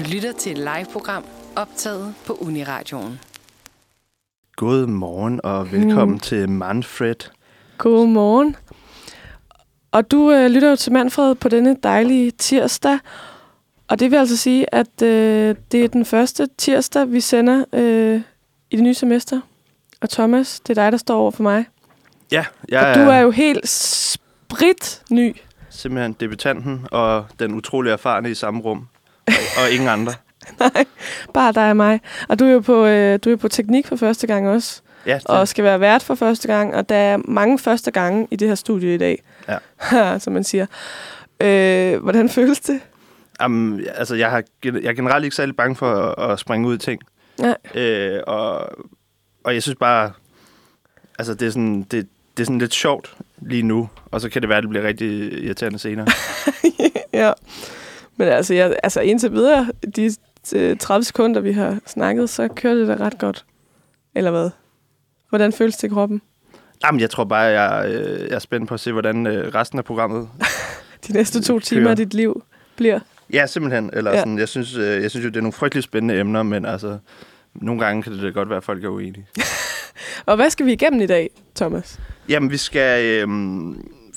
Du lytter til et live-program optaget på Uniradioen. God morgen og velkommen mm. til Manfred. God morgen. Og du øh, lytter jo til Manfred på denne dejlige tirsdag. Og det vil altså sige, at øh, det er den første tirsdag, vi sender øh, i det nye semester. Og Thomas, det er dig, der står over for mig. Ja, jeg Og du er jo helt sprit ny. simpelthen debutanten og den utrolig erfarne i samme rum. Og ingen andre. Nej, bare dig og mig. Og du er jo på, øh, du er på teknik for første gang også. Ja, det, Og skal være vært for første gang. Og der er mange første gange i det her studie i dag. Ja. som man siger. Øh, hvordan føles det? um, altså, jeg, har, jeg er generelt ikke særlig bange for at, at springe ud i ting. Nej. Øh, og, og jeg synes bare, altså det er, sådan, det, det er sådan lidt sjovt lige nu. Og så kan det være, at det bliver rigtig irriterende senere. ja. Men altså, jeg, altså indtil videre, de øh, 30 sekunder, vi har snakket, så kører det da ret godt. Eller hvad? Hvordan føles det i kroppen? Jamen, jeg tror bare, jeg, øh, jeg er spændt på at se, hvordan øh, resten af programmet... De næste to Kører. timer af dit liv bliver. Ja, simpelthen. Eller Ja. ja. sådan, jeg, synes, øh, jeg synes jo, det er nogle frygtelig spændende emner, men altså, nogle gange kan det da godt være, at folk er uenige. Og hvad skal vi igennem i dag, Thomas? Jamen, vi skal... Øh,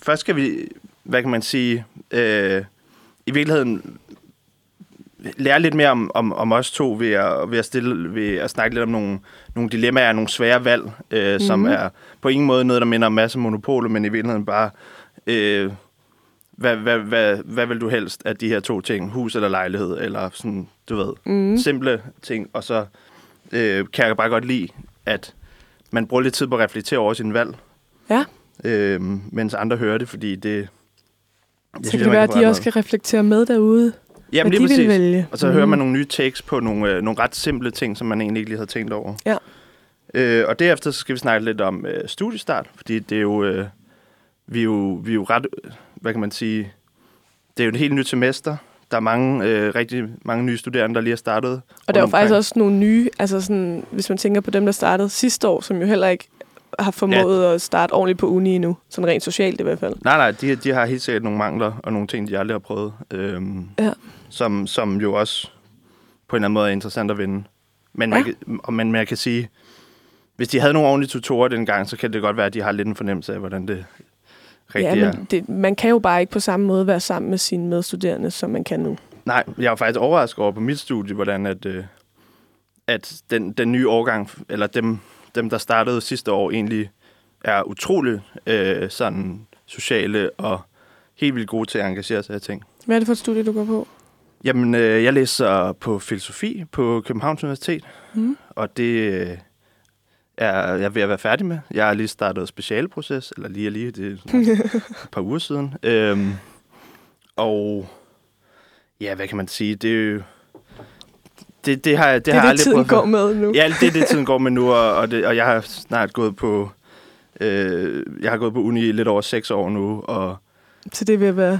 først skal vi, hvad kan man sige, øh, i virkeligheden lære lidt mere om, om, om os to ved at, ved, at stille, ved at snakke lidt om nogle, nogle dilemmaer og nogle svære valg, øh, mm-hmm. som Mhm. er på ingen måde noget, der minder om masse monopoler, men i virkeligheden bare... Øh, hvad, hvad, hvad, hvad vil du helst af de her to ting? Hus eller lejlighed? Eller sådan, du ved, Mm. simple ting. Og så øh, kan jeg bare godt lide, at man bruger lidt tid på at reflektere over sin valg. Ja. Øh, mens andre hører det, fordi det... det Så kan det være, at de også skal reflektere med derude, Jamen, hvad lige de vil præcis. vælge. Og så hører man Mhm. nogle nye takes på nogle, øh, nogle ret simple ting, som man egentlig ikke lige havde tænkt over. Ja. Øh, og derefter så skal vi snakke lidt om øh, studiestart, fordi det er jo, øh, vi, er jo, vi er jo ret, hvad kan man sige, det er jo et helt nyt semester. Der er mange, øh, rigtig mange nye studerende, der lige har startet. Og der er jo faktisk også nogle nye, altså sådan, hvis man tænker på dem, der startede sidste år, som jo heller ikke har formået ja. at starte ordentligt på uni endnu. Sådan rent socialt i hvert fald. Nej, nej, de, de har helt sikkert nogle mangler og nogle ting, de aldrig har prøvet. Øhm, Ja. som, som jo også på en eller anden måde er interessant at vinde. Men man, Ja. kan, men man kan sige, hvis de havde nogle ordentlige tutorer dengang, så kan det godt være, at de har lidt en fornemmelse af, hvordan det rigtig ja, er. men det, man kan jo bare ikke på samme måde være sammen med sine medstuderende, som man kan nu. Nej, jeg var faktisk overrasket over på mit studie, hvordan at, øh, at den, den nye årgang, eller dem, dem, der startede sidste år, egentlig er utrolig øh, sådan sociale og helt vildt gode til at engagere sig i ting. Hvad er det for et studie, du går på? Jamen, øh, jeg læser på filosofi på Københavns Universitet, Mm. og det øh, er jeg ved at være færdig med. Jeg har lige startet specialproces, eller lige og lige, det er et par uger siden. Øhm, og ja, hvad kan man sige? Det er jo... Det, det har, jeg- det Det har jeg aldrig tiden prøvet går med nu. Ja, det er det, tiden går med nu, og, og, det, og jeg har snart gået på... Øh, jeg har gået på uni i lidt over seks år nu, og Så det vil være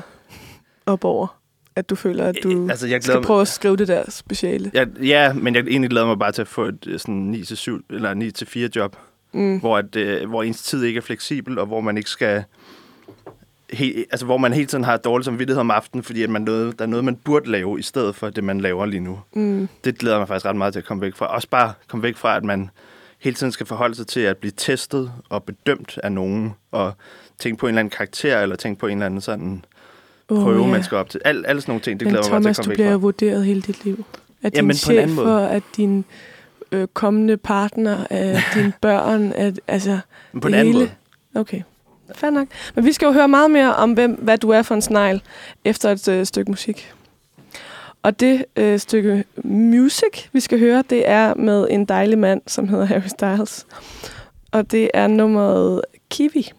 op over, at du føler, at du altså, jeg skal prøve at skrive det der speciale. Ja, ja, men jeg egentlig glæder mig bare til at få et øh, sådan 9-7 eller 9-4 job, Mm. hvor, at, øh, hvor ens tid ikke er fleksibel, og hvor man ikke skal... He, altså, hvor man hele tiden har dårlig samvittighed om aftenen, fordi at man noget, der er noget, man burde lave, i stedet for det, man laver lige nu. Mm. Det glæder mig faktisk ret meget til at komme væk fra. Også bare komme væk fra, at man hele tiden skal forholde sig til at blive testet og bedømt af nogen, og tænke på en eller anden karakter, eller tænke på en eller anden sådan prøve, Åh, ja. man skal op til. Al, alle sådan nogle ting, det Men glæder jeg mig Thomas, til at du komme bliver væk fra. vurderet hele dit liv. Af din Jamen, på en anden chef, måde. og af din øh, kommende partner, af dine børn, af, altså Men på en anden hele. måde. Okay, fair nok. Men vi skal jo høre meget mere om, hvem, hvad du er for en snegl, efter et øh, stykke musik. Og det øh, stykke music, vi skal høre, det er med en dejlig mand, som hedder Harry Styles. Og det er nummeret Kiwi.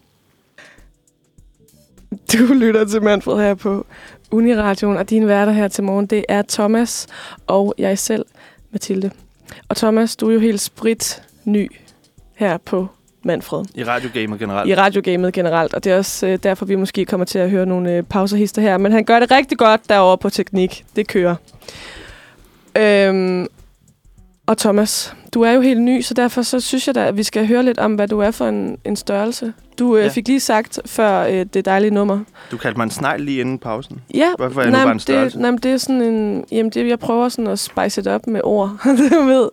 Du lytter til Manfred her på Uniradioen, og din værter her til morgen, det er Thomas og jeg selv, Mathilde. Og Thomas, du er jo helt sprit ny her på Manfred. I radiogamet generelt. I radiogamet generelt, og det er også øh, derfor, vi måske kommer til at høre nogle øh, pauserhister her. Men han gør det rigtig godt derovre på teknik. Det kører. Øhm, og Thomas, du er jo helt ny, så derfor så synes jeg da, at vi skal høre lidt om, hvad du er for en, en størrelse. Du øh, Ja. fik lige sagt før øh, det dejlige nummer. Du kaldte mig en snegl lige inden pausen. Ja, Hvorfor er jeg nu bare en det, størrelse? nej, men det er sådan en... Jamen, det, jeg prøver sådan at spice det op med ord. du ved,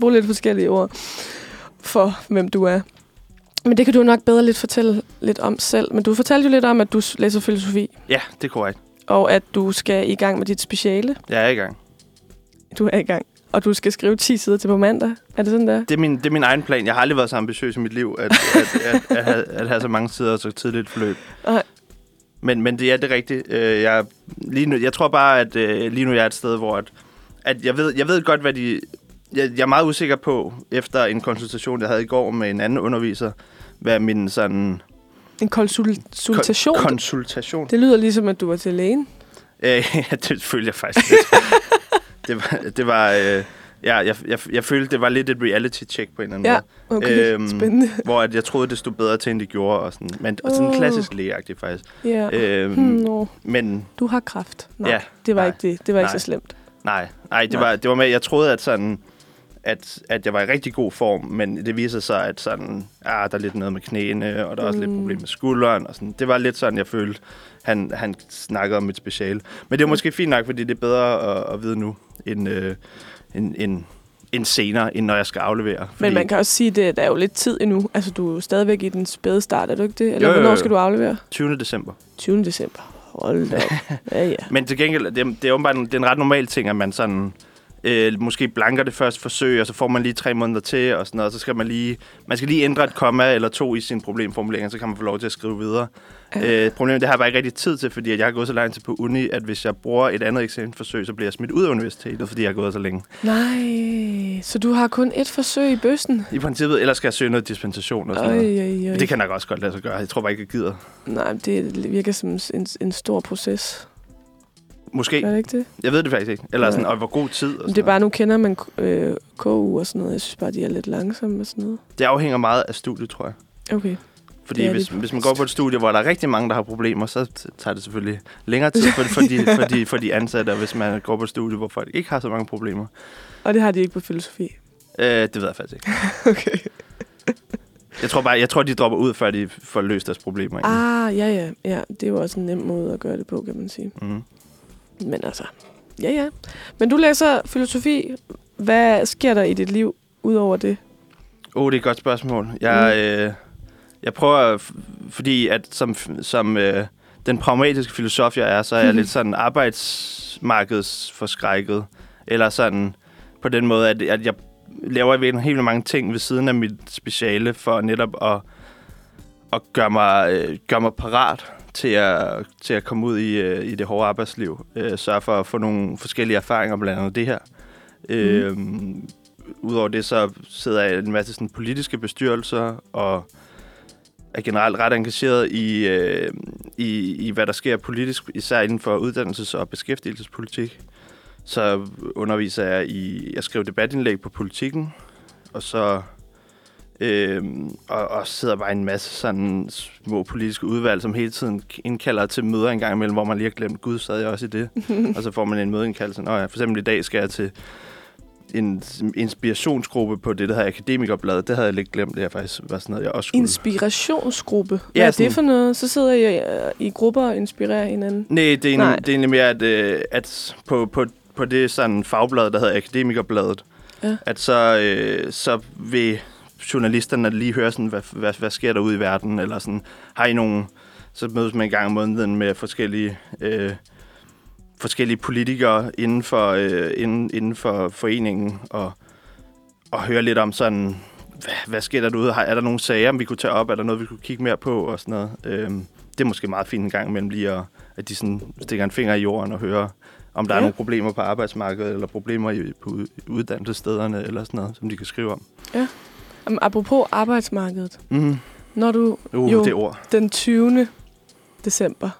bruge lidt forskellige ord for, hvem du er. Men det kan du nok bedre lidt fortælle lidt om selv. Men du fortalte jo lidt om, at du læser filosofi, Ja, det er korrekt. og at du skal i gang med dit speciale. Jeg er i gang. Du er i gang. Og du skal skrive 10 sider til på mandag. Er det sådan der? Det er, min, det er min egen plan. Jeg har aldrig været så ambitiøs i mit liv, at, at, at, at, have, at have så mange sider og så tidligt forløb. Nej. Men, men det er det rigtigt. Øh, Jeg, lige nu, jeg tror bare, at øh, lige nu jeg er et sted, hvor at, at jeg, ved, jeg ved godt, hvad de... Jeg, jeg er meget usikker på, efter en konsultation, jeg havde i går med en anden underviser, hvad min sådan... En konsultation? Kon- konsultation. det lyder ligesom, at du var til lægen. Øh, ja, det følte jeg faktisk lidt. det var... Det var øh, ja, jeg, jeg, jeg følte, det var lidt et reality-check på en eller anden Ja, måde. okay. Øhm, Spændende. Hvor at jeg troede, det stod bedre til, end det gjorde. Og sådan. Men og sådan Åh. klassisk lægeagtigt, faktisk. Ja. Øhm, Hmm, no. Men Du har kraft. Nej, Ja, det var nej, ikke det. Det var ikke nej. så slemt. nej, nej, det, Nej. Var, det var med, jeg troede, at sådan at, at jeg var i rigtig god form, men det viser sig, at sådan, ah, der er lidt noget med knæene, og der er også lidt Mm. problem med skulderen. Og sådan. Det var lidt sådan, jeg følte, han, han snakkede om mit speciale. Men det er måske fint nok, fordi det er bedre at, at vide nu, end, øh, end, end, end senere, end når jeg skal aflevere. Fordi, Men man kan også sige, at der er jo lidt tid endnu. Altså, du er jo stadigvæk i den spæde start, er du ikke det? Eller Jo, jo, hvornår jo. skal du aflevere? 20. december. 20. december. Hold da op. Ja, ja. Men til gengæld, det, er- det er åbenbart en, det er en ret normal ting, at man sådan øh, måske blanker det første forsøg, og så får man lige tre måneder til, og sådan noget, og så skal man lige, man skal lige ændre et komma eller to i sin problemformulering, så kan man få lov til at skrive videre. Øh, problemet, det har jeg bare ikke rigtig tid til, fordi jeg har gået så lang tid på uni, at hvis jeg bruger et andet eksamensforsøg, så bliver jeg smidt ud af universitetet, fordi jeg har gået så længe. Nej, så du har kun et forsøg i bøssen? I princippet, ellers skal jeg søge noget dispensation og sådan Øj, noget. øj, øj. Men det kan nok også godt lade sig gøre. Jeg tror bare ikke, jeg gider. Nej, det virker som en, en stor proces. Måske. Er det ikke det? Jeg ved det faktisk ikke. Eller sådan, Nej. og hvor god tid. Og Men sådan det er bare, nu kender man øh, KU og sådan noget. Jeg synes bare, de er lidt langsomme og sådan noget. det afhænger meget af studiet, tror jeg. Okay. Fordi hvis, hvis man går på et studie, hvor der er rigtig mange, der har problemer, så tager det selvfølgelig længere tid for, for, de, for, de, for de ansatte, hvis man går på et studie, hvor folk ikke har så mange problemer. Og det har de ikke på filosofi. Øh, det ved jeg faktisk ikke. Okay. Jeg tror bare, jeg tror, de dropper ud, før de får løst deres problemer. egentlig. Ah, ja, ja. ja. Det er jo også en nem måde at gøre det på, kan man sige. Mhm. Men altså, ja, ja. Men du læser filosofi. Hvad sker der i dit liv udover det? Oh, det er et godt spørgsmål. Jeg, Mm. øh, jeg prøver, fordi at som, som øh, den pragmatiske filosof, jeg er, så er jeg lidt sådan arbejdsmarkedsforskrækket. Eller sådan på den måde, at, at jeg laver i virkeligheden helt mange ting ved siden af mit speciale, for netop at, at gøre, mig, øh, gøre mig parat til at, til at komme ud i, øh, i det hårde arbejdsliv. Øh, sørge for at få nogle forskellige erfaringer, blandt andet det her. Øh, Udover det, så sidder jeg i en masse sådan, politiske bestyrelser, og er generelt ret engageret i, øh, i, i, hvad der sker politisk, især inden for uddannelses- og beskæftigelsespolitik. Så underviser jeg i, jeg skriver debatindlæg på politikken, og så øh, og, og sidder bare i en masse sådan små politiske udvalg, som hele tiden indkalder til møder en gang imellem, hvor man lige har glemt, gud, sad jeg også i det. og så får man en mødeindkaldelse. Nå ja, for eksempel i dag skal jeg til en inspirationsgruppe på det, der hedder Akademikerbladet. Det havde jeg lidt glemt, det er faktisk var sådan noget, jeg også skulle... Inspirationsgruppe. Hvad Ja, er det for noget? Så sidder I øh, i grupper og inspirerer hinanden. Nej, det er egentlig, Nej. det er mere, at, øh, at på, på, på det sådan fagblad, der hedder Akademikerbladet, Ja. at så, øh, så vil journalisterne lige høre, sådan, hvad, hvad, hvad sker der ude i verden, eller sådan, har I nogle, så mødes man en gang om måneden med forskellige, øh, forskellige politikere inden for, øh, inden, inden for foreningen, og, og høre lidt om sådan, hvad, hvad sker der derude? Er der nogle sager, vi kunne tage op? Er der noget, vi kunne kigge mere på? Og sådan noget. Øhm, det er måske meget fint en gang imellem lige, at, at de sådan stikker en finger i jorden og hører, om der ja. er Ja. nogle problemer på arbejdsmarkedet, eller problemer i, på ud- uddannelsesstederne, eller sådan noget, som de kan skrive om. Jamen, apropos arbejdsmarkedet. Mm. Når du Uh, Jo. det ord. den 20. december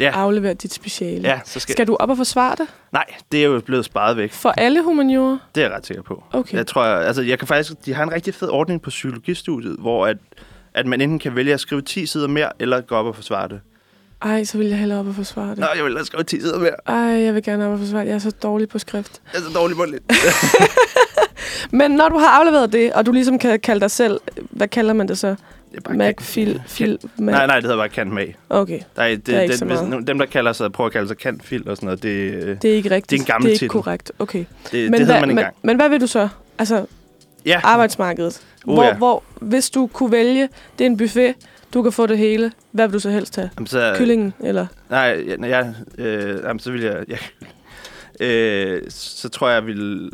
Ja. afleverer dit speciale, Ja, så skal... skal du op og forsvare det? Nej, det er jo blevet sparet væk. For alle humaniorer? Det er jeg ret sikker på. Okay. Jeg tror, altså, jeg kan faktisk, de har en rigtig fed ordning på psykologistudiet, hvor at, at man enten kan vælge at skrive 10 sider mere, eller gå op og forsvare det. Ej, så vil jeg hellere op og forsvare det. Nå, jeg vil hellere skrive 10 sider mere. Ej, jeg vil gerne op og forsvare det. Jeg er så dårlig på skrift. Jeg er så dårlig på det. Men når du har afleveret det, og du ligesom kan kalde dig selv, hvad kalder man det så? Det er bare Mac, kan- fil, fil, Mac. Nej, nej, det hedder bare kant mag. Okay, Der er, det, Det er ikke så det, hvis, meget. dem, der kalder sig, prøver at kalde sig kant fil og sådan noget, det, det, det er ikke rigtigt. Det er en gammel Det er ikke titel. korrekt. Okay. det, det men, hedder hvad, man men, men hvad vil du så? Altså, Ja, arbejdsmarkedet. Uh, hvor, ja. hvor, hvis du kunne vælge, det er en buffet, du kan få det hele. Hvad vil du så helst have? Jamen, så, Kyllingen, eller? Nej, ja, når jeg, øh, jamen, så vil jeg... jeg øh, så tror jeg, jeg vil...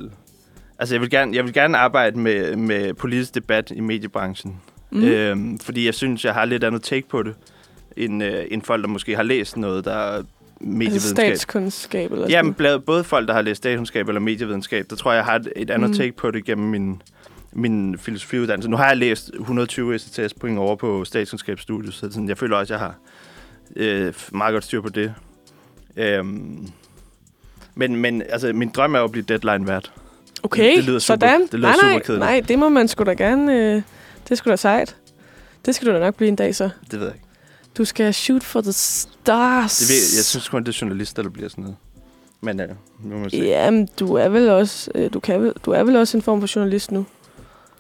Altså, jeg vil gerne, jeg vil gerne arbejde med, med politisk debat i mediebranchen. Mm. Øhm, fordi jeg synes, jeg har lidt andet take på det, end, øh, end folk, der måske har læst noget, der er altså medievidenskab. statskundskab, eller Jamen, sådan. både folk, der har læst statskundskab eller medievidenskab, der tror jeg, jeg har et, et andet mm. take på det gennem min, min filosofiuddannelse. Nu har jeg læst 120 STS point over på statskundskabsstudiet, så sådan, jeg føler også, at jeg har øh, meget godt styr på det. Øhm, men, men altså, min drøm er jo at blive deadline-vært. Okay, det lyder super- sådan. det lyder nej, super kedeligt. nej, det må man sgu da gerne... Øh, det skulle da sejt. Det skal du da nok blive en dag, så. Det ved jeg ikke. Du skal shoot for the stars. Det ved, jeg synes kun, det er journalister, der bliver sådan noget. Men øh, nu må vi se. Jamen, du er vel også, øh, du, kan vel, du er vel også en form for journalist nu.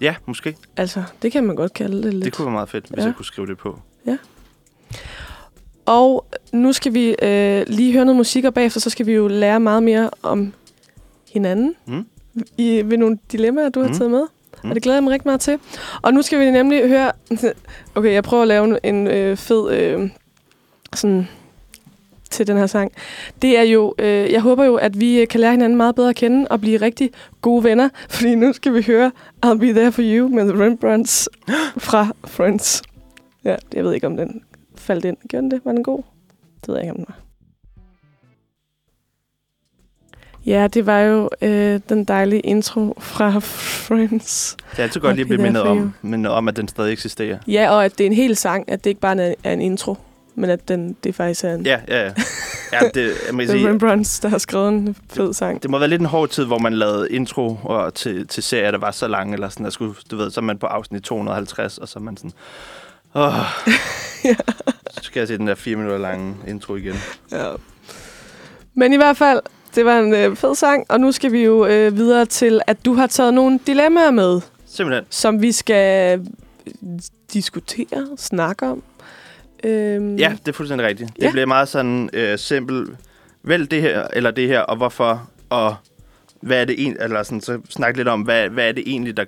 Ja, måske. Altså, det kan man godt kalde det lidt. Det kunne være meget fedt, hvis Ja. ja. jeg kunne skrive det på. Og nu skal vi øh, lige høre noget musik, og bagefter så skal vi jo lære meget mere om hinanden. Mm. I, ved nogle dilemmaer, du har Mm. taget med. Mm. Og det glæder jeg mig rigtig meget til. Og nu skal vi nemlig høre... Okay, jeg prøver at lave en øh, fed... Øh, sådan til den her sang. Det er jo, øh, jeg håber jo, at vi øh, kan lære hinanden meget bedre at kende og blive rigtig gode venner, fordi nu skal vi høre I'll Be There For You med The Rembrandts fra Friends. Ja, jeg ved ikke, om den faldt ind. Gjorde den det? Var den god? Det ved jeg ikke, om den var. Ja, det var jo øh, den dejlige intro fra Friends. Det er altid godt lige at blive mindet om, mindet om, at den stadig eksisterer. Ja, og at det er en hel sang, at det ikke bare er en intro, men at den, det faktisk er en Ja, ja, ja. ja det, jeg må sige, Rembrandts, der har skrevet en fed sang. det må være lidt en hård tid, hvor man lavede intro og til, til serier, der var så lange, eller sådan, der skulle, du ved, så er man på afsnit 250, og så er man sådan, åh, Ja. så skal jeg se den der fire minutter lange intro igen. Ja. Men i hvert fald, det var en øh, fed sang, og nu skal vi jo øh, videre til, at du har taget nogle dilemmaer med, Simpelthen. som vi skal øh, diskutere, snakke om. Øhm, Ja, det er fuldstændig rigtigt. Det Ja. bliver meget sådan øh, simpelt. Vælg det her, eller det her, og hvorfor, og hvad er det egentlig, eller sådan, så snak lidt om, hvad, hvad er det egentlig, der,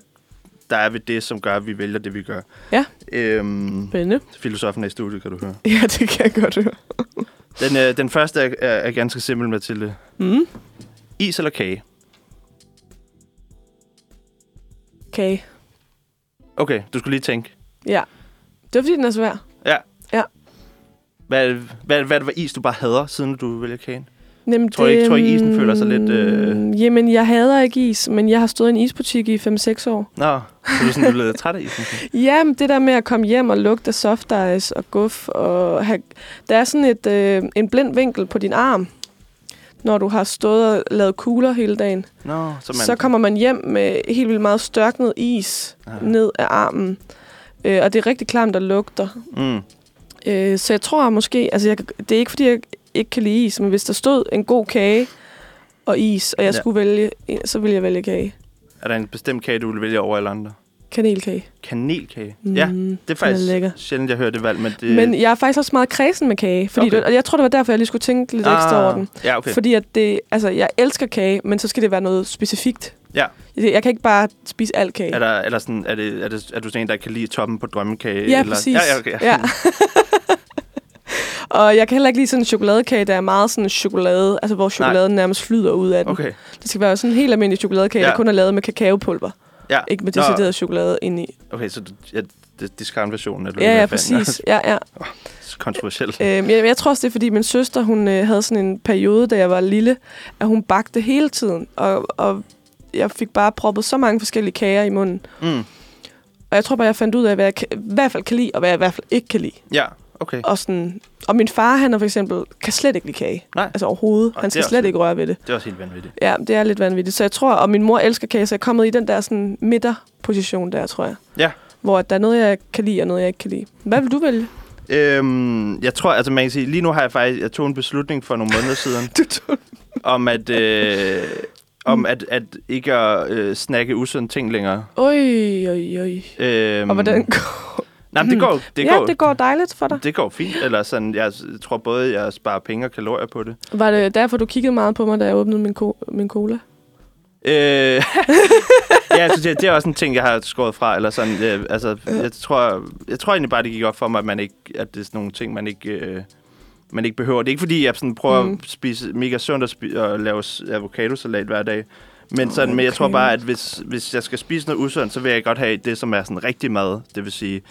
der er ved det, som gør, at vi vælger det, vi gør. Ja. Øhm, Spændende. filosofen er i studiet, kan du høre. Ja, det kan jeg godt høre. Den, øh, den første er, er, er ganske simpel, Mathilde. Mm. Is eller kage? Okay. Okay, du skulle lige tænke. Ja. Det var fordi, den er svær. Hvad, hvad, hvad det var is, du bare hader, siden du vælger kagen? Jamen, Tror du ikke- tror I, isen føler sig lidt, øh- mm, Jamen, jeg hader ikke is, men jeg har stået i en isbutik i 5-6 år. Nå, så er du sådan blevet træt af isen? Jamen, det der med at komme hjem og lugte soft ice og guf, og have, der er sådan et, øh, en blind vinkel på din arm, når du har stået og lavet kugler hele dagen. Nå, så man... Så kommer man hjem med helt vildt meget størknet is Ah. ned af armen. Øh, og det er rigtig klamt, der lugter. Mm. Øh, så jeg tror måske, altså jeg, det er ikke fordi, jeg ikke kan lide is, men hvis der stod en god kage og is, og jeg Ja. skulle vælge, så ville jeg vælge kage. Er der en bestemt kage, du vil vælge over alle andre? Kanelkage. Kanelkage? Mm. Ja, det er faktisk lækker. sjældent, jeg hører det valg, men det... Men jeg er faktisk også meget kredsen med kage, fordi Okay. det, og jeg tror, det var derfor, jeg lige skulle tænke lidt ah, ekstra over den. Ja, okay. Fordi at det, altså, jeg elsker kage, men så skal det være noget specifikt. Ja. Jeg, jeg kan ikke bare spise alt kage. Er, der, er, der sådan, er, det, er, det, er du sådan en, der kan lide toppen på drømmekage? Ja, eller? præcis. Ja, ja, okay. Ja. og jeg kan heller ikke lide sådan en chokoladekage, der er meget sådan chokolade, altså hvor chokoladen Nej. nærmest flyder ud af den. Okay, Det skal være sådan en helt almindelig chokoladekage, ja. Der kun er lavet med kakaopulver. ja. Ikke med Nå, decideret chokolade indeni. Okay, så ja, det, discount-versionen er du Ja, ja, af. præcis. Ja, ja. Kontroversielt. Øhm, jeg, jeg tror også, det er, fordi min søster, hun øh, havde sådan en periode, da jeg var lille, at hun bagte hele tiden. Og, og jeg fik bare proppet så mange forskellige kager i munden. Mm. Og jeg tror bare, jeg fandt ud af, hvad jeg kan, i hvert fald kan lide, og hvad jeg i hvert fald ikke kan lide. Ja, okay. Og, sådan, og min far, han er for eksempel, kan slet ikke lide kage. Nej. Altså overhovedet. Og Han skal slet også- ikke røre ved det. Det er også helt vanvittigt. Ja, det er lidt vanvittigt. Så jeg tror, og min mor elsker kage, så jeg er kommet i den der sådan midterposition der, tror jeg. Ja. Hvor der er noget, jeg kan lide, og noget, jeg ikke kan lide. Hvad vil du vælge? Øhm, jeg tror, altså man kan sige, lige nu har jeg faktisk, jeg tog en beslutning for nogle måneder siden, Du tog om at, øh, om Mm. at, at ikke at øh, snakke usunde ting længere. Øj, øj, øj. Øhm, Og hvordan går Nej, men det går, det ja, går, det går dejligt for dig. det går fint. Eller sådan, jeg tror både, jeg sparer penge og kalorier på det. Var det derfor, du kiggede meget på mig, da jeg åbnede min, ko- min cola? Øh, ja, altså, det, det er også en ting, jeg har skåret fra. Eller sådan, øh, altså, jeg, tror, jeg tror egentlig bare, det gik op for mig, at, man ikke, at det er sådan nogle ting, man ikke, øh, man ikke behøver. Det er ikke, fordi jeg sådan prøver Mm. mm. at spise mega sundt og, spi- og lave avocadosalat hver dag. Men, sådan, men jeg tror okay. bare, at hvis, hvis jeg skal spise noget usundt, så vil jeg godt have det, som er sådan rigtig mad. Det vil sige,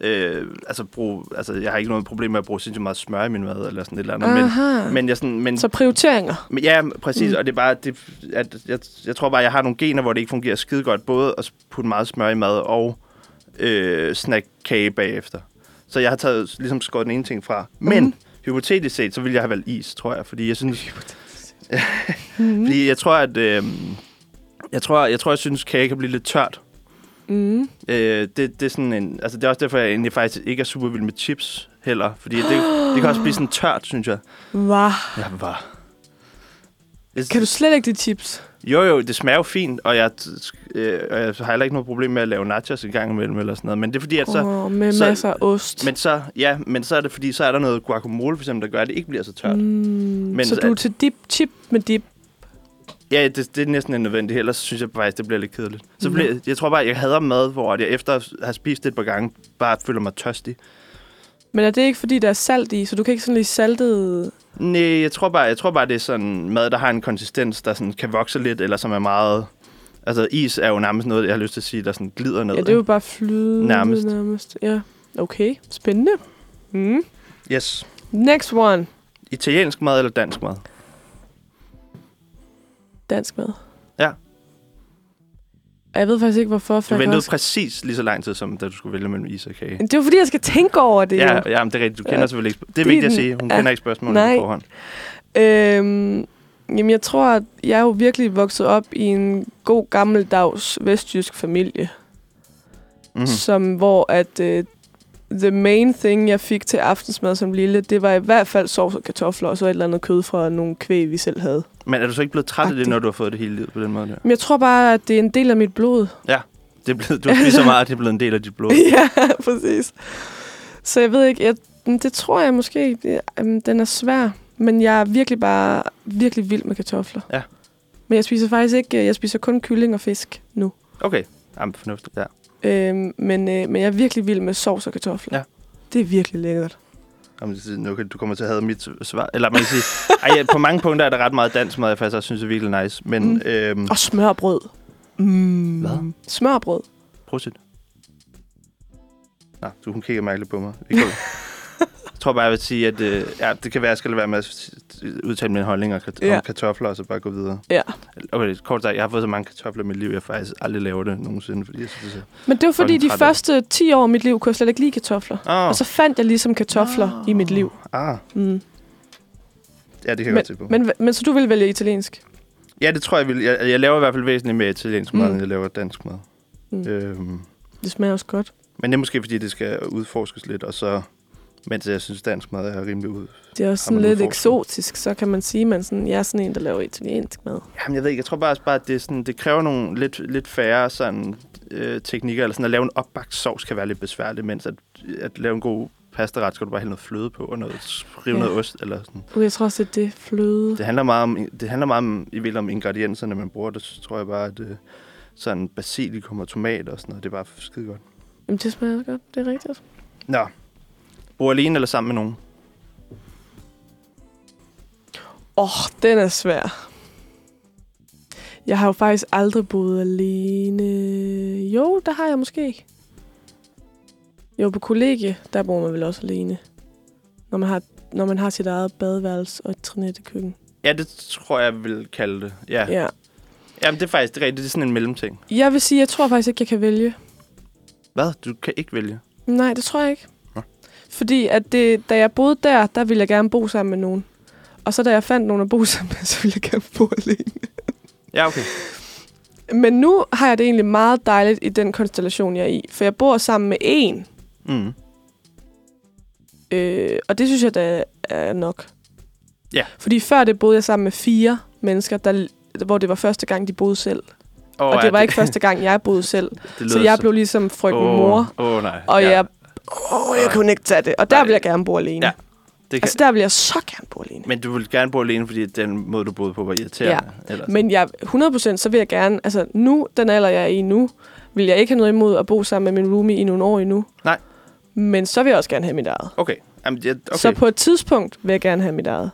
øh, altså, brug, altså, jeg har ikke noget problem med at bruge sindssygt meget smør i min mad, eller sådan et eller andet. Men, Aha. men jeg sådan, men, Så prioriteringer. men ja, præcis, Mm. mm. og det er bare, det, at jeg, jeg tror bare, jeg har nogle gener, hvor det ikke fungerer skide godt, både at putte meget smør i mad og øh, snack kage bagefter. Så jeg har taget, ligesom skåret den ene ting fra. Men Mhm. Hypotetisk set, så ville jeg have valgt is, tror jeg, fordi jeg synes, Mm. fordi jeg tror, at øh, jeg tror, jeg tror, jeg synes, kage kan blive lidt tørt. Mm. Øh, det, det, er sådan en, altså det er også derfor, jeg egentlig faktisk ikke er super vild med chips heller, fordi det, det kan også blive sådan tørt, synes jeg. Wow. Ja. Jeg, Kan du slet ikke de chips? Jo, jo, det smager jo fint, og jeg, øh, og jeg har heller ikke noget problem med at lave nachos en gang imellem eller sådan noget. Men det er fordi, at så... oh, med så- masser af ost. Men så, ja, men så er det fordi, så er der noget guacamole for eksempel, der gør, at det ikke bliver så tørt. Mm. Mm. Men så du er til dip, chip med dip. Ja, det, det er næsten en nødvendigt. Ellers synes jeg faktisk, det bliver lidt kedeligt. Så Mhm. bliver, jeg tror bare, jeg hader mad, hvor jeg efter at have spist det et par gange, bare føler mig tørstig. Men er det ikke, fordi der er salt i, så du kan ikke sådan lige saltet... Nej, jeg tror bare, jeg tror bare det er sådan mad, der har en konsistens, der sådan kan vokse lidt, eller som er meget... Altså, is er jo nærmest noget, jeg har lyst til at sige, der sådan glider ned. Ja, det er jo bare flydende Nærmest. nærmest. Ja, okay. Spændende. Mm. Yes. Next one. Italiensk mad eller dansk mad? Dansk mad. Og Jeg ved faktisk ikke, hvorfor. For Du ventede også... præcis lige så lang tid, som da du skulle vælge mellem is og kage. Det jo fordi, jeg skal tænke over det. Ja, ja, men det er rigtigt. Du kender Ja. selvfølgelig ikke... Det er er vigtigt at sige. Hun ja. kender ikke spørgsmålet Nej. på forhånd. Øhm, jamen, jeg tror, at jeg er jo virkelig vokset op i en god gammeldags vestjysk familie, Mm-hmm. mm. som hvor at uh, the main thing, jeg fik til aftensmad som lille, det var i hvert fald sovs og kartofler, og så et eller andet kød fra nogle kvæg, vi selv havde. Men er du så ikke blevet træt af det, Agtigt. når du har fået det hele livet på den måde der? Men jeg tror bare, at det er en del af mit blod. Det er blevet, du har spist så meget, at det er blevet en del af dit blod. ja, præcis. Så jeg ved ikke, jeg, det tror jeg måske, det, um, den er svær. Men jeg er virkelig bare virkelig vild med kartofler. Ja. Men jeg spiser faktisk ikke, jeg spiser kun kylling og fisk nu. Okay, Jamen, fornuftigt. Ja. Øhm, men, øh, men jeg er virkelig vild med sovs og kartofler. Ja. Det er virkelig lækkert. Jamen, det- nu kan du kommer til at have mit svar. Eller man kan sige, ej, ja, på mange punkter er der ret meget dansk mad, jeg faktisk også synes er virkelig nice. Men Mm. øhm, Og smørbrød. Mm. Hvad? Smørbrød. prosit. Nå, du hun kigger mærkeligt på mig. Vi går. jeg tror bare, jeg vil sige, at øh, ja, det kan være, at jeg skal lade være med at udtale min holdning om, kart- Ja. om kartofler, og så bare gå videre. Ja. Okay, kort sagt, jeg har fået så mange kartofler i mit liv, jeg faktisk aldrig laver det nogensinde, fordi jeg synes, det Men det var fordi, de første 10 år af mit liv, kunne jeg slet ikke lide kartofler. er... Oh. Og så fandt jeg ligesom kartofler i mit liv. Ah, Mm. ja, det kan jeg Men, godt se på. men, men så du vil vælge italiensk? Ja, det tror jeg, vil. Jeg, jeg laver i hvert fald væsentligt mere italiensk mad, Mm. end jeg laver dansk mad. Mm. Øhm, Det smager også godt. men det er måske, fordi det skal udforskes lidt, og så, mens jeg synes, dansk mad er rimelig ud. Det er også sådan lidt eksotisk, så kan man sige, at man sådan, jeg er sådan en, der laver italiensk mad. Jamen, jeg ved ikke, jeg tror bare, bare at det, er sådan, det kræver nogle lidt, lidt færre sådan, øh, teknikker, eller sådan at lave en opbagt sovs kan være lidt besværligt, mens at, at lave en god pastaret, skal du bare hælde noget fløde på, og noget, rive Ja. noget ost, eller sådan. Uh, jeg tror også, det er det fløde. Det handler meget om, det handler meget om, i virkeligheden om ingredienserne, man bruger. Det tror jeg bare, at øh, sådan basilikum og tomat og sådan noget, det er bare skide godt. Jamen, det smager godt. Det er rigtigt. Nå. Bor alene eller sammen med nogen? Åh, oh, den er svær. Jeg har jo faktisk aldrig boet alene. Jo, der har jeg måske. Jo, på kollegie, der bor man vel også alene. Når man har, når man har sit eget badeværelse og et trinettekøkken. Ja, det tror jeg, vil kalde det. Ja. ja. Ja. Jamen, det er faktisk det er rigtigt. Det er sådan en mellemting. Jeg vil sige, jeg tror faktisk ikke, jeg kan vælge. Hvad? Du kan ikke vælge? Nej, det tror jeg ikke. Fordi at det, da jeg boede der, der ville jeg gerne bo sammen med nogen. Og så da jeg fandt nogen at bo sammen med, så ville jeg gerne bo alene. Ja, okay. Men nu har jeg det egentlig meget dejligt i den konstellation, jeg er i. For jeg bor sammen med en, Mm. øh, og det synes jeg, der er nok. Ja. Fordi før det boede jeg sammen med fire mennesker, der hvor det var første gang, de boede selv. Oh, Og det var ikke første gang, jeg boede selv. det Så jeg blev ligesom frøken Åh, mor, Åh, nej. og ja. jeg, åh, jeg kunne ikke tage det. Og der Nej. vil jeg gerne bo alene. Ja, Det kan, Altså, der vil jeg så gerne bo alene. Men du vil gerne bo alene, fordi den måde, du boede på, var irriterende? Ja. Ellers. Men jeg, 100% så vil jeg gerne, altså nu, den alder, jeg er i nu, vil jeg ikke have noget imod at bo sammen med min roomie i nogle år endnu. Nej. Men så vil jeg også gerne have mit eget. Okay. Jamen, ja, okay. Så på et tidspunkt vil jeg gerne have mit eget.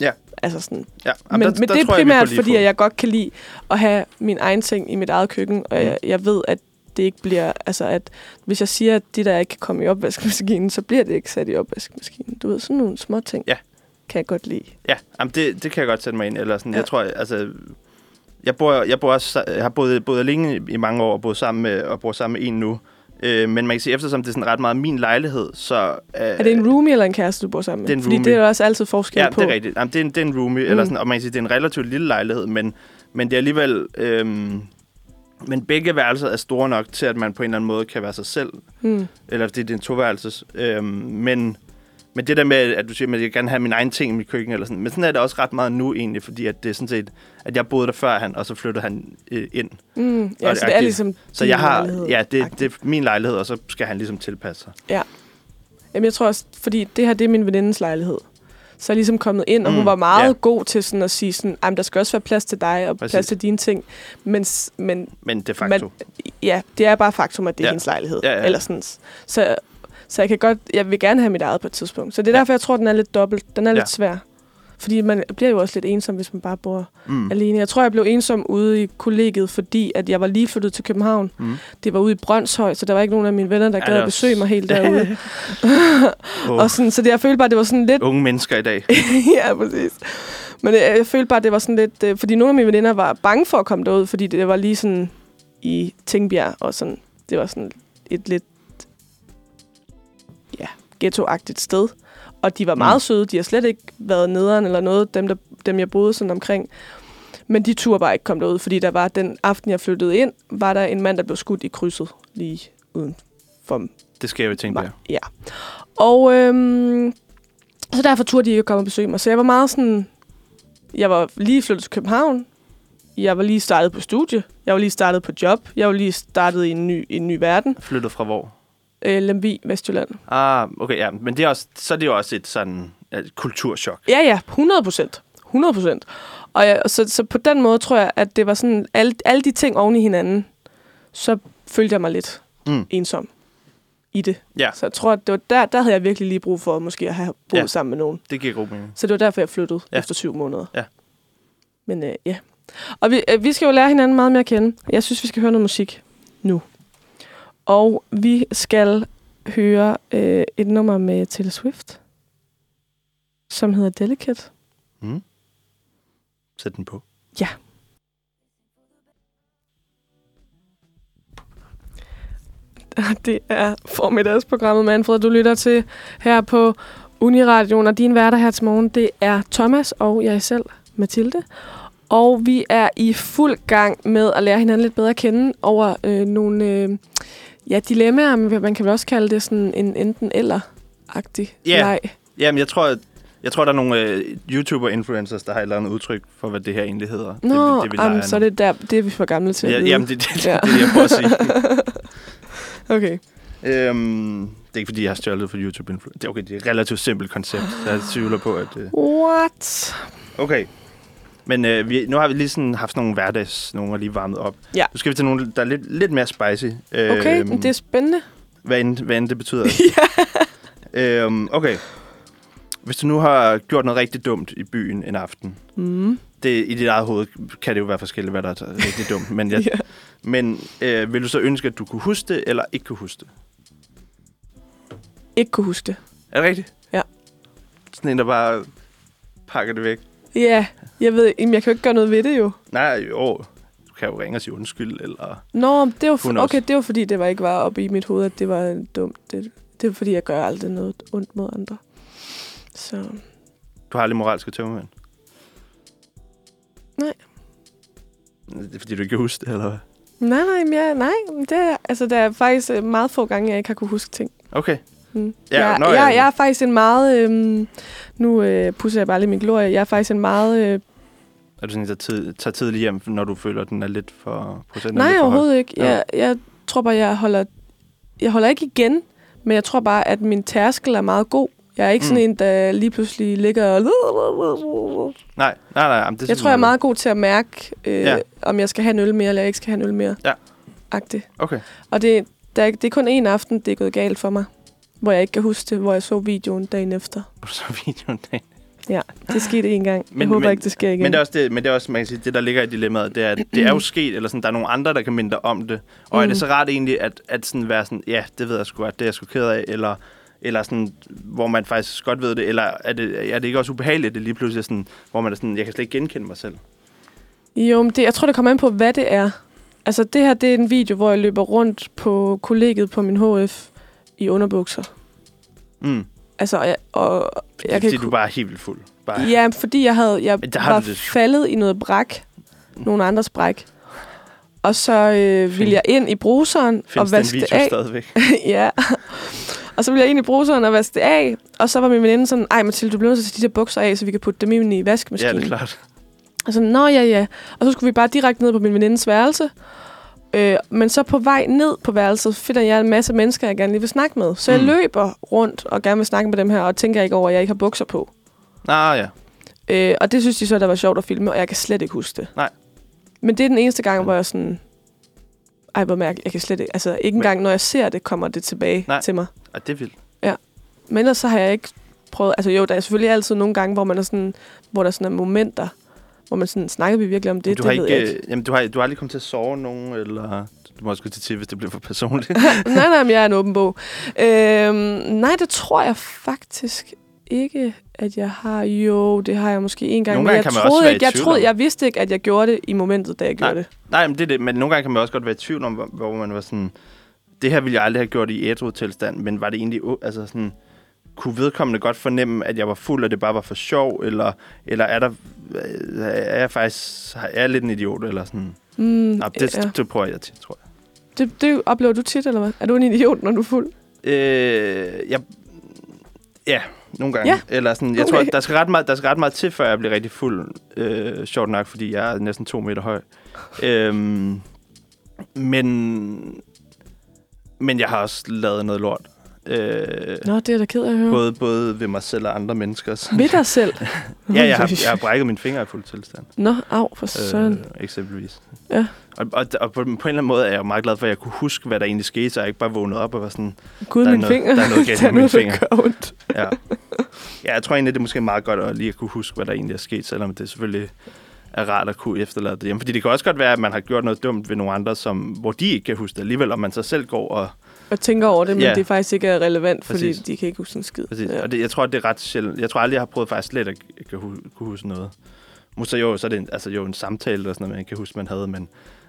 Ja. Altså sådan. ja. Men, Jamen, men det er tror jeg, vi primært, lige fordi at jeg godt kan lide at have min egen ting i mit eget køkken, og Mm. jeg, jeg ved, at det ikke bliver, altså at hvis jeg siger, at de der ikke kan komme i opvaskemaskinen, så bliver det ikke sat i opvaskemaskinen. Du ved, sådan nogle små ting Ja. kan jeg godt lide. Ja, jamen det, det kan jeg godt sætte mig ind. Eller sådan, Ja. ja. Jeg tror, altså... Jeg, bor, jeg, bor også, jeg har boet, boet alene i- mange år og boet sammen med, og bor sammen med en nu. Øh, men man kan sige, eftersom det er sådan ret meget min lejlighed, så... Øh, Er det en roomie eller en kæreste, du bor sammen med? det er en Fordi roomie. det er jo også altid forskel Ja, på. det er rigtigt. Jamen, det, er en, det er en roomie, mm. eller sådan, og man kan sige, det er en relativt lille lejlighed, men, men det er alligevel... Øhm, men begge værelser er store nok til, at man på en eller anden måde kan være sig selv. Mm. Eller fordi det er en toværelses. Øhm, men, men det der med, at du siger, at jeg gerne have min egen ting i mit køkken, eller sådan, men sådan er det også ret meget nu egentlig, fordi at det er sådan set, at jeg boede der før han, og så flyttede han øh, ind. Mm. Og Ja, det så det er ligesom Så jeg har, lejlighed. ja, det, det er min lejlighed, og så skal han ligesom tilpasse sig. Jamen, jeg tror også, fordi det her, det er min venindes lejlighed. Så er ligesom kommet ind, og hun Mm, var meget ja. god til sådan at sige sådan, "Ej, men der skal også være plads til dig, og Præcis. plads til dine ting. Men, men Men de facto. ja, det er bare faktum, at det er Ja. hendes lejlighed. Ja, ja. Eller sådan. Så, så jeg kan godt, jeg vil gerne have mit eget på et tidspunkt. Så det er Ja. derfor, jeg tror, den er lidt dobbelt. Den er Ja. lidt svær. Fordi man bliver jo også lidt ensom, hvis man bare bor mm. alene. Jeg tror, jeg blev ensom ude i kollegiet, fordi at jeg var lige flyttet til København. Mm. Det var ude i Brøndshøj, så der var ikke nogen af mine venner, der Ja, gad det at besøge mig helt derude. Oh, og sådan, så det, jeg følte bare, det var sådan lidt... unge mennesker i dag. ja, præcis. Men øh, jeg følte bare, det var sådan lidt... Øh, fordi nogle af mine veninder var bange for at komme derud, fordi det var lige sådan i Tingbjerg, og sådan, det var sådan et lidt ja, ghettoagtigt sted. Og de var meget Mm. søde. De har slet ikke været nederen eller noget, dem, der, dem jeg boede sådan omkring. Men de turde bare ikke komme derud, fordi der var den aften, jeg flyttede ind, var der en mand, der blev skudt i krydset lige uden for Det skal jeg jo tænke på. Ja. Og øhm, så derfor turde de ikke komme og besøge mig. Så jeg var meget sådan... Jeg var lige flyttet til København. Jeg var lige startet på studie. Jeg var lige startet på job. Jeg var lige startet i en ny, i en ny verden. Flyttet fra hvor? Øh, Lemvig, Vestjylland. Ah, okay, ja. Men det er også, så er det jo også et sådan et kulturschok. Ja, ja, 100 procent. 100 procent. Og jeg, så, så på den måde tror jeg, at det var sådan, alle, alle de ting oven i hinanden, så følte jeg mig lidt Mm. ensom i det. Ja. Så jeg tror, at det var der, der havde jeg virkelig lige brug for måske at have boet Ja. ja. sammen med nogen. Det giver god mening. Så det var derfor, jeg flyttede Ja. ja. efter syv måneder. Ja. Men øh, ja. Og vi, øh, vi skal jo lære hinanden meget mere at kende. Jeg synes, vi skal høre noget musik nu. Og vi skal høre øh, et nummer med Taylor Swift, som hedder Delicate. Mm. Sæt den på. Det er formiddagsprogrammet, Manfred, du lytter til her på Uniradioen. Og din værter her til morgen, det er Thomas og jeg selv, Mathilde. Og vi er i fuld gang med at lære hinanden lidt bedre at kende over øh, nogle øh, ja, dilemmaer, men man kan vel også kalde det sådan en enten-eller-agtig Ja. leg. Jamen, jeg tror, at jeg tror, der er nogle øh, YouTuber-influencers, der har et eller andet udtryk for, hvad det her egentlig hedder. Nå, det, det, vi jamen, så er det der, det er vi for gamle til Ja, jamen, det, det, det, Ja. det, er det, jeg prøver at sige. Okay. øhm, det er ikke, fordi jeg har stjålet for YouTube. influ- Det er okay, det er et relativt simpelt koncept, så jeg tvivler på, at... Øh, What? okay. Men øh, vi, nu har vi lige sådan haft nogle hverdags, nogle lige varmet op. Ja. Nu skal vi til nogle, der er lidt, lidt mere spicy. Okay, Øhm, det er spændende. hvad, end, hvad end det betyder. øhm, okay. Hvis du nu har gjort noget rigtig dumt i byen en aften, Mm. det, i dit eget hoved kan det jo være forskelligt, hvad der er rigtig dumt. Men, jeg, Ja. men øh, vil du så ønske, at du kunne huske det, eller ikke kunne huske det? Ikke kunne huske det. Er det rigtigt? Ja. Sådan en, der bare pakker det væk. Ja, jeg ved, jamen, jeg kan jo ikke gøre noget ved det jo. Nej, jo. Du kan jo ringe og sige undskyld, eller... Nå, det var, for, okay, det var fordi, det var ikke var oppe i mit hoved, at det var dumt. Det, det var fordi, jeg gør aldrig noget ondt mod andre. Så Du har aldrig moralske tømmermænd? Nej. Det er fordi, du ikke kan huske det, eller hvad? nej, nej, men jeg, nej, det er, altså, der er faktisk øh, meget få gange, jeg ikke har kunne huske ting. Okay. Mm. Ja, jeg, nå, jeg, ja. jeg er faktisk en meget, øhm, nu øh, pusser jeg bare lige min glorie, jeg er faktisk en meget øh, Er du sådan, der tid, tager tidligt hjem, når du føler, at den er lidt for procenten? Nej, for høj? overhovedet ikke. Ja. Jeg, jeg tror bare, jeg holder, jeg holder ikke igen, men jeg tror bare, at min tærskel er meget god. Jeg er ikke sådan Mm. en, der lige pludselig ligger og... Nej, nej, nej. Jamen, det Jeg tror, jeg er meget god til at mærke, øh, Ja. ja. om jeg skal have en øl mere, eller jeg ikke skal have en øl mere. Ja. Agtigt. Okay. Og det, der, er- det er kun en aften, det er gået galt for mig. Hvor jeg ikke kan huske det, hvor jeg så videoen dagen efter. Så videoen dagen. Ja, det skete en gang. Men- jeg håber men- ikke, det sker igen. Men det er også det, men det er også, man kan sige, det der ligger i dilemmaet, det er, at det er jo sket, eller sådan, der er nogle andre, der kan minde dig om det. Og mm. er det Mm. så rart egentlig, at, at sådan være sådan, ja, det ved jeg sgu godt, det er jeg sgu ked af, eller, eller sådan, hvor man faktisk godt ved det, eller er det, er det ikke også ubehageligt, at det lige pludselig er sådan, hvor man er sådan, jeg kan slet ikke genkende mig selv. Jo, men det, jeg tror, det kommer an på, hvad det er. Altså, det her, det er en video, hvor jeg løber rundt på kollegiet på min HF i underbukser. Mm. Altså, og jeg, og Jeg fordi kan du bare helt vildt fuld. Bare, Ja, fordi jeg havde jeg var det- faldet i noget bræk. Nogle andres bræk. Og så øh, ville jeg ind i bruseren og Findes den vaske det af. stadigvæk? ja. Og så ville jeg ind i bruseren og vaske det af. Og så var min veninde sådan, ej Mathilde, du bliver nødt til at tage de der bukser af, så vi kan putte dem ind i ja, vaskemaskinen. det er klart. Og så, nå ja, ja. Og så skulle vi bare direkte ned på min venindes værelse. Øh, men så på vej ned på værelset, finder jeg en masse mennesker, jeg gerne lige vil snakke med. Så jeg Mm. løber rundt og gerne vil snakke med dem her, og tænker ikke over, at jeg ikke har bukser på. Nå, ja. Øh, og det synes de så, der var sjovt at filme, og jeg kan slet ikke huske det. Nej. Men det er den eneste gang, hvor jeg sådan... Ej, hvor mærkeligt. Jeg kan slet ikke... Altså, ikke engang, når jeg ser det, kommer det tilbage Nej. til mig. Og det er vildt. Men ellers så har jeg ikke prøvet... Altså jo, der er selvfølgelig altid nogle gange, hvor man er sådan... Hvor der sådan er momenter, hvor man sådan... Snakker vi virkelig om det? du det har ved ikke, ikke. øh, Jamen, du har, du har aldrig kommet til at sove nogen, eller... Du må også gå til til, hvis det bliver for personligt. nej, nej, men jeg er en åben bog. Øhm, nej, det tror jeg faktisk ikke, at jeg har. Jo, det har jeg måske en gang. Nogle men jeg kan man troede også ikke, jeg troede, jeg vidste ikke, at jeg gjorde det i momentet, da jeg Nej. gjorde det. Nej, men det er det. Men nogle gange kan man også godt være i tvivl om, hvor, hvor man var sådan... Det her ville jeg aldrig have gjort i ædru tilstand, men var det egentlig... Altså sådan, kunne vedkommende godt fornemme, at jeg var fuld, og det bare var for sjov, eller, eller er der... øh, Er jeg faktisk... Er jeg lidt en idiot, eller sådan... Mm, Nå, det, ja. det prøver jeg til, tror jeg. det, det oplever du tit, eller hvad? Er du en idiot, når du er fuld? Øh, jeg, ja, nogle gange. Ja. Eller sådan, jeg Okay. tror, der skal, ret meget, der skal ret meget til, før jeg bliver rigtig fuld. Øh, sjovt nok, fordi jeg er næsten to meter høj. øhm, men, men jeg har også lavet noget lort. Øh, Nå, det er da ked af at høre. både, både ved mig selv og andre mennesker. Så, Ved dig selv? ja, jeg har, jeg har brækket mine fingre i fuld tilstand. Nå, af for søren. Øh, eksempelvis. Ja. Og, og, og på, på en eller anden måde er jeg jo meget glad for, at jeg kunne huske, hvad der egentlig skete, så jeg ikke bare vågnede op og var sådan, Gud, min noget- finger. der er noget galt med fingre. gør ondt. Ja. ja, jeg tror egentlig, det er måske meget godt at lige at kunne huske, hvad der egentlig er sket, selvom det selvfølgelig er rart at kunne efterlade det hjemme. Fordi det kan også godt være, at man har gjort noget dumt ved nogle andre, som, hvor de ikke kan huske det alligevel, og man så selv går og... Og tænker over det, men Ja. det faktisk ikke er relevant, fordi Præcis. de kan ikke huske en skid. Præcis. Ja. Og det, jeg tror, det er ret sjældent. Jeg tror aldrig, jeg har prøvet faktisk slet at kunne huske noget. Måske jo, så er det en, altså, jo en samtale eller sådan noget, man kan huske, man havde, men,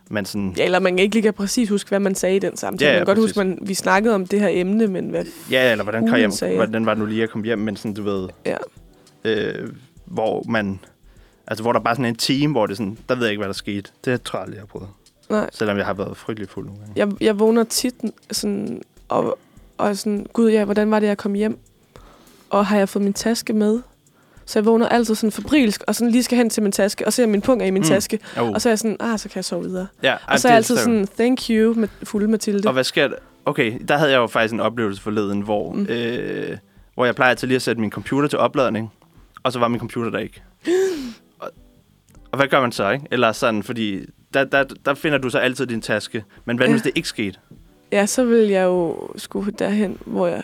men sådan... Ja, eller man kan ikke lige kan præcis huske, hvad man sagde i den samtale. Ja, ja, man kan godt huske, at vi snakkede om det her emne, men hvad... Ja, eller hvordan, kom jeg, sagde hvordan var det nu lige at komme hjem, men sådan, du ved... Ja. Øh, hvor man... Altså, hvor der bare sådan en team, hvor det sådan, der ved jeg ikke, hvad der skete. Det tror jeg aldrig, jeg har prøvet. Nej, Selvom jeg har været frygtelig fuld nogle gange. jeg, jeg vågner tit sådan, og, og sådan, gud ja, hvordan var det, jeg kom hjem? Og har jeg fået min taske med? Så jeg vågner altid sådan febrilsk, og sådan lige skal hen til min taske, og ser min punkt er i min Mm. taske. Oh. Og så er jeg sådan, ah, så kan jeg sove videre. ja, Og så er jeg altid sådan, thank you, med fulde Mathilde. Og hvad sker der? Okay, der havde jeg jo faktisk en oplevelse forleden, hvor. Mm. øh, hvor jeg plejer til lige at sætte min computer til opladning, og så var min computer der ikke. og, hvad gør man så, ikke? Eller sådan, fordi der, der, der finder du så altid din taske. Men hvad ja. Ja. hvis det ikke skete? Ja, så vil jeg jo skulle derhen, hvor jeg...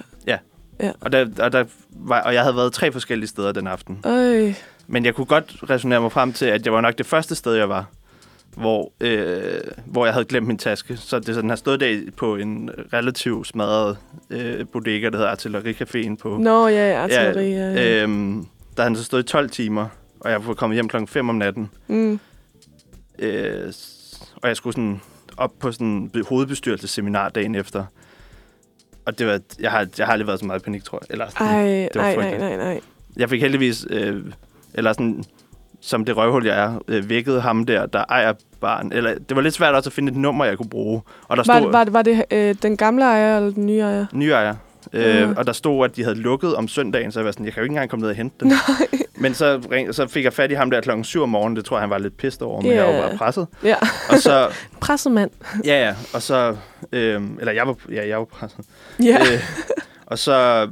Og, der, og, der var, og jeg havde været tre forskellige steder den aften. Øj, Men jeg kunne godt resonere mig frem til, at jeg var nok det første sted, jeg var, hvor, øh, hvor jeg havde glemt min taske. Så det sådan, har stået der på en relativt smadret øh, bodega, der hedder Artillericaféen på... nå ja, artilleri. Ja, ja. Øhm, der havde han så stået i 12 timer, og jeg var kommet hjem klokken 5 om natten. Mm. Øh, og jeg skulle sådan op på sådan hovedbestyrelsesseminar dagen efter. Og det var, jeg har, jeg har aldrig været så meget i panik, tror jeg. Eller sådan, Ej, det var nej, nej, nej, nej. Jeg fik heldigvis, øh, eller sådan, som det røvhul, jeg er, øh, vækket ham der, der ejer barn. Eller, det var lidt svært også at finde et nummer, jeg kunne bruge. Og der stod Var, var, var det øh, den gamle ejer eller den nye ejer? nye ejer. Øh, Mm. Og der stod, at de havde lukket om søndagen, så jeg var sådan, jeg kan jo ikke engang komme ned og hente den. Men så, ring, så fik jeg fat i ham der klokken 7 om morgenen. Det tror jeg, han var lidt pissed over, men Ja. jeg var bare presset. Ja, Og så, presset mand. ja, ja, og så, øhm, eller jeg var, ja, jeg var presset. Ja. Øh, og så,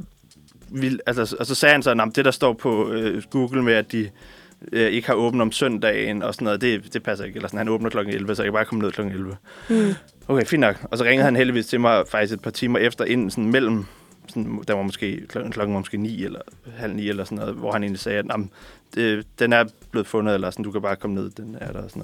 vil, altså, og så sagde han så, at det, der står på øh, Google med, at de øh, ikke har åbent om søndagen og sådan noget, det, det passer ikke. Eller sådan, han åbner klokken 11, så jeg kan bare komme ned klokken 11. Mm. Okay, fint nok. Og så ringede han heldigvis til mig faktisk et par timer efter, inden sådan mellem, sådan, der var måske, klokken, var måske 9 eller halv 9 eller sådan noget, hvor han egentlig sagde, at "Nå, men, det, den er blevet fundet, eller sådan, du kan bare komme ned, den er der og sådan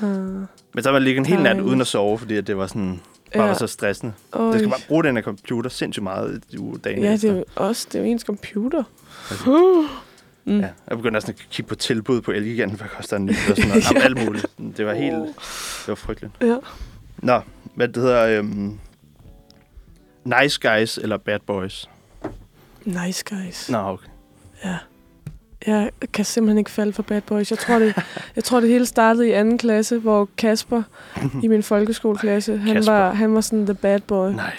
noget. Uh, Men så var jeg ligget en hel nat uden at sove, fordi at det var sådan, bare var så stressende. Øj. Det skal bare bruge den her computer sindssygt meget i dagen Ja, efter. det er jo også det er jo ens computer. Altså. Mm. Ja, jeg begyndte næsten at kigge på tilbud på Elgiganten, hvad koster en ny, og sådan noget. Jamen, alt muligt. Det var helt, det var frygteligt. Ja. Nå, hvad det hedder, øhm, Nice Guys eller Bad Boys? Nice guys. Nå, okay. Ja. Jeg kan simpelthen ikke falde for Bad Boys. Jeg tror, det, jeg tror, det hele startede i anden klasse, hvor Kasper i min folkeskoleklasse, han Kasper. var, han var sådan the bad boy. Nej.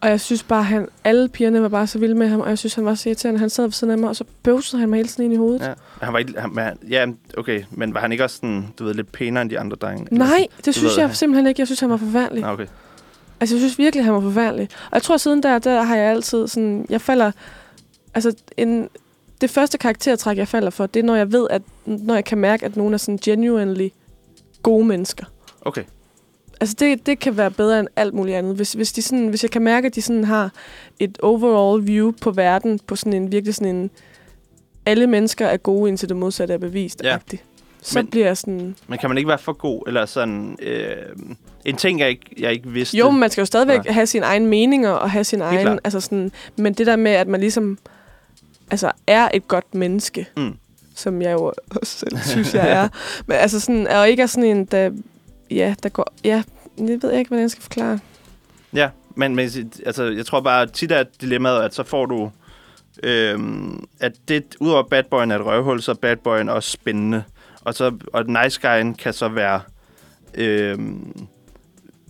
Og jeg synes bare, han, alle pigerne var bare så vilde med ham, og jeg synes, han var så irriterende. Han sad ved siden af mig, og så bøvsede han mig hele tiden ind i hovedet. Ja. Han var ikke, han, ja, okay, men var han ikke også sådan, du ved, lidt pænere end de andre drenge? Nej, det Du synes ved, jeg han- simpelthen ikke. Jeg synes, han var forfærdelig. Nå, okay. Altså, jeg synes virkelig, han var forfærdelig. Og jeg tror, siden der, der har jeg altid sådan... Jeg falder... Altså, en, det første karaktertræk, jeg falder for, det er, når jeg ved, at... Når jeg kan mærke, at nogen er sådan genuinely gode mennesker. Okay. Altså, det, det kan være bedre end alt muligt andet. Hvis, hvis, de sådan, hvis jeg kan mærke, at de sådan har et overall view på verden, på sådan en virkelig sådan en... Alle mennesker er gode, indtil det modsatte er bevist. Ja. Så Men- bliver jeg sådan... Men kan man ikke være for god, eller sådan... Øh, en ting, jeg ikke, jeg ikke vidste... Jo, men man skal jo stadigvæk. Nej. have sine egne meninger og have sin egen... klart. Altså sådan, men det der med, at man ligesom altså, er et godt menneske, Mm. som jeg jo også selv synes, jeg er. Men altså sådan, og ikke er sådan en, der... Ja, der går... Ja, jeg ved ikke, hvordan jeg skal forklare. Ja, men, men altså, jeg tror bare, at tit er dilemmaet, at så får du... Øhm, at det, udover bad boyen er et røvhul, så er bad boyen også spændende. Og, så, og nice guyen kan så være øhm,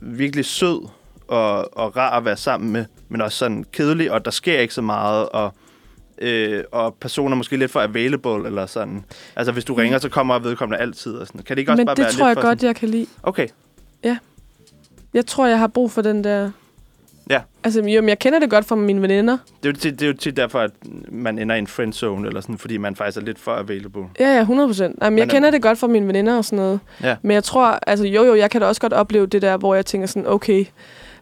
virkelig sød og, og rar at være sammen med, men også sådan kedelig, og der sker ikke så meget, og, øh, og personer måske lidt for available, eller sådan. Altså, hvis du ringer, så kommer vedkommende altid, og sådan. Kan det ikke også Men bare det være tror lidt jeg for godt, sådan, jeg kan lide. Okay, Jeg tror, jeg har brug for den der... Ja. Altså, jo, men jeg kender det godt fra mine veninder. det er, jo tit, det er jo tit derfor, at man ender i en friendzone, eller sådan, fordi man faktisk er lidt for available. Ja, ja, 100 procent. Jeg Men, kender det godt fra mine veninder og sådan noget. Ja. Men jeg tror, altså jo jo, jeg kan da også godt opleve det der, hvor jeg tænker sådan, okay,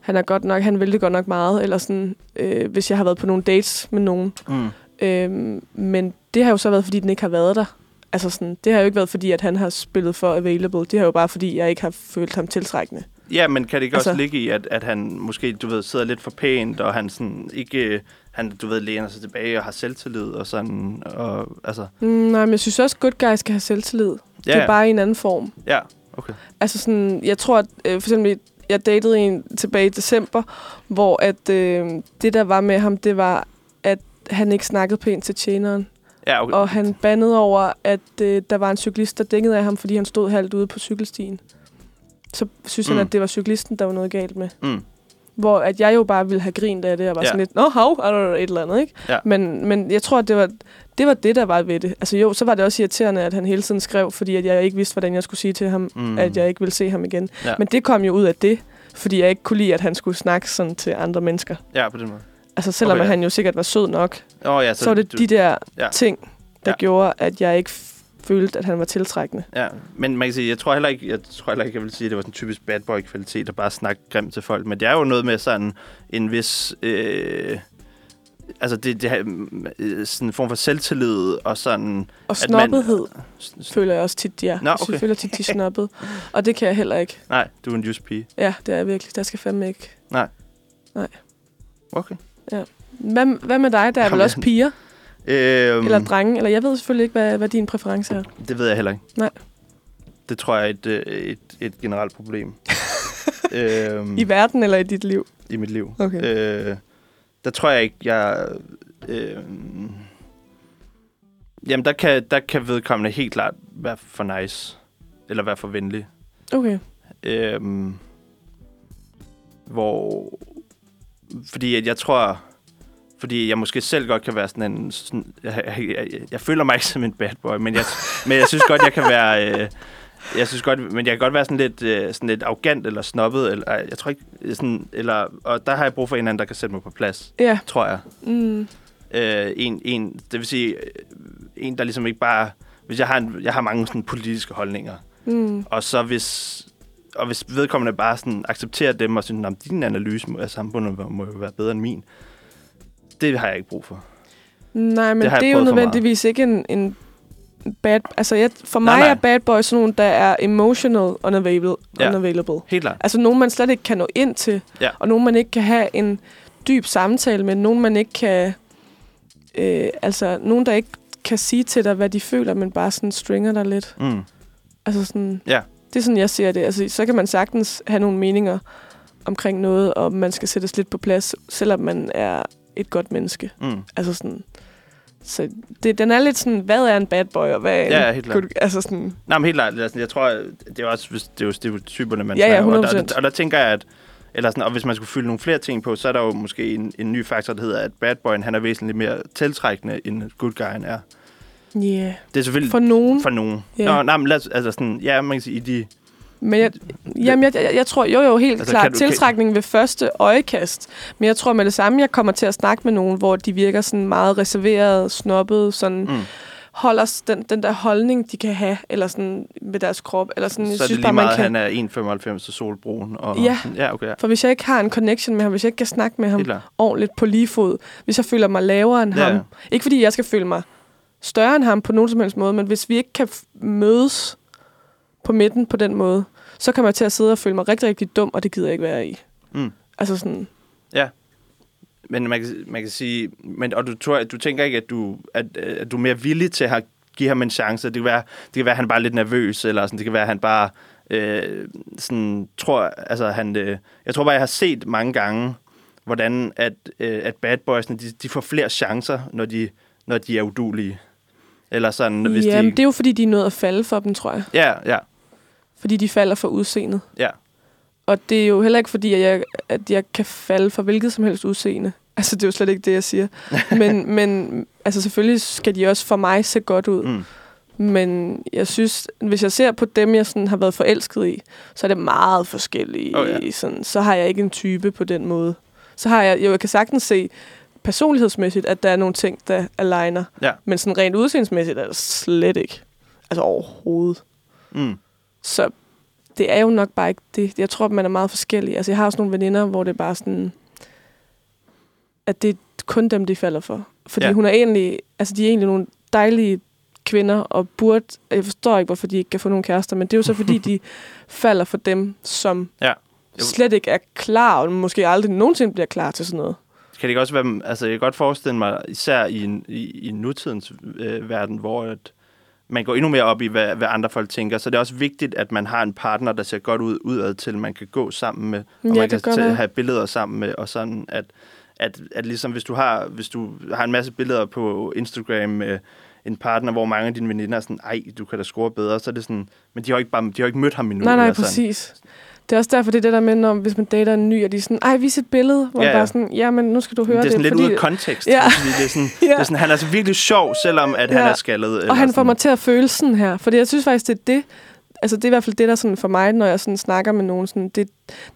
han er godt nok, han vil det godt nok meget, eller sådan, øh, hvis jeg har været på nogle dates med nogen. Mm. Øh, men det har jo så været, fordi den ikke har været der. Altså sådan, det har jo ikke været, fordi at han har spillet for available. Det har jo bare, fordi jeg ikke har følt ham tiltrækkende. Ja, men kan det ikke altså, også ligge i, at, at han måske, du ved, sidder lidt for pænt, og han sådan ikke, han, du ved, læner sig tilbage og har selvtillid og sådan, og altså, Mm, nej, men jeg synes også, good guys skal have selvtillid. ja, Det er bare i en anden form. ja, okay. Altså sådan, jeg tror, at øh, for eksempel, jeg datede en tilbage i december, hvor at øh, det, der var med ham, det var, at han ikke snakkede pænt til tjeneren. Ja, okay. Og han bandede over, at øh, der var en cyklist, der dækkede af ham, fordi han stod halvt ude på cykelstien. Så synes mm. Mm. han, at det var cyklisten, der var noget galt med. Mm. Hvor at jeg jo bare ville have grint af det, og var Ja. sådan lidt, nå, hav, er der et eller andet, ikke? Ja. Men, men jeg tror, at det var, det var det, der var ved det. Altså jo, så var det også irriterende, at han hele tiden skrev, fordi at jeg ikke vidste, hvordan jeg skulle sige til ham, Mm. mm. at jeg ikke ville se ham igen. Ja. Men det kom jo ud af det, fordi jeg ikke kunne lide, at han skulle snakke sådan til andre mennesker. Ja, på den måde. Altså selvom Okay, ja. han jo sikkert var sød nok, oh, ja, så, så var det du, de der ja. ting, der Ja. gjorde, at jeg ikke følte, at han var tiltrækkende. Ja, men man kan sige, jeg tror heller ikke, jeg tror heller ikke, jeg vil sige, at det var sådan en typisk bad boy kvalitet at bare snakke grimt til folk, men det er jo noget med sådan en vis øh, altså det, det øh, sådan en form for selvtillid og sådan Og At man- snobbethed s- føler jeg også tit, er. Nå, Jeg okay. føler tit, de er snobbet. Og det kan jeg heller ikke. nej, du er en just pige. Ja, det er jeg virkelig. Der skal fandme ikke. Okay. Hvad, hvad med dig? Der er vel Jamen, også piger? Øhm, Eller drenge? Eller jeg ved selvfølgelig ikke, hvad, hvad din præference er. Det ved jeg heller ikke. Nej. Det tror jeg er et, øh, et, et generelt problem. øhm, I verden eller i dit liv? I mit liv. Okay. Øh, der tror jeg ikke, jeg... Øh, jamen, der kan, der kan vedkommende helt klart være for nice. Eller være for venlig. Okay. Øhm, hvor... Fordi at jeg tror... Fordi jeg måske selv godt kan være sådan en... Sådan, jeg, jeg, jeg, jeg føler mig ikke som en bad boy, men jeg, men jeg synes godt, jeg kan være... Øh, jeg synes godt, men jeg kan godt være sådan lidt, øh, sådan lidt arrogant eller snobbet, eller jeg tror ikke, sådan, eller, og der har jeg brug for en anden, der kan sætte mig på plads, Ja. tror jeg. Mm. Øh, en, en, det vil sige, øh, en, der ligesom ikke bare, hvis jeg har, en, jeg har mange sådan politiske holdninger, Mm. og så hvis, og hvis vedkommende bare sådan accepterer dem og synes, at din analyse af samfundet må, må jo være bedre end min, det har jeg ikke brug for. Nej, men Det det, er jo nødvendigvis ikke en, en bad... Altså, jeg, for mig nej. er bad boy sådan nogen, der er emotional unavailable. Ja. unavailable. Helt klart. Altså nogen, man slet ikke kan nå ind til. Ja. Og nogen, man ikke kan have en dyb samtale med. Nogen, man ikke kan... Øh, altså, nogen, der ikke kan sige til dig, hvad de føler, men bare sådan stringer dig lidt. Mm. Altså sådan... Ja. Det er sådan, jeg ser det. Altså, så kan man sagtens have nogle meninger omkring noget, og man skal sættes lidt på plads, selvom man er et godt menneske. Mm. Altså sådan... Så det, den er lidt sådan, hvad er en bad boy, og hvad er en Ja, helt klart. good, Altså sådan... Nej, men helt klart. Jeg tror, det er også det er jo stereotyperne, man Ja, ja, snakker om. og, 100%. der, og der tænker jeg, at eller sådan, og hvis man skulle fylde nogle flere ting på, så er der jo måske en, en ny faktor, der hedder, at bad boyen, han er væsentligt mere tiltrækkende, end good guyen er. Ja, yeah. Det er selvfølgelig for nogen. for nogen. Ja. Nå, nej, men lad os, altså sådan, ja, man kan sige, i de... Men jeg, jamen, jeg, jeg, jeg tror jo jo helt Altså, klart kan du- kan- tiltrækning ved første øjekast. Men jeg tror med det samme, jeg kommer til at snakke med nogen, hvor de virker sådan meget reserveret, snobbet, sådan Mm. holder den, den der holdning, de kan have, eller sådan med deres krop. Eller sådan, Så jeg er det synes lige bare, meget, kan... han er 1,95 til solbrun. Og, Ja. Ja, okay. Ja. For hvis jeg ikke har en connection med ham, hvis jeg ikke kan snakke med ham ordentligt på lige fod, hvis jeg føler mig lavere end Ja, ham, ikke fordi jeg skal føle mig større end ham på nogen som helst måde, men hvis vi ikke kan mødes på midten på den måde, så kommer jeg til at sidde og føle mig rigtig, rigtig dum, og det gider jeg ikke være i. Mm. Altså sådan, Men man kan, man kan sige, men, og du, tror, du tænker ikke, at du, at, at du er mere villig til at give ham en chance. Det kan være, det kan være at han bare er lidt nervøs, eller sådan, det kan være, at han bare øh, sådan, tror, altså han, øh, jeg tror bare, jeg har set mange gange, hvordan at, øh, at bad boysene, de, de får flere chancer, når de, når de er udulige. Eller sådan, hvis jamen, de... det er jo fordi, de er nødt at falde for dem, tror jeg. Ja, ja, Fordi de falder for udseendet. ja. Og det er jo heller ikke fordi, at jeg, at jeg kan falde for hvilket som helst udseende. Altså, det er jo slet ikke det, jeg siger. men, men altså, selvfølgelig skal de også for mig se godt ud. Mm. Men jeg synes, hvis jeg ser på dem, jeg sådan har været forelsket i, så er det meget forskellige. Oh, ja. sådan, så har jeg ikke en type på den måde. Så har jeg, jo, jeg kan sagtens se personlighedsmæssigt, at der er nogle ting, der aligner. Ja. Men sådan rent udseendsmæssigt er det slet ikke. Altså overhovedet. Mm. Så det er jo nok bare ikke det. Jeg tror, at man er meget forskellig. Altså, jeg har også nogle veninder, hvor det er bare sådan, at det er kun dem, de falder for. Fordi Ja. ja. hun er egentlig, altså de er egentlig nogle dejlige kvinder, og burde, jeg forstår ikke, hvorfor de ikke kan få nogle kærester, men det er jo så, fordi de falder for dem, som Ja. Jo. slet ikke er klar, og måske aldrig nogensinde bliver klar til sådan noget. Kan det ikke også være, altså jeg kan godt forestille mig, især i, en, i, i nutidens øh, verden, hvor at man går endnu mere op i, hvad, hvad andre folk tænker, så det er også vigtigt, at man har en partner, der ser godt ud udad til, man kan gå sammen med, og Ja, man kan tage, have billeder sammen med, og sådan, at, at, at ligesom hvis du, har, hvis du har en masse billeder på Instagram med en partner, hvor mange af dine veninder er sådan, ej, du kan da score bedre, så er det sådan, men de har jo ikke, bare, de har ikke mødt ham endnu. nej, nej, sådan. Det er også derfor, det er det der med, når, hvis man dater en ny, og de er sådan, ej, vis et billede, hvor Ja, ja, bare sådan, ja, men nu skal du høre det er sådan det. lidt ude af kontekst. Ja. Fordi det er sådan, Ja. det er sådan, han er altså virkelig sjov, selvom at han Ja. er skaldet. eller Og han får sådan. mig til at føle sådan her. Fordi jeg synes faktisk, det er det, altså det er i hvert fald det, der sådan for mig, når jeg sådan snakker med nogen, sådan, det,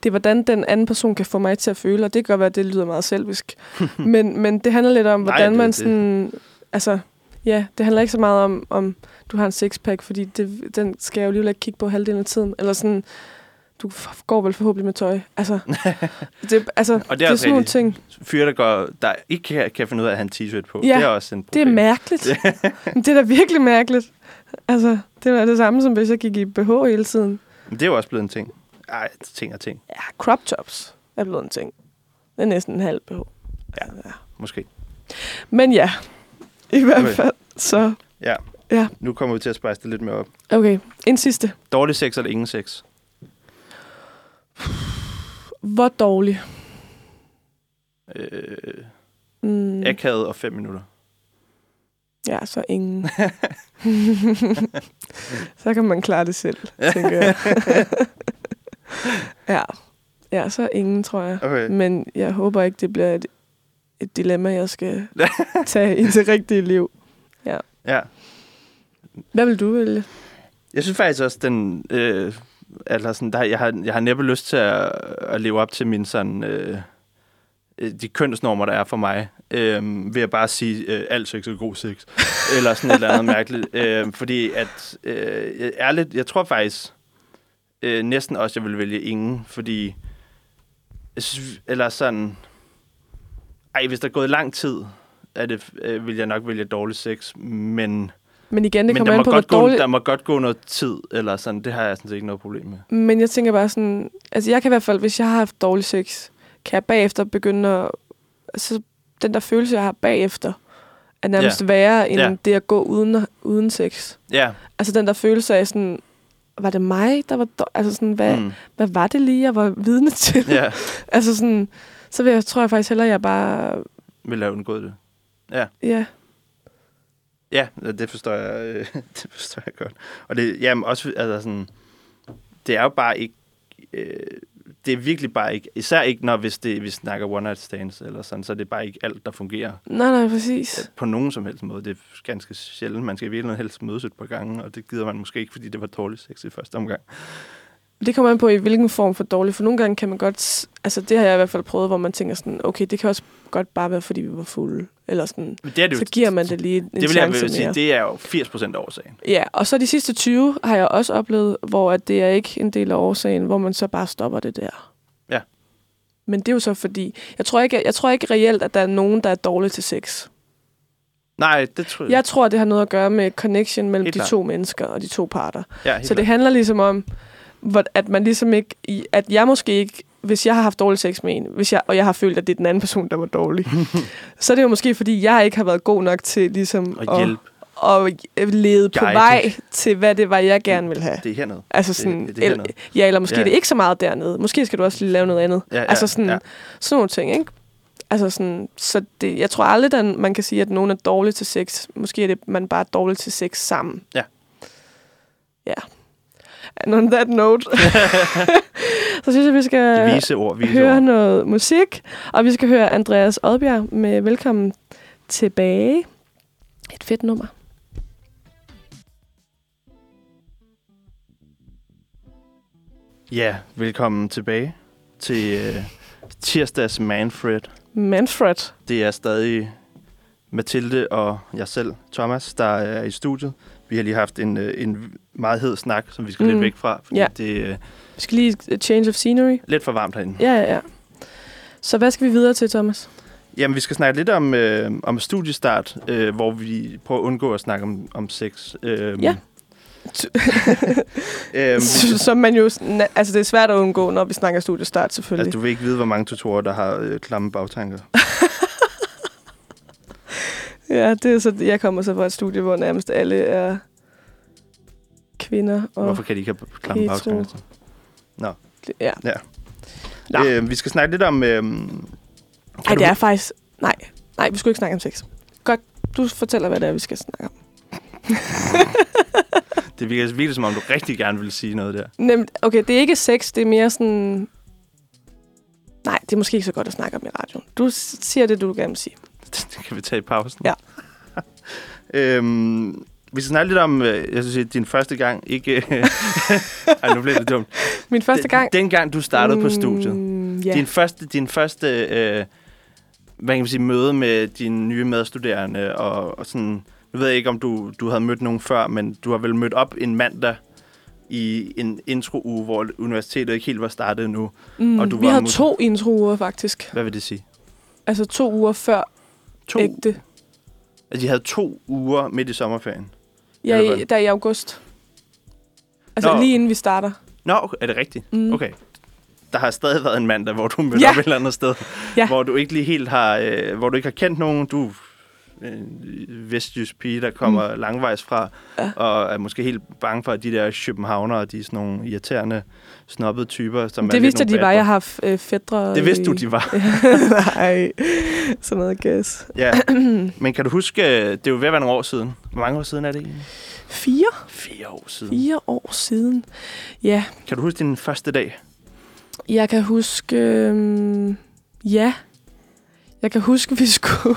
det er, hvordan den anden person kan få mig til at føle, og det kan godt være, at det lyder meget selvisk. men, men det handler lidt om, Nej, hvordan det- man det- sådan, altså, ja, det handler ikke så meget om, om du har en sixpack, fordi det, den skal jeg jo alligevel ikke kigge på halvdelen af tiden. Eller sådan, du går vel forhåbentlig med tøj. Altså, det, altså, Og det er, det er sådan nogle ting. fyre, der, går, der ikke kan, kan finde ud af at have en t-shirt på. Ja, det er også en Det er problem. mærkeligt. det er da virkelig mærkeligt. Altså, det er det samme, som hvis jeg gik i BH hele tiden. Men det er jo også blevet en ting. Ej, ting og ting. Ja, crop tops er blevet en ting. Det er næsten en halv BH. Ja. Måske. Men ja, i hvert Okay. fald. Så, Ja. Ja. Nu kommer vi til at spejse det lidt mere op. okay. En sidste. Dårlig sex eller ingen sex? Hvor dårlig? Øh, Mm, akavet og fem minutter. ja, så ingen. så kan man klare det selv, tænker jeg. ja. ja, så ingen, tror jeg. Okay. Men jeg håber ikke, det bliver et, et dilemma, jeg skal tage i det rigtige liv. Ja. Hvad vil du vælge? Jeg synes faktisk også, den... Øh, altså sådan, der, jeg, har, jeg har næppe lyst til at, at leve op til min sådan... Øh, øh, de kønsnormer, der er for mig, øh, ved at bare sige, øh, alt sex er god sex, eller sådan et eller andet mærkeligt. Øh, fordi at, øh, ærligt, jeg tror faktisk øh, næsten også, jeg vil vælge ingen, fordi, eller sådan, ej, hvis der er gået lang tid, er det, øh, vil jeg nok vælge dårlig sex, men, Men igen, det kommer an på, hvor dårligt... der må godt gå noget tid, eller sådan, det har jeg sådan set ikke noget problem med. Men jeg tænker bare sådan... Altså, jeg kan i hvert fald, hvis jeg har haft dårlig sex, kan jeg bagefter begynde at... Altså, den der følelse, jeg har bagefter, er nærmest Ja. værre, end Ja. det at gå uden, uden sex. Ja, Altså, den der følelse af sådan... Var det mig, der var... dår- Altså, sådan, hvad, mm. hvad var det lige, jeg var vidne til? ja, altså, sådan... Så vil jeg, tror jeg faktisk hellere, at jeg bare... vil have undgået det. Ja, Ja, det forstår jeg, øh, det forstår jeg godt. Og det, jamen, også, altså sådan, det er jo bare ikke, øh, det er virkelig bare ikke, især ikke, når hvis det, vi snakker one night stands eller sådan, så er det bare ikke alt, der fungerer nej, nej, præcis. på nogen som helst måde. Det er ganske sjældent. Man skal virkelig helst mødes et par gange, og det gider man måske ikke, fordi det var dårligt sex i første omgang. Det kommer an på, i hvilken form for dårligt. For nogle gange kan man godt... Altså, det har jeg i hvert fald prøvet, hvor man tænker sådan, okay, det kan også godt bare være, fordi vi var fulde. Eller sådan. Men det er det Så giver man det lige en det vil jeg vil sige, mere. det er jo 80 procent af årsagen. Ja, og så de sidste 20 har jeg også oplevet, hvor at det er ikke en del af årsagen, hvor man så bare stopper det der. Ja. Men det er jo så fordi... Jeg tror ikke, jeg tror ikke reelt, at der er nogen, der er dårlige til sex. Nej, det tror jeg. Jeg tror, det har noget at gøre med connection mellem Helt de klart. to mennesker og de to parter. ja, Så det handler ligesom om, at man ligesom ikke, at jeg måske ikke, hvis jeg har haft dårlig sex med en, hvis jeg, og jeg har følt, at det er den anden person, der var dårlig, så er det jo måske, fordi jeg ikke har været god nok til ligesom Og at, at lede på vej til, hvad det var, jeg gerne vil have. det er hernede. Altså sådan, det, det er hernede. ja, eller måske Ja. det er ikke så meget dernede. Måske skal du også lige lave noget andet. Ja, ja, altså sådan, ja. sådan nogle ting, ikke? Altså sådan, så det, jeg tror aldrig, at man kan sige, at nogen er dårlig til sex. Måske er det, man bare er dårlig til sex sammen. Ja. Ja. And on that note, så synes jeg, vi skal vise ord, vise høre ord. noget musik. Og vi skal høre Andreas Odbjerg med Velkommen tilbage. Et fedt nummer. Ja, velkommen tilbage til øh, tirsdags Manfred. Manfred. Det er stadig Mathilde og jeg selv, Thomas, der er i studiet. Vi har lige haft en, øh, en meget hed snak, som vi skal mm. Lidt væk fra, fordi Ja. det øh, Vi skal lige et change of scenery. lidt for varmt herinde. Ja, ja, ja. Så hvad skal vi videre til, Thomas? Jamen, vi skal snakke lidt om, øh, om studiestart, øh, hvor vi prøver at undgå at snakke om, om sex. Øh, Ja. øh, vi, Som man jo... Altså, det er svært at undgå, når vi snakker studiestart, selvfølgelig. altså, du vil ikke vide, hvor mange tutorer, der har øh, klamme bagtanker. Ja, det er så... Jeg kommer så fra et studie, hvor nærmest alle er kvinder. Og, Hvorfor kan de ikke have klamme bagtanker? så? Ja. Ja. Nå. Øh, vi skal snakke lidt om... Øh, Ej, det er faktisk... Nej, nej, vi skulle ikke snakke om sex. Godt, du fortæller, hvad det er, vi skal snakke om. Det virker virkelig, som om du rigtig gerne vil sige noget der. Nemt, okay, det er ikke sex, det er mere sådan... Nej, det er måske ikke så godt at snakke om i radioen. Du siger det, du gerne vil sige. Det kan vi tage i pausen. Ja. øhm, vi skal snakke lidt om, øh, jeg synes, sige, din første gang. Ikke, øh, Ej, nu blev det dumt. Min første gang... Den, dengang du startede på studiet. Mm, ja. Din første, din første øh, hvad kan man sige, møde med dine nye medstuderende, og, og sådan, nu ved jeg ikke, om du, du havde mødt nogen før, men du har vel mødt op en mandag i en intro-uge, hvor universitetet ikke helt var startet endnu. mm, og du vi var havde mod- to introuger, faktisk. Hvad vil det sige? Altså to uger før To, ægte. altså, de havde to uger midt i sommerferien. Ja, i, der i august. Altså Nå. lige inden vi starter. Nå, er det rigtigt? Mm. Okay. Der har stadig været en mandag, hvor du mødte Ja. op et eller andet sted, Ja. hvor du ikke lige helt har, øh, hvor du ikke har kendt nogen. Du en vestjysk pige, der kommer mm. langvejs fra, Ja. og er måske helt bange for, at de der københavnere, de er sådan nogle irriterende, snobbede typer. Som Det vidste de var, jeg har f- øh, fædre. Det vidste i- du, de var. Nej, sådan noget gas. Ja. Men kan du huske, øh, det er jo ved at være nogle år siden. Hvor mange år siden er det egentlig? Fire? Fire år siden. Fire år siden. Ja, Kan du huske din første dag? jeg kan huske... øhm, ja. Jeg kan huske, vi skulle...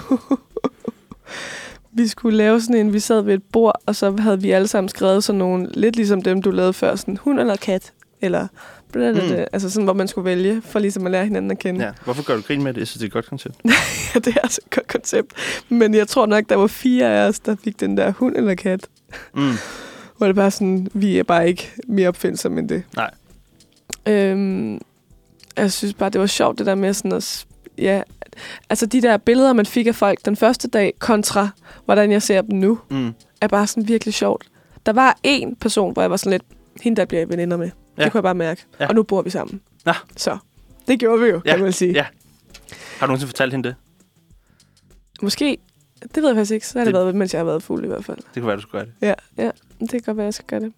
vi skulle lave sådan en, vi sad ved et bord, og så havde vi alle sammen skrevet sådan nogle, lidt ligesom dem, du lavede før, sådan hund eller kat, eller blablabla, Mm. altså sådan, hvor man skulle vælge, for ligesom at lære hinanden at kende. Ja. Hvorfor gør du grin med det? Jeg synes, det er et godt koncept. Ja, det er altså et godt koncept. Men jeg tror nok, der var fire af os, der fik den der hund eller kat. Mm. Hvor det bare sådan, vi er bare ikke mere opfindsomme end det. Nej. Øhm, jeg synes bare, det var sjovt, det der med sådan at... Ja, altså de der billeder, man fik af folk den første dag, kontra hvordan jeg ser dem nu, Mm. er bare sådan virkelig sjovt. Der var en person, hvor jeg var sådan lidt, hende der bliver jeg veninder med. Ja. Ja. Det kunne jeg bare mærke. Ja. Ja. Og nu bor vi sammen. Nå. Så det gjorde vi jo, Ja. kan man sige. Ja. Har du nogensinde fortalt hende det? Måske, det ved jeg faktisk ikke. Så har det, Det- været, mens jeg har været fuld i hvert fald. Det kunne være, du skulle gøre det. Ja, ja. Det kan godt være, jeg skal gøre det.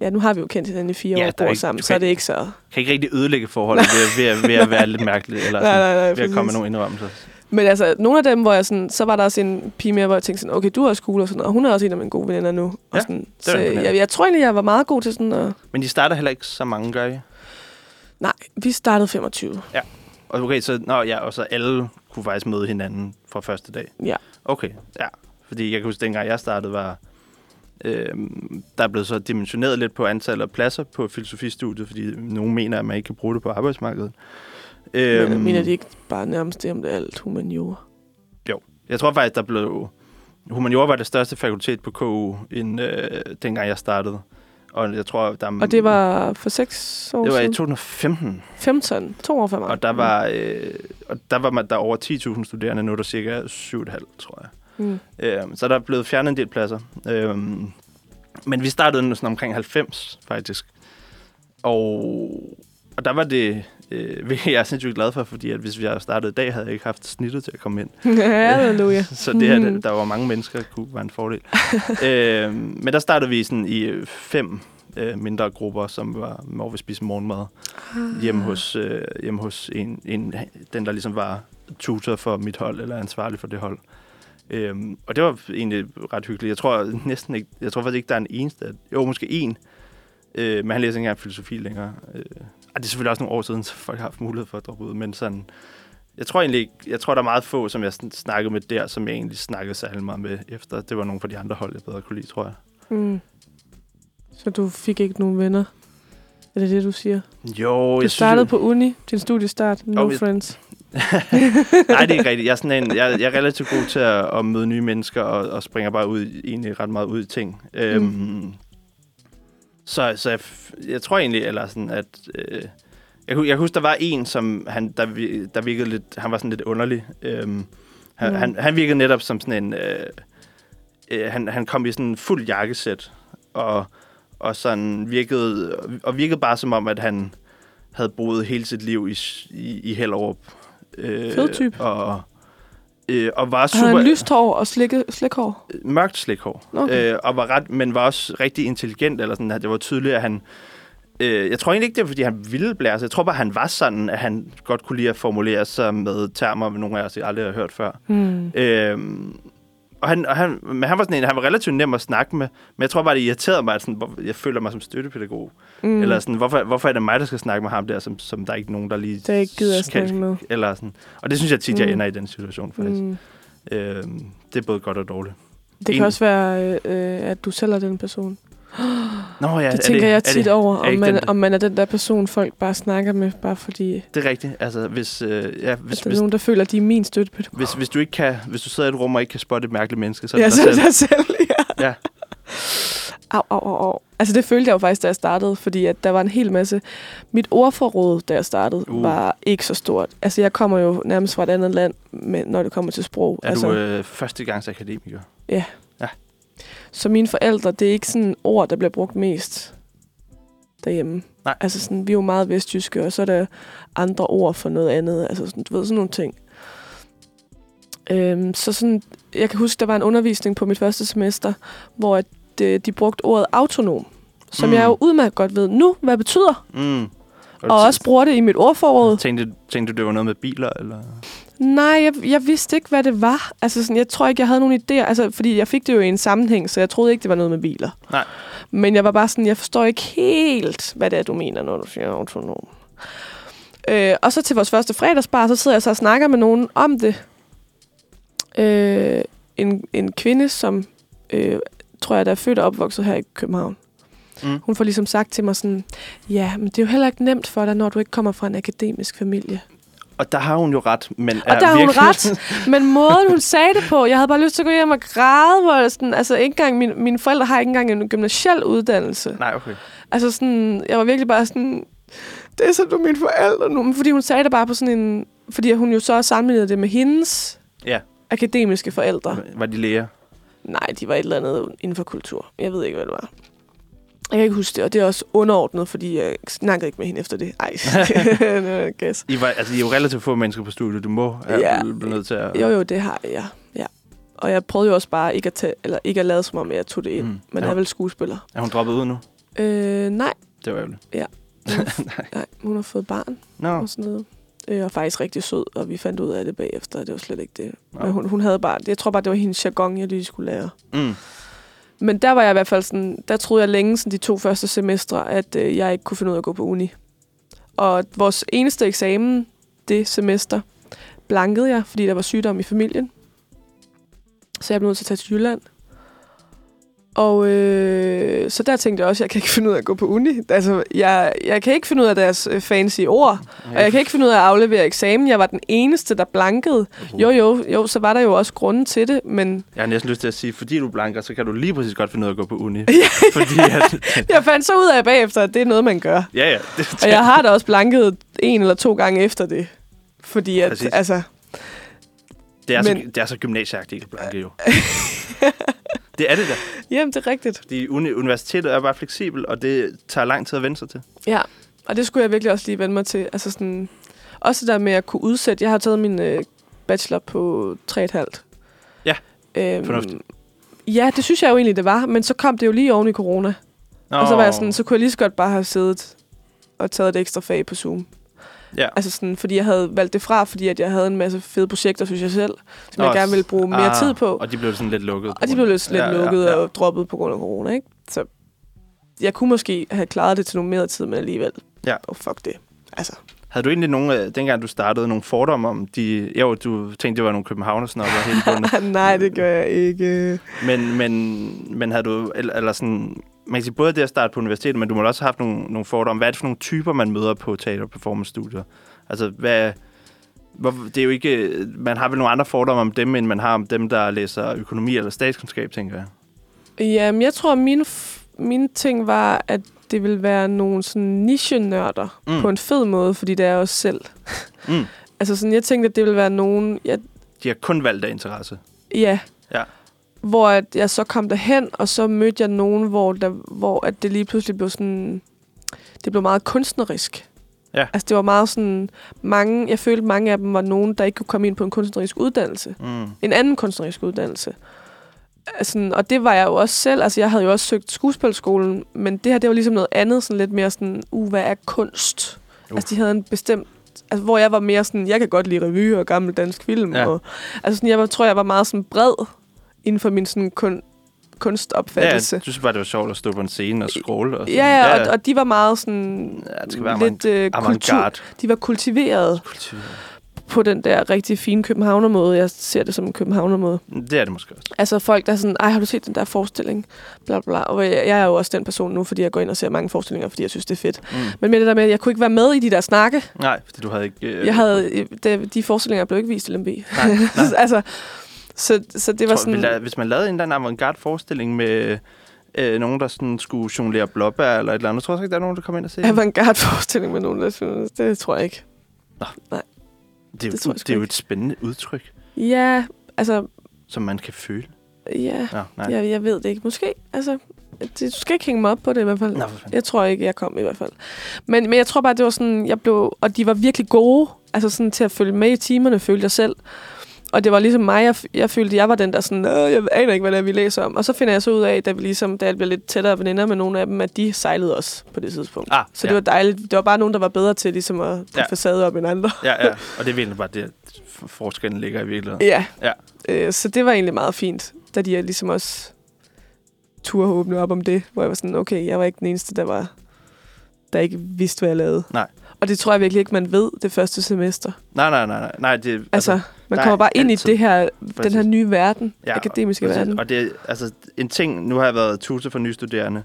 Ja, nu har vi jo kendt hinanden i fire Ja, år og bor ikke- sammen, du så er kan- det ikke så... Kan ikke rigtig ødelægge forholdet ved, ved, ved, at være lidt mærkelig, eller Nej, sådan, nej, nej, ved at komme med nogle indrømmelser. Men altså, nogle af dem, hvor jeg sådan, så var der også en pige mere, hvor jeg tænkte sådan, okay, du er også cool og sådan noget, og hun er også en af mine gode veninder nu. Og Ja, sådan, er så jeg, jeg, tror egentlig, jeg var meget god til sådan at... Men de starter heller ikke så mange, gør I? Nej, vi startede 25. Og Okay, så, nå, ja, og så alle kunne faktisk møde hinanden fra første dag? Ja. Okay, ja. Fordi jeg kan huske, dengang jeg startede, var øh, der er blevet så dimensioneret lidt på antallet af pladser på filosofistudiet, fordi nogen mener, at man ikke kan bruge det på arbejdsmarkedet. Øhm, men mener de ikke bare nærmest det om det alt humaniora? Jeg tror faktisk, der blev... Humaniora var det største fakultet på KU, end øh, dengang jeg startede. Og jeg tror, der... Og det var for seks år Det var i siden? 2015, 15, to år før mig. og der var, øh, og der var man, der er over 10.000 studerende, nu er der cirka 7,5, tror jeg. Mm. Øh, så der er blevet fjernet en del pladser. Øh, men vi startede sådan omkring 90, faktisk. Og, og der var det, øh, hvilket jeg er sindssygt glad for, fordi at hvis vi havde startet i dag, havde jeg ikke haft snittet til at komme ind. Halleluja. Så det her, Mhm. der, var mange mennesker, der kunne være en fordel. øh, men der startede vi sådan i øh, fem øh, mindre grupper, som var, hvor vi spiste morgenmad hjemme hos, øh, hjemme hos en, en, den, der ligesom var tutor for mit hold, eller ansvarlig for det hold. Øhm, og det var egentlig ret hyggeligt. Jeg tror næsten ikke, jeg tror faktisk ikke, der er en eneste. Jo, måske en. Øh, men han læser ikke engang filosofi længere. Øh, det er selvfølgelig også nogle år siden, så folk har haft mulighed for at droppe ud. Men sådan, jeg tror egentlig jeg tror, der er meget få, som jeg snakkede med der, som jeg egentlig snakkede særlig meget med efter. Det var nogle fra de andre hold, jeg bedre kunne lide, tror jeg. Mm. Så du fik ikke nogen venner? Er det det, du siger? Jo, Du jeg startede synes, på uni, din studiestart, no jeg- friends. Nej, det er ikke rigtigt. Jeg er, sådan en, jeg, jeg er relativt god til at, at møde nye mennesker, og, og springer bare ud, i- egentlig ret meget ud i ting. Mm. Øhm, så så jeg, jeg tror egentlig, eller sådan, at... Øh, jeg, jeg kan huske, der var en, som han, der, der virkede lidt... Han var sådan lidt underlig. Øhm, han, Mm. han, han virkede netop som sådan en... Øh, øh, han, han kom i sådan en fuld jakkesæt, og, og sådan virkede... Og virkede bare som om, at han havde boet hele sit liv i, i, i Hellerup. Øh, Fed type. Og, øh, og var super... han lyst hår og slikke, slikhår? mørkt slikhår. Okay. Øh, og var ret, men var også rigtig intelligent, eller sådan, at det var tydeligt, at han... Øh, jeg tror egentlig ikke, det var, fordi han ville blære sig. Jeg tror bare, han var sådan, at han godt kunne lide at formulere sig med termer, nogle af os aldrig har hørt før. Hmm. Øh, og han, og han, men han var sådan en, han var relativt nem at snakke med, men jeg tror bare, det irriterede mig, at sådan, hvor, jeg føler mig som støttepædagog. Mm. Eller sådan, hvorfor, hvorfor er det mig, der skal snakke med ham der, som, som der er ikke nogen, der lige... Der ikke gider kan- snakke med. Eller sådan. Og det synes jeg tit, jeg Mm. ender i den situation, faktisk. Mm. Øh, det er både godt og dårligt. Det kan En- også være, øh, øh, at du selv er den person. Nå ja, det er tænker det, jeg er tit det, over, er om man, den- om man er den der person, folk bare snakker med, bare fordi Det er rigtigt. Altså, hvis, øh, ja, hvis, at der er hvis, nogen, der føler, at de er min støttepædagog. hvis, hvis, du ikke kan, hvis du sidder i et rum og ikke kan spotte et mærkeligt menneske, så er Ja, det så dig det selv. dig selv, ja. Ja. Au, au, au, au. Altså det følte jeg jo faktisk, da jeg startede, fordi at der var en hel masse... Mit ordforråd, da jeg startede, Uh. var ikke så stort. Altså jeg kommer jo nærmest fra et andet land, men når det kommer til sprog. Er altså, du øh, førstegangs akademiker? Så mine forældre, det er ikke sådan ord, der bliver brugt mest derhjemme. Nej. Altså sådan, vi er jo meget vestjyske, og så er der andre ord for noget andet. Altså sådan, du ved, sådan nogle ting. Øhm, så sådan, jeg kan huske, der var en undervisning på mit første semester, hvor at, de, de brugte ordet autonom, som Mm. mm. jeg jo udmærket godt ved nu, hvad det betyder. Mm. Og også bruger det i mit ordforråd. Tænkte, tænkte du, det var noget med biler? Eller? Nej, jeg, jeg vidste ikke, hvad det var. Altså, sådan, jeg tror ikke, jeg havde nogen idéer. Altså, fordi jeg fik det jo i en sammenhæng, så jeg troede ikke, det var noget med biler. Nej. Men jeg var bare sådan, jeg forstår ikke helt, hvad det er, du mener, når du siger autonom. Øh, og så til vores første fredagsbar, så sidder jeg så og snakker med nogen om det. Øh, en, en kvinde, som øh, tror jeg, der er født og opvokset her i København. Mm. Hun får ligesom sagt til mig sådan, ja, men det er jo heller ikke nemt for dig, når du ikke kommer fra en akademisk familie. Og der har hun jo ret, men Og der har hun ret, men måden hun sagde det på, jeg havde bare lyst til at gå hjem og græde, hvor jeg sådan, altså ikke engang, mine, mine forældre har ikke engang en gymnasiel uddannelse. Nej, okay. Altså sådan, jeg var virkelig bare sådan, det er så du er mine forældre nu. Men Fordi hun sagde det bare på sådan en, fordi hun jo så sammenlignede det med hendes Ja. akademiske forældre. Var de læger? Nej, de var et eller andet inden for kultur. Jeg ved ikke, hvad det var. Jeg kan ikke huske det, og det er også underordnet, fordi jeg snakkede ikke med hende efter det. Ej, var gas. I, var, altså, I er jo relativt få mennesker på studiet. Du må have Ja. blive nødt til at... Jo, jo, det har jeg, ja. Og jeg prøvede jo også bare ikke at, tage, eller ikke at lade som om, jeg tog det ind. Mm. Men Ja. jeg er vel skuespiller. Er hun droppet ud nu? Øh, nej, Det var ærgerligt. nej, hun har fået barn Nå, og sådan noget. Øh, og faktisk rigtig sød, og vi fandt ud af det bagefter, og det var slet ikke det. Nå. Men hun, hun havde bare, jeg tror bare, det var hendes jargon, jeg lige skulle lære. mm. Men der var jeg i hvert fald sådan, der troede jeg længe, sådan de to første semestre, at øh, jeg ikke kunne finde ud af at gå på uni. Og vores eneste eksamen det semester blankede jeg, fordi der var sygdom i familien. Så jeg blev nødt til at tage til Jylland. Og øh, så der tænkte jeg også, at jeg kan ikke finde ud af at gå på uni. Altså, jeg, jeg kan ikke finde ud af deres øh, fancy ord, og jeg kan ikke finde ud af at aflevere eksamen. Jeg var den eneste, der blankede. Jo, jo, jo, så var der jo også grunden til det, men Jeg har næsten lyst til at sige, fordi du er blanker, så kan du lige præcis godt finde ud af at gå på uni. fordi at, jeg fandt så ud af bagefter, at det er noget, man gør. ja, ja. Det, Og jeg har da også blanket en eller to gange efter det. Fordi at, Præcis. altså, det, er så, men- det er så gymnasieagtigt, ikke blanke jo. Det er det da. jamen, det er rigtigt. Fordi uni, universitetet er bare fleksibel, og det tager lang tid at vende sig til. Ja, og det skulle jeg virkelig også lige vende mig til. Altså sådan, også det der med at kunne udsætte. Jeg har taget min øh, bachelor på 3,5. Ja, øhm, fornuftigt. Ja, det synes jeg jo egentlig, det var. Men så kom det jo lige oven i corona. Nå, Og så var jeg sådan, så kunne jeg lige så godt bare have siddet og taget et ekstra fag på Zoom. Ja. Altså sådan, fordi jeg havde valgt det fra, fordi at jeg havde en masse fede projekter, synes jeg selv, som Nå, jeg gerne ville bruge mere ah, tid på. Og de blev sådan lidt lukket. Og de blev lidt, lidt Ja, ja, lukket ja. og droppet på grund af corona, ikke? Så jeg kunne måske have klaret det til nogle mere tid, men alligevel. Ja. Oh, fuck det. Altså. Havde du egentlig nogle, øh, dengang du startede, nogle fordomme om de... Jo, du tænkte, det var nogle københavnersnopper hele bunden. Nej, det gør jeg ikke. Men, men, men havde du... Eller, eller sådan, man kan sige både det at starte på universitetet, men du må også have haft nogle, nogle fordomme. Hvad er det for nogle typer, man møder på teater- og performance-studier? Altså, hvad... Hvor, det er jo ikke... Man har vel nogle andre fordomme om dem, end man har om dem, der læser økonomi eller statskundskab, tænker jeg. Jamen, jeg tror, mine, mine ting var, at det ville være nogle sådan niche-nørder Mm. på en fed måde, fordi det er også selv. Mm. Altså sådan, jeg tænkte, at det ville være nogen... Jeg, De har kun valgt af interesse. ja. Ja. Hvor at jeg så kom derhen, og så mødte jeg nogen, hvor, der, hvor at det lige pludselig blev sådan... Det blev meget kunstnerisk. Ja. Altså, det var meget sådan... Mange, jeg følte, mange af dem var nogen, der ikke kunne komme ind på en kunstnerisk uddannelse. Mm. en anden kunstnerisk uddannelse. Altså, og det var jeg jo også selv. Altså, jeg havde jo også søgt skuespilskolen, men det her, det var ligesom noget andet, sådan lidt mere sådan, uh, hvad er kunst? Uh. Altså, de havde en bestemt... Altså, hvor jeg var mere sådan, jeg kan godt lide revy og gammel dansk film. Ja. Og, altså, sådan, jeg var, tror, jeg var meget sådan bred inden for min sådan kun, Ja, kunstopfattelse. jeg synes bare, det var sjovt at stå på en scene og scrolle. Og sådan. Ja, ja, ja, og, og de var meget sådan Ja, det skal være lidt øh, kultur. De var kultiveret på den der rigtig fine københavnermåde. Jeg ser det som en københavnermåde. Det er det måske også. Altså folk, der er sådan, ej, har du set den der forestilling? Bla, bla. Og jeg, jeg er jo også den person nu, fordi jeg går ind og ser mange forestillinger, fordi jeg synes, det er fedt. Mm. Men med det der med, at jeg kunne ikke være med i de der snakke. Nej, fordi du havde ikke... Øh, Jeg havde, de, de forestillinger blev ikke vist i LMB. Nej, nej. altså, så, så det var Tror, sådan... hvis man lavede en eller anden avantgarde forestilling med øh, nogen, der sådan skulle jonglere blåbær eller et eller andet, tror jeg ikke, der er nogen, der kommer ind og ser det? Avantgarde forestilling med nogen, der synes, det tror jeg ikke. Det er, jo, det tror jeg det, sgu er jo et spændende udtryk, Ja, altså, som man kan føle. ja, Nå, nej. jeg, jeg ved det ikke. Måske, altså, det, du skal ikke hænge mig op på det i hvert fald. Nå. Jeg tror ikke, jeg kom i hvert fald. Men, men jeg tror bare, det var sådan, jeg blev... Og de var virkelig gode, altså sådan til at følge med i timerne, følte jeg selv. Og det var ligesom mig, jeg, jeg følte, jeg var den der sådan, "Åh, jeg aner ikke, hvad det er, vi læser om. Og så finder jeg så ud af, da, vi ligesom, da jeg blev lidt tættere veninder med nogle af dem, at de sejlede også på det tidspunkt. Ah, så det ja. var dejligt. Det var bare nogen, der var bedre til ligesom at Ja. facade op end andre. Ja, ja. Og det er virkelig bare det, forskellen ligger i virkeligheden. Ja. Ja. Øh, så det var egentlig meget fint, da de ligesom også turde åbne op om det, hvor jeg var sådan, okay, jeg var ikke den eneste, der var der ikke vidste, hvad jeg lavede. Nej. Og det tror jeg virkelig ikke, man ved det første semester. Nej, nej, nej, nej. nej det, Altså, man der kommer er bare ind altid- i det her, den her nye verden, Ja, akademiske præcis. verden. Og det er altså en ting, nu har jeg været tutor for nystuderende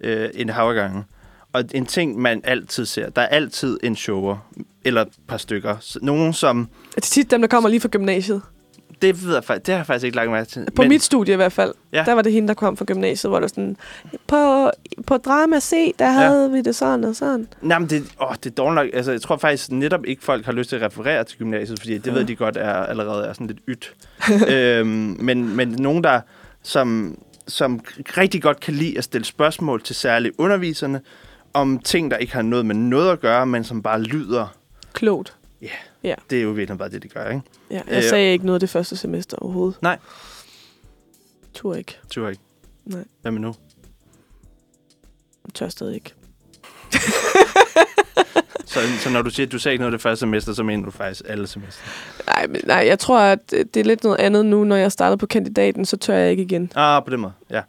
øh, en hav gange, og en ting, man altid ser, der er altid en shower, eller et par stykker. Nogen, som, Det er tit dem, der kommer lige fra gymnasiet. Det ved jeg faktisk, det har jeg faktisk ikke lagt mærke til. På mit studie i hvert fald. Ja. Der var det hende, der kom fra gymnasiet, hvor der var sådan, på, på Drama C, der havde vi det sådan og sådan. Nej, men det, åh, det er dårligt nok. Altså, jeg tror faktisk netop ikke, folk har lyst til at referere til gymnasiet, fordi det Ja. ved de godt er allerede er sådan lidt ydt. øhm, men, men nogen, der som, som rigtig godt kan lide at stille spørgsmål til særligt underviserne, om ting, der ikke har noget med noget at gøre, men som bare lyder, Klogt. Det er jo virkelig bare det, de gør, ikke? Ja, jeg Øh, sagde ikke noget det første semester overhovedet. Nej. Tur ikke. Tror ikke. Nej. Hvad med nu? Tør stadig ikke. Så, så når du siger, at du sagde ikke noget det første semester, så mener du faktisk alle semester. Nej, men, nej, jeg tror, at det er lidt noget andet nu, når jeg startede på kandidaten, så tør jeg ikke igen. Ah, på den måde, ja.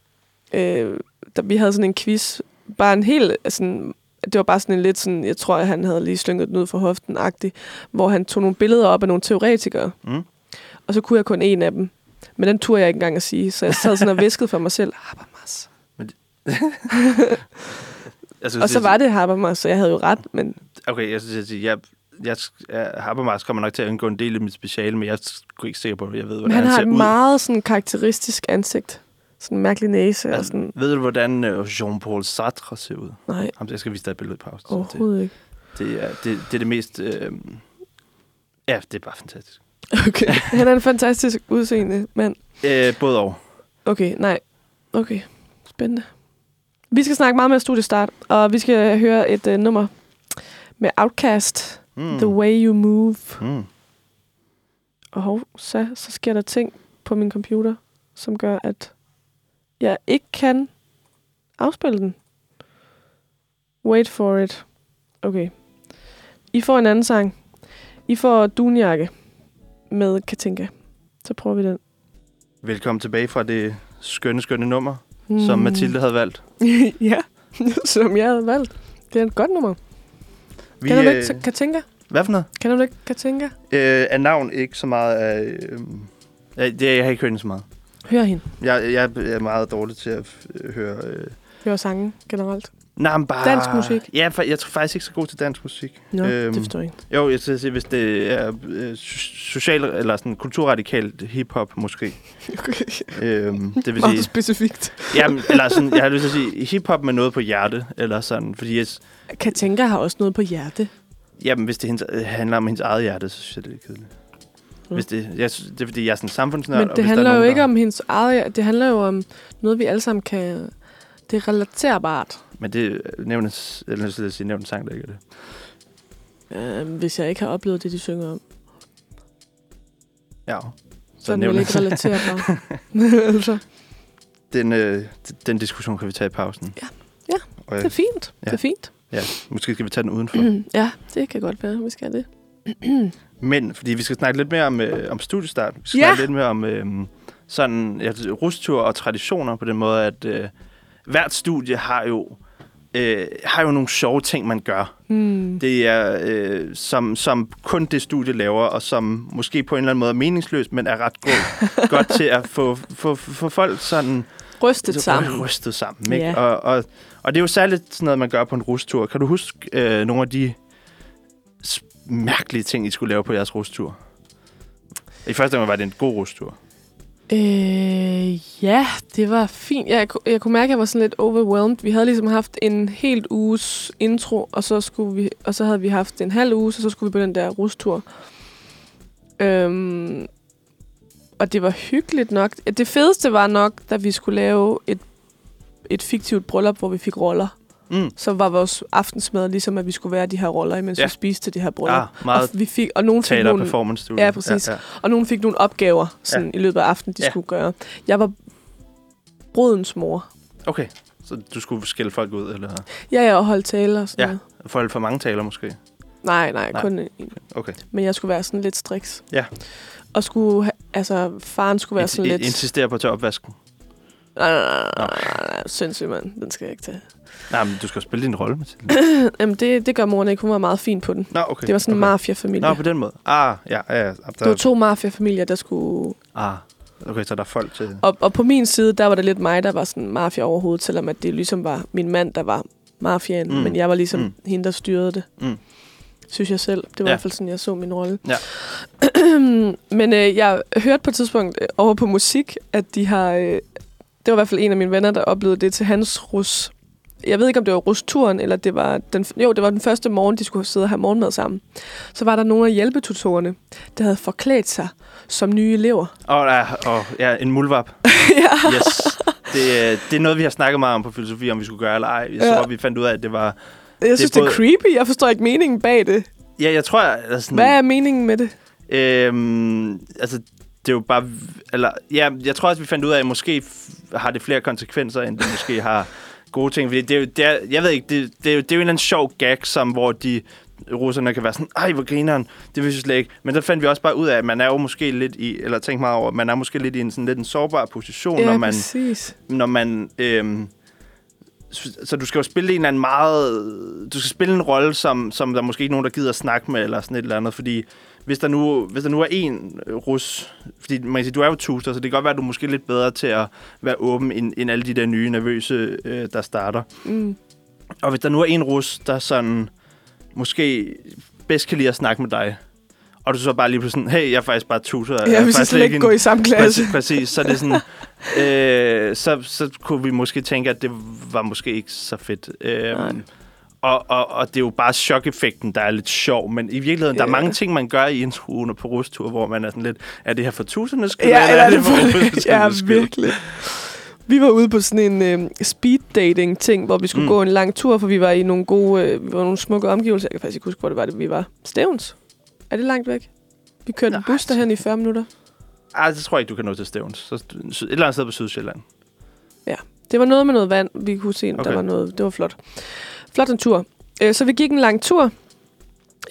Øh, der, vi havde sådan en quiz, bare en helt, sådan, det var bare sådan en lidt sådan, jeg tror, at han havde lige slynget den ud fra hoften agtig hvor han tog nogle billeder op af nogle teoretikere, Mm. og så kunne jeg kun en af dem. Men den turde jeg ikke engang at sige, så jeg sad sådan og viskede for mig selv, Habermas. Altså, Og så var det Habermas, så jeg havde jo ret, men Okay, jeg synes, at jeg, jeg, jeg Habermas kommer nok til at indgå en del i mit speciale, men jeg er sgu ikke sikker på, at jeg ved, Men hvordan han han har ser et ud. meget sådan karakteristisk ansigt. Sådan en mærkelig næse og Altså, sådan... Ved du, hvordan øh, Jean-Paul Sartre ser ud? Nej, Ham, jeg skal vise dig et billede i pausen. Det, overhovedet ikke. det, er, det, det er det mest... Øh, ja, det er bare fantastisk. Okay. Han er en fantastisk udseende mand. Øh, både og. Okay, nej. Okay, spændende. Vi skal snakke meget med studiestart, og vi skal høre et uh, nummer med Outcast, Mm. mm. The Way You Move. Mm. Og hov, så, så sker der ting på min computer, som gør, at jeg ikke kan afspille den. Wait for it. Okay. I får en anden sang. I får Dunjakke med Katinka. Så prøver vi den. Velkommen tilbage fra det skønne, skønne nummer, mm. som Mathilde havde valgt. ja, som jeg havde valgt. Det er et godt nummer. Vi, Kender du øh, ikke Katinka? hvad for noget? Kender du ikke Katinka? Øh, af navn ikke så meget af... Øh, det, jeg har ikke hørt så meget. Hør hende. Jeg, jeg er meget dårlig til at øh, høre... Øh, Hør sangen generelt. Nej, men bare... Dansk musik? Ja, for jeg tror faktisk ikke så god til dansk musik. Nå, øhm, det forstår jeg ikke. Jo, jeg skal sige, hvis det er øh, so- social eller sådan kulturradikalt hiphop måske. Okay. øhm, det vil sige, specifikt. jamen, eller sådan, jeg har lyst til at sige hiphop med noget på hjerte, eller sådan, fordi jeg, Katinka har også noget på hjerte. jamen, hvis det øh, handler om hendes eget hjerte, så synes jeg, det er kedeligt. Mm. Hvis det, jeg, det er fordi, jeg er sådan samfundsnørd. Men og det handler er jo nogen, ikke der- om hendes eget... Det handler jo om noget, vi alle sammen kan... Det er relaterbart. Men det nævnes, eller vil sige, nævnt sang, der ikke er det. Øh, hvis jeg ikke har oplevet det, de synger om, Ja. så er det vel nævnes- ikke relaterbart. altså, den, øh, den diskussion kan vi tage i pausen. Ja. Ja, Og, det er fint. Ja. Det er fint. ja, måske skal vi tage den udenfor. ja, det kan godt være, vi skal det. Men, fordi vi skal snakke lidt mere om, øh, om studiestart. Vi skal Ja. snakke lidt mere om øh, sådan ja, rustur og traditioner på den måde, at øh, hvert studie har jo, øh, har jo nogle sjove ting, man gør. Hmm. Det er, øh, som, som kun det studie laver, og som måske på en eller anden måde er meningsløst, men er ret god, godt til at få, få, få folk sådan Rystet så sammen. rystet sammen. Ikke? Ja. Og, og, og det er jo særligt sådan noget, man gør på en rustur. Kan du huske øh, nogle af de mærkelige ting, I skulle lave på jeres rustur? I første omgang var det en god rustur. Øh, ja, det var fint. Jeg, jeg kunne mærke, at jeg var sådan lidt overwhelmed. Vi havde ligesom haft en helt uges intro, og så, skulle vi, og så havde vi haft en halv uge, så, så skulle vi på den der rustur. Øhm, og det var hyggeligt nok. Det fedeste var nok, da vi skulle lave et, et fiktivt bryllup, hvor vi fik roller. Mm. Så var vores aftensmad ligesom, at vi skulle være de her roller, imens Ja. vi spiste til det her bryllup. Ah, meget og, vi fik, og nogen fik nogle, performance studie. Ja, præcis. Ja, ja. og nogen fik nogle opgaver sådan, i løbet af aftenen, de Ja. skulle gøre. Jeg var brudens mor. Okay, så du skulle skælde folk ud, eller Ja, jeg holdt taler og sådan Ja. noget. folde for mange taler måske? Nej, nej, Nej. kun en. Okay. Men jeg skulle være sådan lidt striks. Ja. Og skulle, altså, faren skulle være Int- sådan lidt... Insistere på at tage opvasken. Nej, nej, nej, nej, nej, nej, sindssygt, mand. Den skal jeg ikke tage. Nej, men du skal jo spille din rolle, Mathilde. Jamen, det, det gør moren ikke. Hun var meget fin på den. Nå, okay. Det var sådan en okay. mafia-familie. Nå, på den måde. Ah, ja, ja. ja. Der, Det var to mafia-familier, der skulle... Ah, okay, så der er folk til... Og, og på min side, der var det lidt mig, der var sådan mafia overhovedet, selvom at det ligesom var min mand, der var mafiaen. Mm. Men jeg var ligesom Mm. hende, der styrede det. Mm. Synes jeg selv. Det var ja. i hvert fald sådan, jeg så min rolle. Ja. Men øh, jeg hørte på et tidspunkt øh, over på musik, at de har... Øh, det var i hvert fald en af mine venner, der oplevede det til hans rus. Jeg ved ikke, om det var rusturen, eller det var den, jo, det var den første morgen, de skulle sidde og have morgenmad sammen. Så var der nogle af hjælpetutorerne, der havde forklædt sig som nye elever. Åh, oh, ja, oh, ja, en mulvap. ja. Yes. Det, øh, det er noget, vi har snakket meget om på filosofi, om vi skulle gøre eller ej. Jeg Ja. tror, vi fandt ud af, at det var... Jeg synes, det er, både- creepy. Jeg forstår ikke meningen bag det. Ja, jeg tror, at sådan, Hvad er meningen med det? Øhm, altså, det er jo bare... Eller, ja, jeg tror også, vi fandt ud af, at måske har det flere konsekvenser, end det måske har gode ting. Fordi det er det er, jeg ved ikke, det, det, er jo, det er jo en eller anden sjov gag, som, hvor de russerne kan være sådan, ej, hvor grineren, det vil jeg slet ikke. Men der fandt vi også bare ud af, at man er jo måske lidt i, eller tænk meget over, man er måske lidt i en sådan lidt en sårbar position, Ja, når man, præcis. når man øhm, så så du skal jo spille en eller anden meget... Du skal spille en rolle, som, som der måske ikke er nogen, der gider at snakke med, eller sådan et eller andet, fordi hvis der nu, hvis der nu er en øh, rus... Fordi man kan sige, du er jo tuster, så det kan godt være, at du er måske lidt bedre til at være åben, end, end alle de der nye, nervøse, øh, der starter. Mm. Og hvis der nu er en rus, der sådan måske bedst kan lide at snakke med dig, og du så bare lige pludselig sådan, hey, jeg er faktisk bare tutor. jeg Ja, er jeg faktisk slet ikke går i samme klasse. Præcis, præcis. Så er det sådan, øh, så, så kunne vi måske tænke, at det var måske ikke så fedt. Øh, Nej. Og, og, og det er jo bare chok-effekten, der er lidt sjov, men i virkeligheden, der er Ja. mange ting, man gør i en truende på rustur, hvor man er sådan lidt, er det her for tusindes skyld, Ja, eller er det for ja, virkelig. Vi var ude på sådan en øh, speed dating ting, hvor vi skulle Mm. gå en lang tur, for vi var i nogle gode, øh, vi var nogle smukke omgivelser. Jeg kan faktisk ikke huske, hvor det var, det vi var. Stævns. Er det langt væk? Vi kørte en Nej, bus derhen i 40 minutter. Ej, det tror jeg ikke, du kan nå til Stævns. Så, et eller andet sted på Sydsjælland. Det var noget med noget vand, vi kunne se. Okay. der var noget. Det var flot. Flot en tur. Øh, så vi gik en lang tur,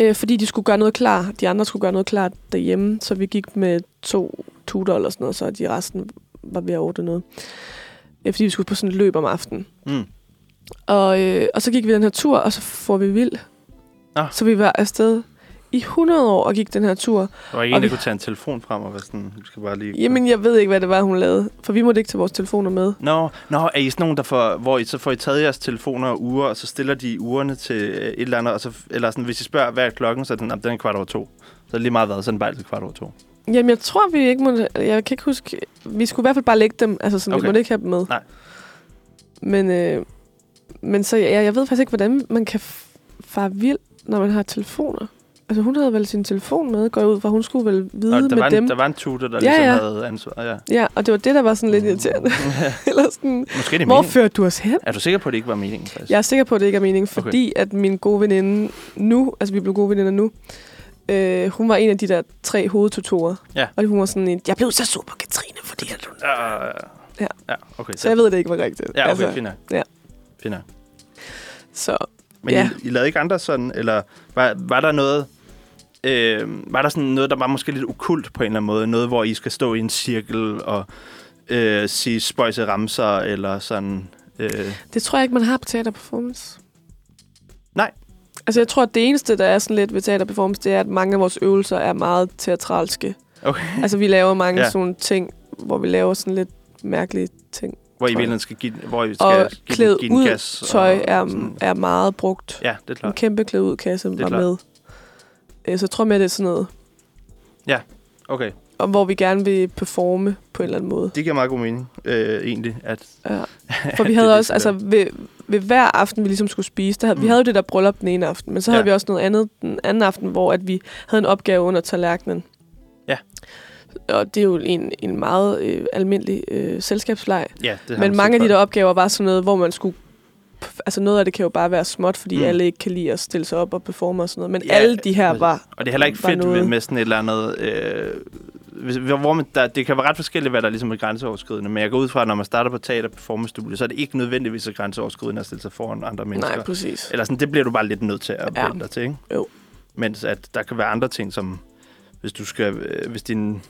øh, fordi de skulle gøre noget klar. De andre skulle gøre noget klar derhjemme, så vi gik med to tutor eller sådan noget, så de resten var ved at ordne noget. Øh, fordi vi skulle på sådan et løb om aftenen. Mm. Og, øh, og så gik vi den her tur, og så får vi vild. Nå. Så vi var afsted i 100 år og gik den her tur. Der var ikke Og en, der vi- kunne tage en telefon frem og være sådan, vi skal bare lige... Jamen, jeg ved ikke, hvad det var, hun lavede. For vi måtte ikke tage vores telefoner med. Nå, nå, er I sådan nogen, der får, hvor I, så får I taget jeres telefoner og uger, og så stiller de urene til øh, et eller andet, og så, eller sådan, hvis I spørger, hvad er klokken, så er den, "Jamen, den er kvart over to. Så er det lige meget været, så er den bare altid kvart over to. Jamen, jeg tror, vi ikke måtte... Jeg kan ikke huske... Vi skulle i hvert fald bare lægge dem. Altså, sådan, okay. Vi måtte ikke have dem med. Nej. Men, øh, men så, jeg, jeg ved faktisk ikke, hvordan man kan f- fare vild, når man har telefoner. Altså, hun havde vel sin telefon med, går ud fra. Hun skulle vel vide Og der, med var dem. en, der var en tutor, der Ja, ligesom ja. havde ansvar. Ja. Ja, og det var det, der var sådan lidt irriterende. Eller sådan, Måske det hvor meningen. førte du os hen? Er du sikker på, at det ikke var meningen, faktisk? Jeg er sikker på, at det ikke er meningen, fordi at min gode veninde nu, altså vi blev gode veninder nu, øh, hun var en af de der tre hovedtutorer. Ja. Og hun var sådan en, jeg blev så sur på Katrine, fordi at hun... Ja, Ja. ja okay. Så jeg ved, at det ikke var rigtigt. Ja, okay, altså, fint ja. Fint så Men Ja. I, I lavede ikke andre sådan, eller var, var der noget... Øh, var der sådan noget, der var måske lidt okult på en eller anden måde? Noget, hvor I skal stå i en cirkel og øh, sige spøjse ramser, eller sådan... Øh, det tror jeg ikke, man har på teaterperformance. Nej. Altså jeg tror, at det eneste, der er sådan lidt ved teaterperformance, det er, at mange af vores øvelser er meget teatralske. okay. Altså vi laver mange Ja. sådan nogle ting, hvor vi laver sådan lidt mærkelige ting. Hvor I virkelig skal give, hvor I skal Og give, klæde give en ud gas. tøj og er, sådan. er meget brugt. Ja, det er En klart. kæmpe klæde ud kasse var klart. med. Øh, Så jeg tror med, det er sådan noget, Okay, og hvor vi gerne vil performe på en eller anden måde. det giver meget god mening, øh, egentlig. At, Ja. For vi det havde er også, det, altså ved, ved hver aften, vi ligesom skulle spise, der havde, mm. vi havde jo det der bryllup den ene aften, men så havde Ja. vi også noget andet den anden aften, hvor at vi havde en opgave under tallerkenen. Ja. Og det er jo en, en meget øh, almindelig øh, selskabsleg. ja, det Men man mange af de der opgaver var sådan noget, hvor man skulle... Altså noget af det kan jo bare være småt, fordi Mm. alle ikke kan lide at stille sig op og performe og sådan noget. Men Ja, alle de her var... Og det er heller ikke fedt med, noget. med sådan et eller andet... Øh, hvis, hvor man, der, det kan være ret forskelligt, hvad der ligesom er grænseoverskridende, men jeg går ud fra, at når man starter på teater performance studie, så er det ikke nødvendigvis så grænseoverskridende at stille sig foran andre mennesker. Nej, præcis. Eller sådan, det bliver du bare lidt nødt til at Ja. vende dig til, ikke? Jo. Mens at der kan være andre ting, som hvis du skal, øh, hvis din,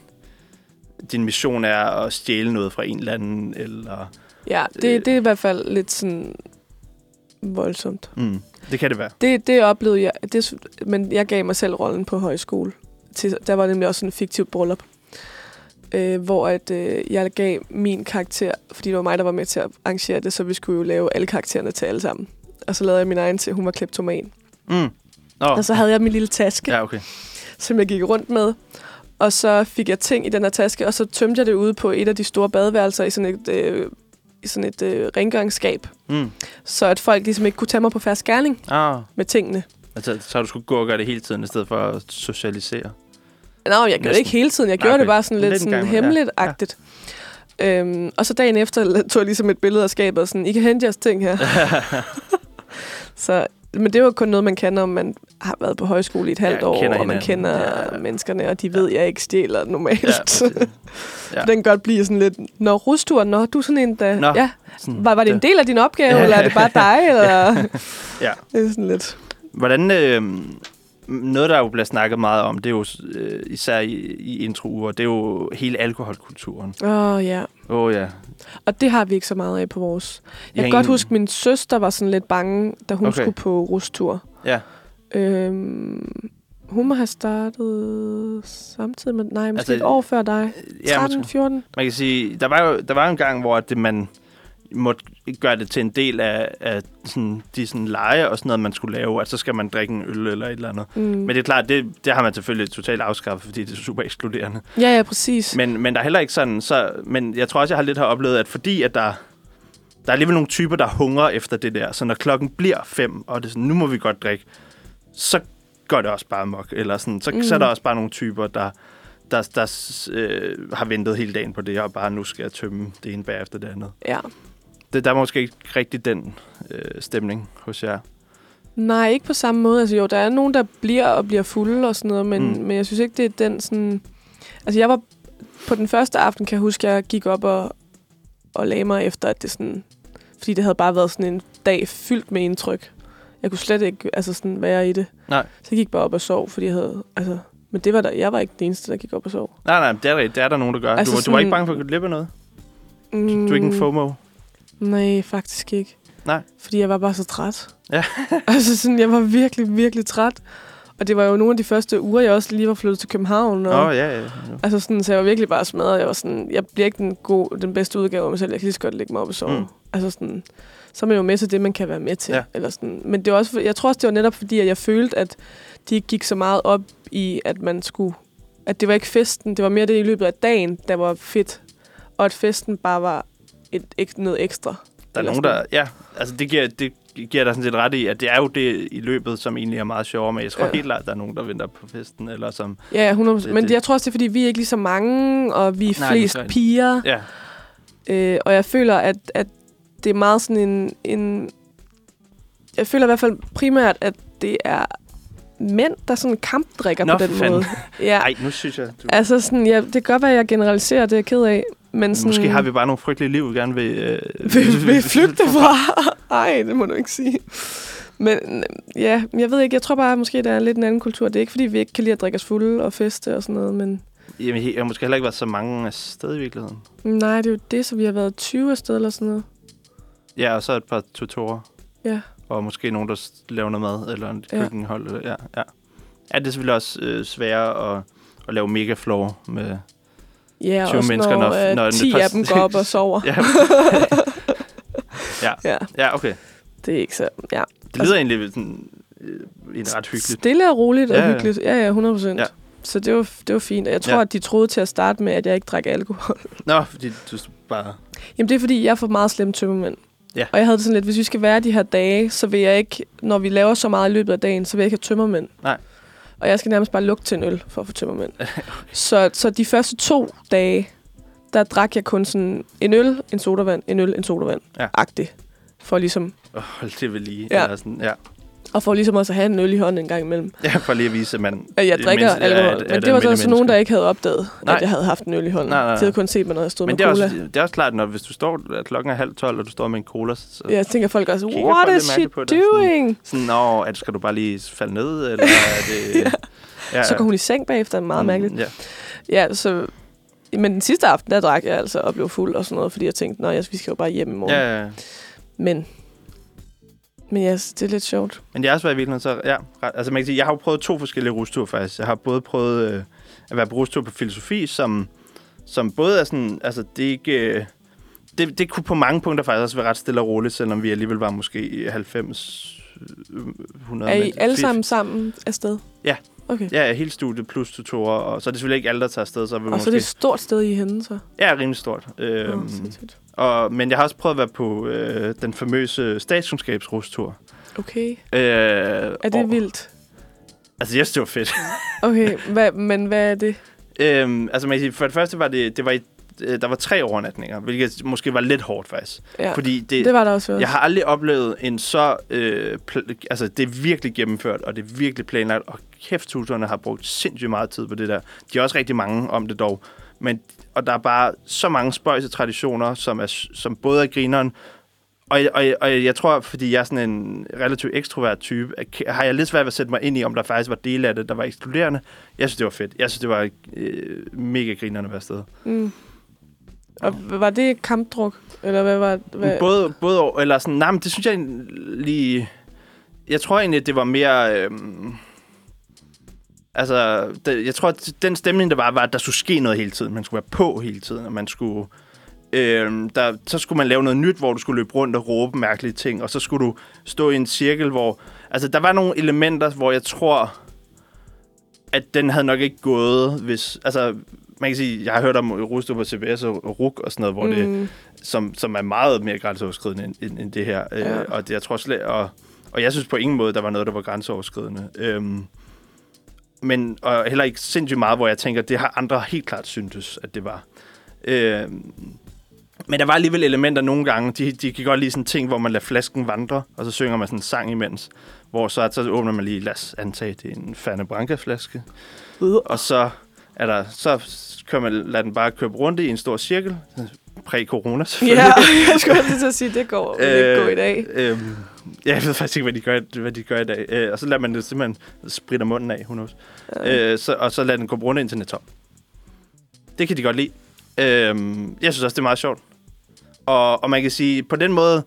din mission er at stjæle noget fra en eller anden, eller... Ja, det, det er i hvert fald lidt sådan... voldsomt. Mm. Det kan det være. Det, det oplevede jeg, det, men jeg gav mig selv rollen på højskole. Til, der var nemlig også en fiktiv bryllup, øh, hvor at, øh, jeg gav min karakter, fordi det var mig, der var med til at arrangere det, så vi skulle jo lave alle karaktererne til alle sammen. Og så lavede jeg min egen til, hun var kleptoman. Mm. Oh. Og så havde jeg min lille taske, Ja, okay. som jeg gik rundt med. Og så fik jeg ting i den her taske, og så tømte jeg det ude på et af de store badeværelser i sådan et, øh, i sådan et øh, rengøringsskab. Mm. Så at folk ligesom ikke kunne tage mig på færre skærning Ah. med tingene. Altså, så du skulle gå og gøre det hele tiden, i stedet for at socialisere. Nå, jeg gjorde det ikke hele tiden. Jeg Nej, gjorde okay. det bare sådan lidt Lidt sådan imellem, ja. hemmeligt-agtigt. Øhm, og så dagen efter tog jeg ligesom et billede af skabet og sådan, I kan hente jeres ting her. så, men det var kun noget, man kan, om man har været på højskole i et halvt Ja, år, og man kender Ja, ja. menneskerne, og de ved, at jeg ikke stjæler normalt. ja, ja. Den kan godt blive sådan lidt, Nå, rustur, nå, du er sådan en, der... Nå, ja, Sådan, var, var det en del af din opgave, Ja. eller er det bare dig? Eller? Ja. Det er sådan lidt... Hvordan, øh, noget, der jo bliver snakket meget om, det er jo øh, især i, i introuger, det er jo hele alkoholkulturen. Åh, oh, ja. Åh oh, ja. Og det har vi ikke så meget af på vores. Jeg har kan godt ingen- huske, at min søster var sådan lidt bange, da hun Okay. skulle på rustur. Ja. Øhm, hun må have startet samtidig med... Nej, måske Altså, et år før dig. ja 13, måske. 14. Man kan sige, der var jo der var en gang, hvor det, man måtte gøre det til en del af, af sådan, de sådan lege og sådan noget, man skulle lave, at så skal man drikke en øl eller et eller andet. Mm. Men det er klart, det, det har man selvfølgelig totalt afskaffet, fordi det er super ekskluderende. Ja, ja, præcis. Men, men der er heller ikke sådan, så, men jeg tror også, jeg har lidt har oplevet, at fordi at der, der er alligevel nogle typer, der hungrer efter det der, så når klokken bliver fem, og det er sådan, nu må vi godt drikke, så går det også bare mok. Eller sådan, så, mm. så er der også bare nogle typer, der, der, der øh, har ventet hele dagen på det, og bare nu skal jeg tømme det ene bagefter det andet. Ja. Det, der er måske ikke rigtig den øh, stemning hos jer. Nej, ikke på samme måde. Altså jo, der er nogen, der bliver og bliver fulde og sådan noget, men, Mm. mm. men jeg synes ikke, det er den sådan... Altså jeg var... På den første aften, kan jeg huske, jeg gik op og, og lagde mig efter, at det sådan... Fordi det havde bare været sådan en dag fyldt med indtryk. Jeg kunne slet ikke altså sådan, være i det. Nej. Så jeg gik bare op og sov, fordi jeg havde... Altså, men det var der, jeg var ikke den eneste, der gik op og sov. Nej, nej, det er, der- det er der nogen, der gør. Altså du, du var ikke sådan- bange for at glip af noget? Mm, Du, du er ikke en FOMO? Nej, faktisk ikke. Nej. Fordi jeg var bare så træt. Ja. altså sådan, jeg var virkelig, virkelig træt. Og det var jo nogle af de første uger, jeg også lige var flyttet til København. Og, oh, ja, ja. ja. Altså sådan, så jeg var virkelig bare smadret. Jeg var sådan, jeg bliver ikke den, gode, den bedste udgave af mig selv. Jeg kan lige så godt lægge mig op og sove. Mm. Altså sådan, så er man jo med til det, man kan være med til. Ja. Eller sådan. Men det var også, jeg tror også, det var netop fordi, at jeg følte, at de ikke gik så meget op i, at man skulle... At det var ikke festen, det var mere det i løbet af dagen, der var fedt. Og at festen bare var et, noget ekstra. Der er nogen, der... Ja, altså det giver, det giver dig sådan set ret i, at det er jo det i løbet, som egentlig er meget sjovere med. Jeg tror ja. Helt klart, der er nogen, der venter på festen, eller som... Ja, 100%. Det- Men det- jeg tror også, det er, fordi vi er ikke lige så mange, og vi er Nej, er flest rigtigt. piger. Ja, Øh, og jeg føler, at, at det er meget sådan en, en... Jeg føler i hvert fald primært, at det er mænd, der sådan kampdrikker Nå, på den fanden. måde. Ja, Ej, nu synes jeg... Du... altså sådan, ja, det kan godt være, at jeg generaliserer, det er jeg ked af. Men sådan, Måske har vi bare nogle frygtelige liv, vi gerne vil... Øh, vil, vil flygte fra. Ej, det må du ikke sige. Men øh, ja, jeg ved ikke, jeg tror bare, at måske der er lidt en anden kultur. Det er ikke, fordi vi ikke kan lide at drikke os fulde og feste og sådan noget, men Jamen, jeg har måske heller ikke været så mange afsted i virkeligheden. nej, det er jo det, så vi har været 20 afsted eller sådan noget. Ja, og så et par tutorer. Ja. Og måske nogen, der laver noget mad, eller en Ja. køkkenhold. Eller, ja, ja. ja, det er selvfølgelig også øh, sværere at, at lave mega floor med... Ja, 20 også mennesker, når, når- når, når når den 10 af dem går op og sover. Ja, ja, Ja, ja okay. det er ikke så... Ja. Det lyder egentlig sådan, øh, egentlig ret hyggeligt. Stille og roligt og Ja, ja. hyggeligt. Ja, ja, 100 procent. Ja. Så det var, det var fint. Og Jeg tror, ja. at de troede til at starte med, at jeg ikke drak alkohol. Nå, fordi du bare... Jamen, det er fordi, jeg er for meget slem tømmermænd. Ja. Og jeg havde det sådan lidt, hvis vi skal være de her dage, så vil jeg ikke, når vi laver så meget i løbet af dagen, så vil jeg ikke have tømmermænd. Nej. Og jeg skal nærmest bare lugte til en øl for at få tømmermænd. så, så de første to dage, der drak jeg kun sådan en øl, en sodavand, en øl, en sodavand. Ja. Agtigt. For ligesom, hold det ved lige. Ja. Eller sådan, ja. Og for ligesom også at have en øl i hånden en gang imellem. ja, for lige at vise, at man... At jeg drikker menneske- alkohol. er er men et det var så også nogen, der ikke havde opdaget, Nej. at jeg havde haft en øl i hånden. Nej, nej, nej. De havde kun set mig, når jeg stod Men med det er, cola. også, det er også klart, når hvis du står, klokken er halv tolv, og du står med en cola, så Ja, jeg tænker folk også, what is she dig, sådan- doing? sådan, nå, at skal du bare lige falde ned, eller er det... Ja. ja, Så går hun i seng bagefter, meget Mm, mærkeligt. Ja. Ja, så... Men den sidste aften, der drak jeg altså og blev fuld og sådan noget, fordi jeg tænkte, nej, vi skal jo bare hjem i morgen. Ja, ja. Men Men ja, det er lidt sjovt. Men jeg har også været i virkeligheden så... Ja, altså man kan sige, jeg har jo prøvet to forskellige rusture faktisk. Jeg har både prøvet øh, at være på rustur på filosofi, som, som både er sådan... Altså det er ikke... Øh, det, det kunne på mange punkter faktisk også være ret stille og roligt, selvom vi alligevel var måske 90... øh, 100 Er I alle sammen sammen afsted? Ja. Okay. Ja, hele studiet plus tutorer, og så er det selvfølgelig ikke alle, der tager afsted. Så er vi Og måske... så er det et stort sted i hende, så. Ja, rimelig stort. Øhm, sindssygt. og, men jeg har også prøvet at være på øh, den famøse statskundskabsrustur. Okay. Øh, Er det og, vildt? Altså, jeg synes, det var fedt. Okay, hvad, men hvad er det? øhm, altså, man kan sige, for det første var det, det var i, der var tre overnatninger, hvilket måske var lidt hårdt faktisk. Ja, Fordi det, det var der også. jeg har aldrig oplevet en så... Øh, altså, det er virkelig gennemført, og det er virkelig planlagt, og kæft, tutorerne har brugt sindssygt meget tid på det der. De er også rigtig mange om det dog. Men, og der er bare så mange spøjse traditioner, som, er, som både er grineren, og, og, og jeg tror, fordi jeg er sådan en relativt ekstrovert type, at- har jeg lidt svært ved at sætte mig ind i, om der faktisk var dele af det, der var ekskluderende. Jeg synes, det var fedt. Jeg synes, det var øh, mega grinerende at være afsted. Mm. Og var det kampdruk? Eller hvad var hvad? Både, både over, eller sådan, nej, men det synes jeg lige... Jeg tror egentlig, det var mere... Øhm, altså, det, jeg tror, at den stemning, der var, var, at der skulle ske noget hele tiden. Man skulle være på hele tiden, og man skulle... Øhm, der, så skulle man lave noget nyt, hvor du skulle løbe rundt og råbe mærkelige ting, og så skulle du stå i en cirkel, hvor... Altså, der var nogle elementer, hvor jeg tror, at den havde nok ikke gået, hvis... Altså, man kan sige, jeg har hørt om Rusto på CBS og RUK og sådan noget, hvor mm. det som, som er meget mere grænseoverskridende end, end, end det her. Ja. Ja. Øh, og det, jeg tror slet, og, og jeg synes på ingen måde, der var noget, der var grænseoverskridende. Øhm, men og heller ikke sindssygt meget, hvor jeg tænker, det har andre helt klart syntes, at det var. Øhm, men der var alligevel elementer nogle gange, de, de kan godt lide sådan ting, hvor man lader flasken vandre, og så synger man sådan en sang imens, hvor så, så åbner man lige, lad os antage, det er en Ferne Branca-flaske, og så er der, så kører man, lader den bare køre rundt i en stor cirkel, præ-corona selvfølgelig. Ja, jeg skulle også til at sige, det går øh, ikke gå i dag. Øhm, ja, jeg ved faktisk ikke, hvad de gør, hvad de gør i dag. Øh, og så lader man det simpelthen spritter munden af, hun Ja. øh, så, Og så lader den gå rundt indtil den er tom. Det kan de godt lide. Øhm, jeg synes også, det er meget sjovt. Og, og man kan sige, på den måde,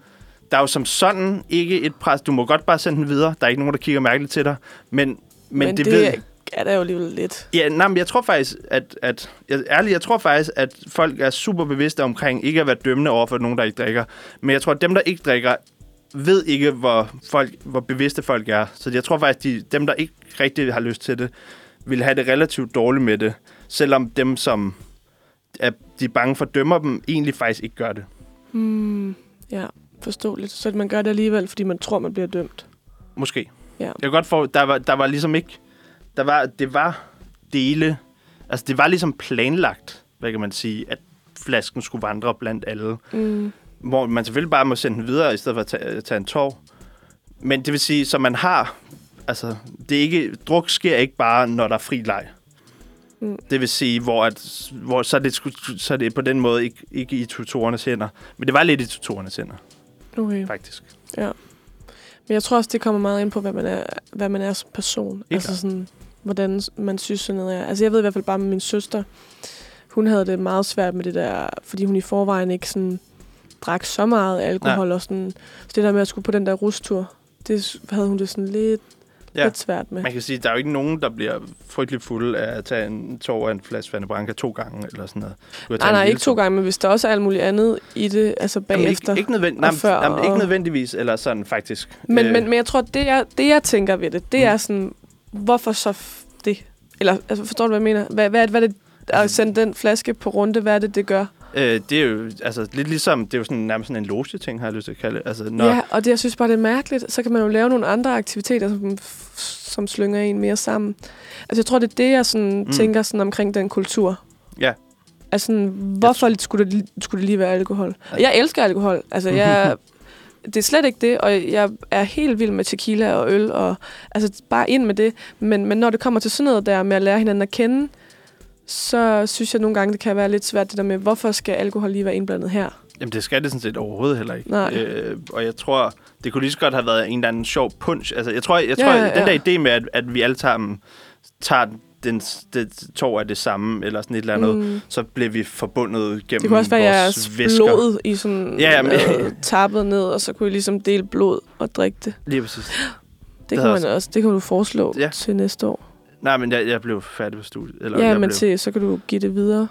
der er jo som sådan ikke et pres. Du må godt bare sende den videre. Der er ikke nogen, der kigger mærkeligt til dig. Men, men, Men, det, det, ved, er der jo alligevel lidt. Ja, nej, men jeg tror faktisk, at, at jeg, ærligt, jeg tror faktisk, at folk er super bevidste omkring ikke at være dømmende over for nogen, der ikke drikker. Men jeg tror, at dem, der ikke drikker, ved ikke, hvor, folk, hvor bevidste folk er. Så jeg tror faktisk, de, dem, der ikke rigtig har lyst til det, vil have det relativt dårligt med det. Selvom dem, som er, de er bange for at dømme dem, egentlig faktisk ikke gør det. Mm, ja, forståeligt. Så man gør det alligevel, fordi man tror, man bliver dømt. Måske. Ja. Jeg kan godt få, der var, der var ligesom ikke, der var, det var dele, altså det var ligesom planlagt, hvad kan man sige, at flasken skulle vandre blandt alle. Mm. Hvor man selvfølgelig bare må sende den videre, i stedet for at tage, tage en tår. Men det vil sige, så man har, altså det er ikke, druk sker ikke bare, når der er fri leg. Mm. Det vil sige, hvor, at, hvor så, er det, så er det på den måde ikke, ikke i tutorernes hænder. Men det var lidt i tutorernes hænder, Okay. faktisk. Men jeg tror også, det kommer meget ind på, hvad man er, hvad man er som person. Helt altså klart. sådan, hvordan man synes sådan noget er. Altså jeg ved i hvert fald bare med min søster, hun havde det meget svært med det der, fordi hun i forvejen ikke sådan drak så meget alkohol og sådan. Så det der med at skulle på den der rustur, det havde hun det sådan lidt, Ja. lidt svært med. Man kan sige, at der er jo ikke nogen, der bliver frygtelig fuld af at tage en tår af en flaske Branca to gange, eller sådan noget. Nej, nej, ikke to gange, men hvis der også er alt muligt andet i det, altså Jamen, bagefter. ikke, ikke, nødvend- og nej, før, jamen, ikke og- nødvendigvis, eller sådan faktisk. Men, Øh, men, men jeg tror, det jeg, det jeg tænker ved det, det Mm. er sådan, hvorfor så det? Eller altså, forstår du, hvad jeg mener? Hvad, hvad, er det- hvad er det at sende den flaske på runde, hvad er det, det gør? Øh, det er jo altså, lidt ligesom, det er jo sådan, nærmest sådan en loge-ting, har jeg lyst til at kalde det. Altså, når, Ja, og det, jeg synes bare, det er mærkeligt. Så kan man jo lave nogle andre aktiviteter, som, som slynger en mere sammen. Altså, jeg tror, det er det, jeg sådan, Mm. tænker sådan omkring den kultur. Ja. Altså, sådan, hvorfor skulle det, skulle det lige være alkohol? Jeg elsker alkohol. Altså, jeg, det er slet ikke det, og jeg er helt vild med tequila og øl, og altså, bare ind med det. Men, men når det kommer til sådan noget der med at lære hinanden at kende, så synes jeg nogle gange, det kan være lidt svært det der med, hvorfor skal alkohol lige være indblandet her? Jamen, det skal det sådan set overhovedet heller ikke. Nej. Øh, og jeg tror, det kunne lige så godt have været en eller anden sjov punch. Altså, jeg tror, jeg tror Ja, ja, ja, den der idé med, at, at vi alle sammen tager den, det tår er det samme, eller sådan et eller andet, mm. så blev vi forbundet gennem Det kunne også være vores jeres væsker. blod i sådan Ja, men- øh, tappet ned, og så kunne I ligesom dele blod og drikke det. Lige præcis. Det, havde kan man også- også. Det kan du foreslå Ja. til næste år. Nej, men jeg, jeg blev færdig på studiet. Eller ja, jeg men blev... til, så kan du give det videre.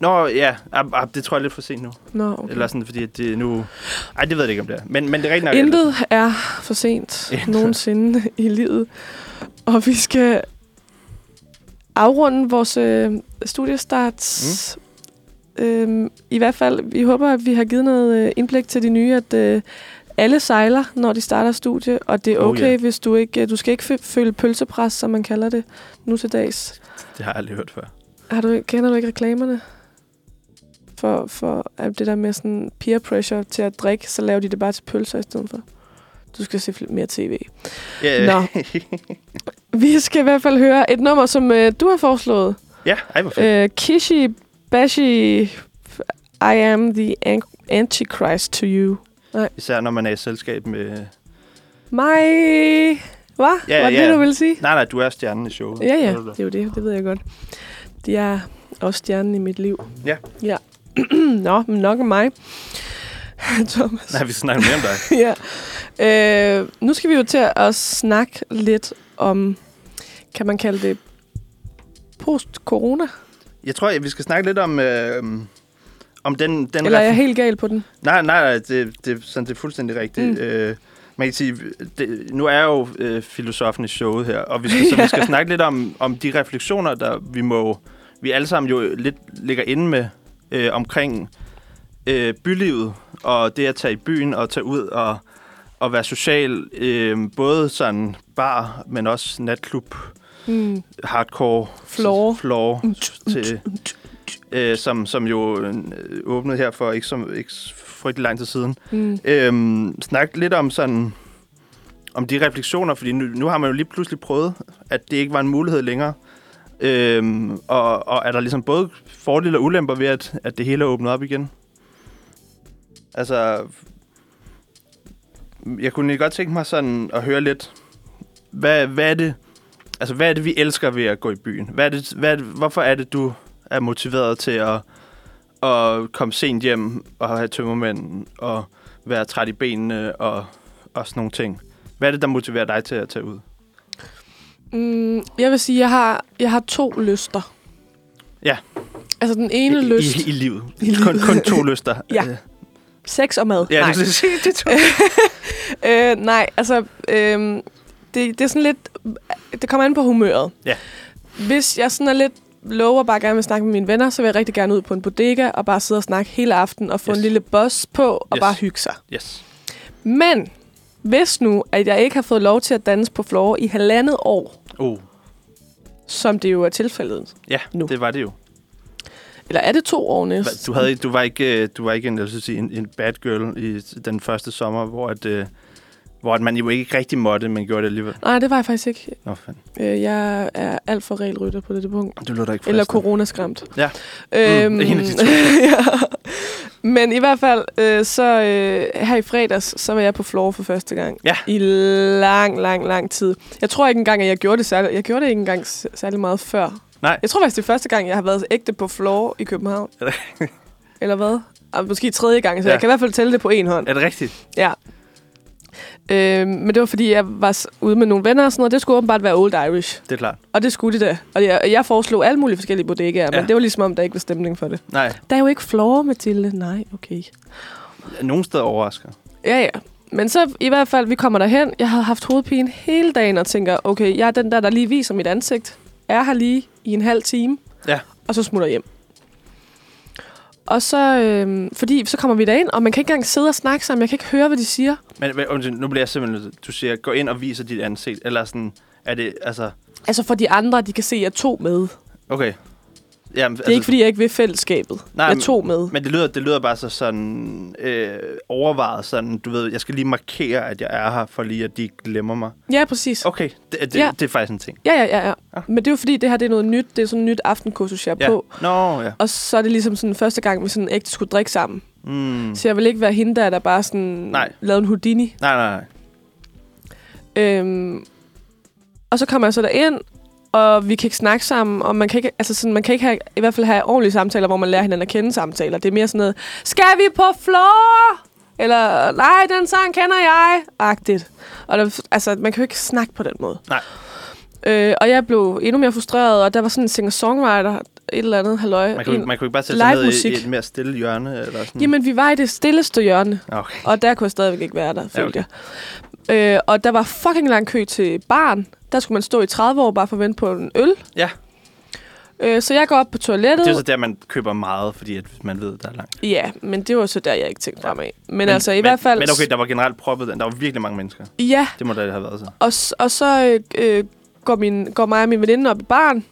Nå, ja. Ah, ah, det tror jeg er lidt for sent nu. Nå, Okay. Eller sådan, fordi det nu... Ej, det ved jeg ikke, om det er. Men, men det er rigtig nok... Intet er for sent nogensinde i livet. Og vi skal afrunde vores øh, studiestarts. Mm. Øhm, I hvert fald, vi håber, at vi har givet noget øh, indblik til de nye, at øh, alle sejler, når de starter studie, og det er Oh, okay, ja. hvis du ikke... øh, Du skal ikke fø- føle pølsepres, som man kalder det nu til dags. Det har jeg aldrig hørt før. Har du, kender du ikke reklamerne? For, for at det der med sådan peer pressure til at drikke, så laver de det bare til pølser i stedet for. Du skal se mere tv. Ja, Nå. Vi skal i hvert fald høre et nummer, som øh, du har foreslået. ja, ej, hvor fedt. Øh, Kishi Bashi, I am the an- antichrist to you. Især når man er i selskab med... Mig! Hvad? Ja, Var det ja. det, du ville sige? Nej, nej, du er stjernen i showet. Ja, ja, det er jo det. Det ved jeg godt. De er også stjernen i mit liv. Ja. Ja. Nå, men nok om mig. Thomas. Nej, vi snakker mere om dig. ja. Øh, nu skal vi jo til at snakke lidt om, kan man kalde det post-corona? Jeg tror, at vi skal snakke lidt om... Øh, om den, den Eller er jeg helt gal på den? Nej, nej, nej det, det, sådan, det er fuldstændig rigtigt. Mm. Øh, man kan sige, det, nu er jeg jo øh, filosofen i showet her, og vi skal, så vi skal snakke lidt om, om de refleksioner, der vi må, vi alle sammen jo lidt ligger inde med øh, omkring øh, bylivet, og det at tage i byen og tage ud og, og være social, øh, både sådan bar, men også natklub, Mm. hardcore, Floor. floor til, øh, som, som jo øh, åbnede her for ikke, så, ikke frygtelig lang tid siden. Mm. Øhm, snak lidt om sådan om de refleksioner, fordi nu, nu har man jo lige pludselig prøvet, at det ikke var en mulighed længere. Øhm, og, og er der ligesom både fordele og ulemper ved, at, at det hele er åbnet op igen? Altså, jeg kunne egentlig godt tænke mig sådan at høre lidt, hvad, hvad er det, altså hvad er det, vi elsker ved at gå i byen? Hvad er det, hvad er det, hvorfor er det, du er motiveret til at, at komme sent hjem og have tømmermænd og være træt i benene og, og sådan nogle ting? Hvad er det, der motiverer dig til at tage ud? Mm, jeg vil sige, at jeg har, jeg har to lyster. Ja. Altså den ene I, lyst, I, i livet. I Kun, livet. kun to lyster. Ja. Sex og mad. ja Nej. det, det, det, to. øh, nej, altså, øh, det, det er sådan lidt, det kommer an på humøret. Ja. Hvis jeg sådan er lidt og bare gerne vil snakke med mine venner, så vil jeg rigtig gerne ud på en bodega og bare sidde og snakke hele aften og få Yes. en lille boss på og Yes. bare hygge sig. Yes. Men hvis nu, at jeg ikke har fået lov til at danse på floor i halvandet år, Oh, som det jo er tilfældet, ja, Nu. det var det jo. Eller er det to år næste? Du, havde, du, var ikke, øh, du var ikke en, jeg sige, en, en bad girl i den første sommer, hvor, at, øh, hvor at man jo ikke rigtig måtte, men gjorde det alligevel. Nej, det var jeg faktisk ikke. Nå, fanden. Øh, Jeg er alt for regelrytter på det punkt. Du lå da ikke Eller coronaskræmt. Ja. Øhm, Mm, en af de to. ja. Men i hvert fald, øh, så øh, her i fredags, så var jeg på floor for første gang. Ja. I lang, lang, lang tid. Jeg tror ikke engang, at jeg gjorde det særlig, jeg gjorde det ikke engang særlig meget før. Nej. Jeg tror faktisk, det er første gang, jeg har været ægte på floor i København. Eller hvad? Og måske tredje gang, så Ja. jeg kan i hvert fald tælle det på en hånd. Er det rigtigt? Ja. Øh, men det var, fordi jeg var ude med nogle venner og sådan noget. Det skulle åbenbart være Old Irish. Det er klart. Og det skulle de da. Og jeg, jeg foreslog alle mulige forskellige bodegaer, ja. Men det var ligesom om, der ikke var stemning for det. Nej, Der er jo ikke floor, Mathilde. Nej, okay. nogen steder overrasker. Ja, ja. Men så i hvert fald, vi kommer derhen. Jeg havde haft hovedpine hele dagen og tænker, okay, jeg er den der, der lige viser mit ansigt. Er her lige i en halv time. Ja. Og så smutter hjem. Og så, øh, fordi så kommer vi derind, og man kan ikke engang sidde og snakke sammen. Jeg kan ikke høre, hvad de siger. Men nu bliver jeg simpelthen... Du siger, gå ind og viser dit ansigt. Eller sådan, er det... Altså, Altså for de andre, de kan se, at jeg tog med. okay. Jamen, Det er ikke, fordi jeg ikke vil fællesskabet. Nej, jeg tog med. Men det lyder, det lyder bare så sådan øh, overvejet sådan, du ved, jeg skal lige markere, at jeg er her, for lige at de glemmer mig. Ja, præcis. Okay, det, det, Ja. det er faktisk en ting. Ja, ja, ja, ja. Ja. Men det er jo fordi, det her det er noget nyt. Det er sådan et nyt aftenkursus, jeg er Ja. på. Nå, ja. Og så er det ligesom sådan første gang, vi sådan ægte skulle drikke sammen. Mm. Så jeg vil ikke være hende der, der bare sådan Nej. lavede en Houdini. Nej, nej, nej. Øhm, og så kommer jeg så derind, og vi kan ikke snakke sammen, og man kan ikke, altså sådan, man kan ikke have, i hvert fald have ordentlige samtaler, hvor man lærer hinanden at kende samtaler. Det er mere sådan noget, skal vi på floor? Eller, nej, den sang kender jeg. Agtigt. Og der, altså, man kan jo ikke snakke på den måde. Nej. Øh, og jeg blev endnu mere frustreret, og der var sådan en singer-songwriter, et eller andet halløj. Man kunne, en, man kunne ikke bare sætte sig ned i, i et mere stille hjørne? Eller sådan. Jamen, vi var i det stilleste hjørne, Okay. og der kunne jeg stadigvæk ikke være der, følte okay. jeg. Øh, og der var fucking lang kø til barn. Der skulle man stå i 30 år bare for at vente på en øl. Ja. Øh, så jeg går op på toilettet. Det er så der, man køber meget, fordi at man ved, der er langt. Ja, men det var så der, jeg ikke tænkte Ja. fremad. Men, men altså, i hvert fald... Men okay, der var generelt proppet den. Der var virkelig mange mennesker. Ja, Det må der have været så. og, og så øh, går, min, går mig og min veninde op i barn.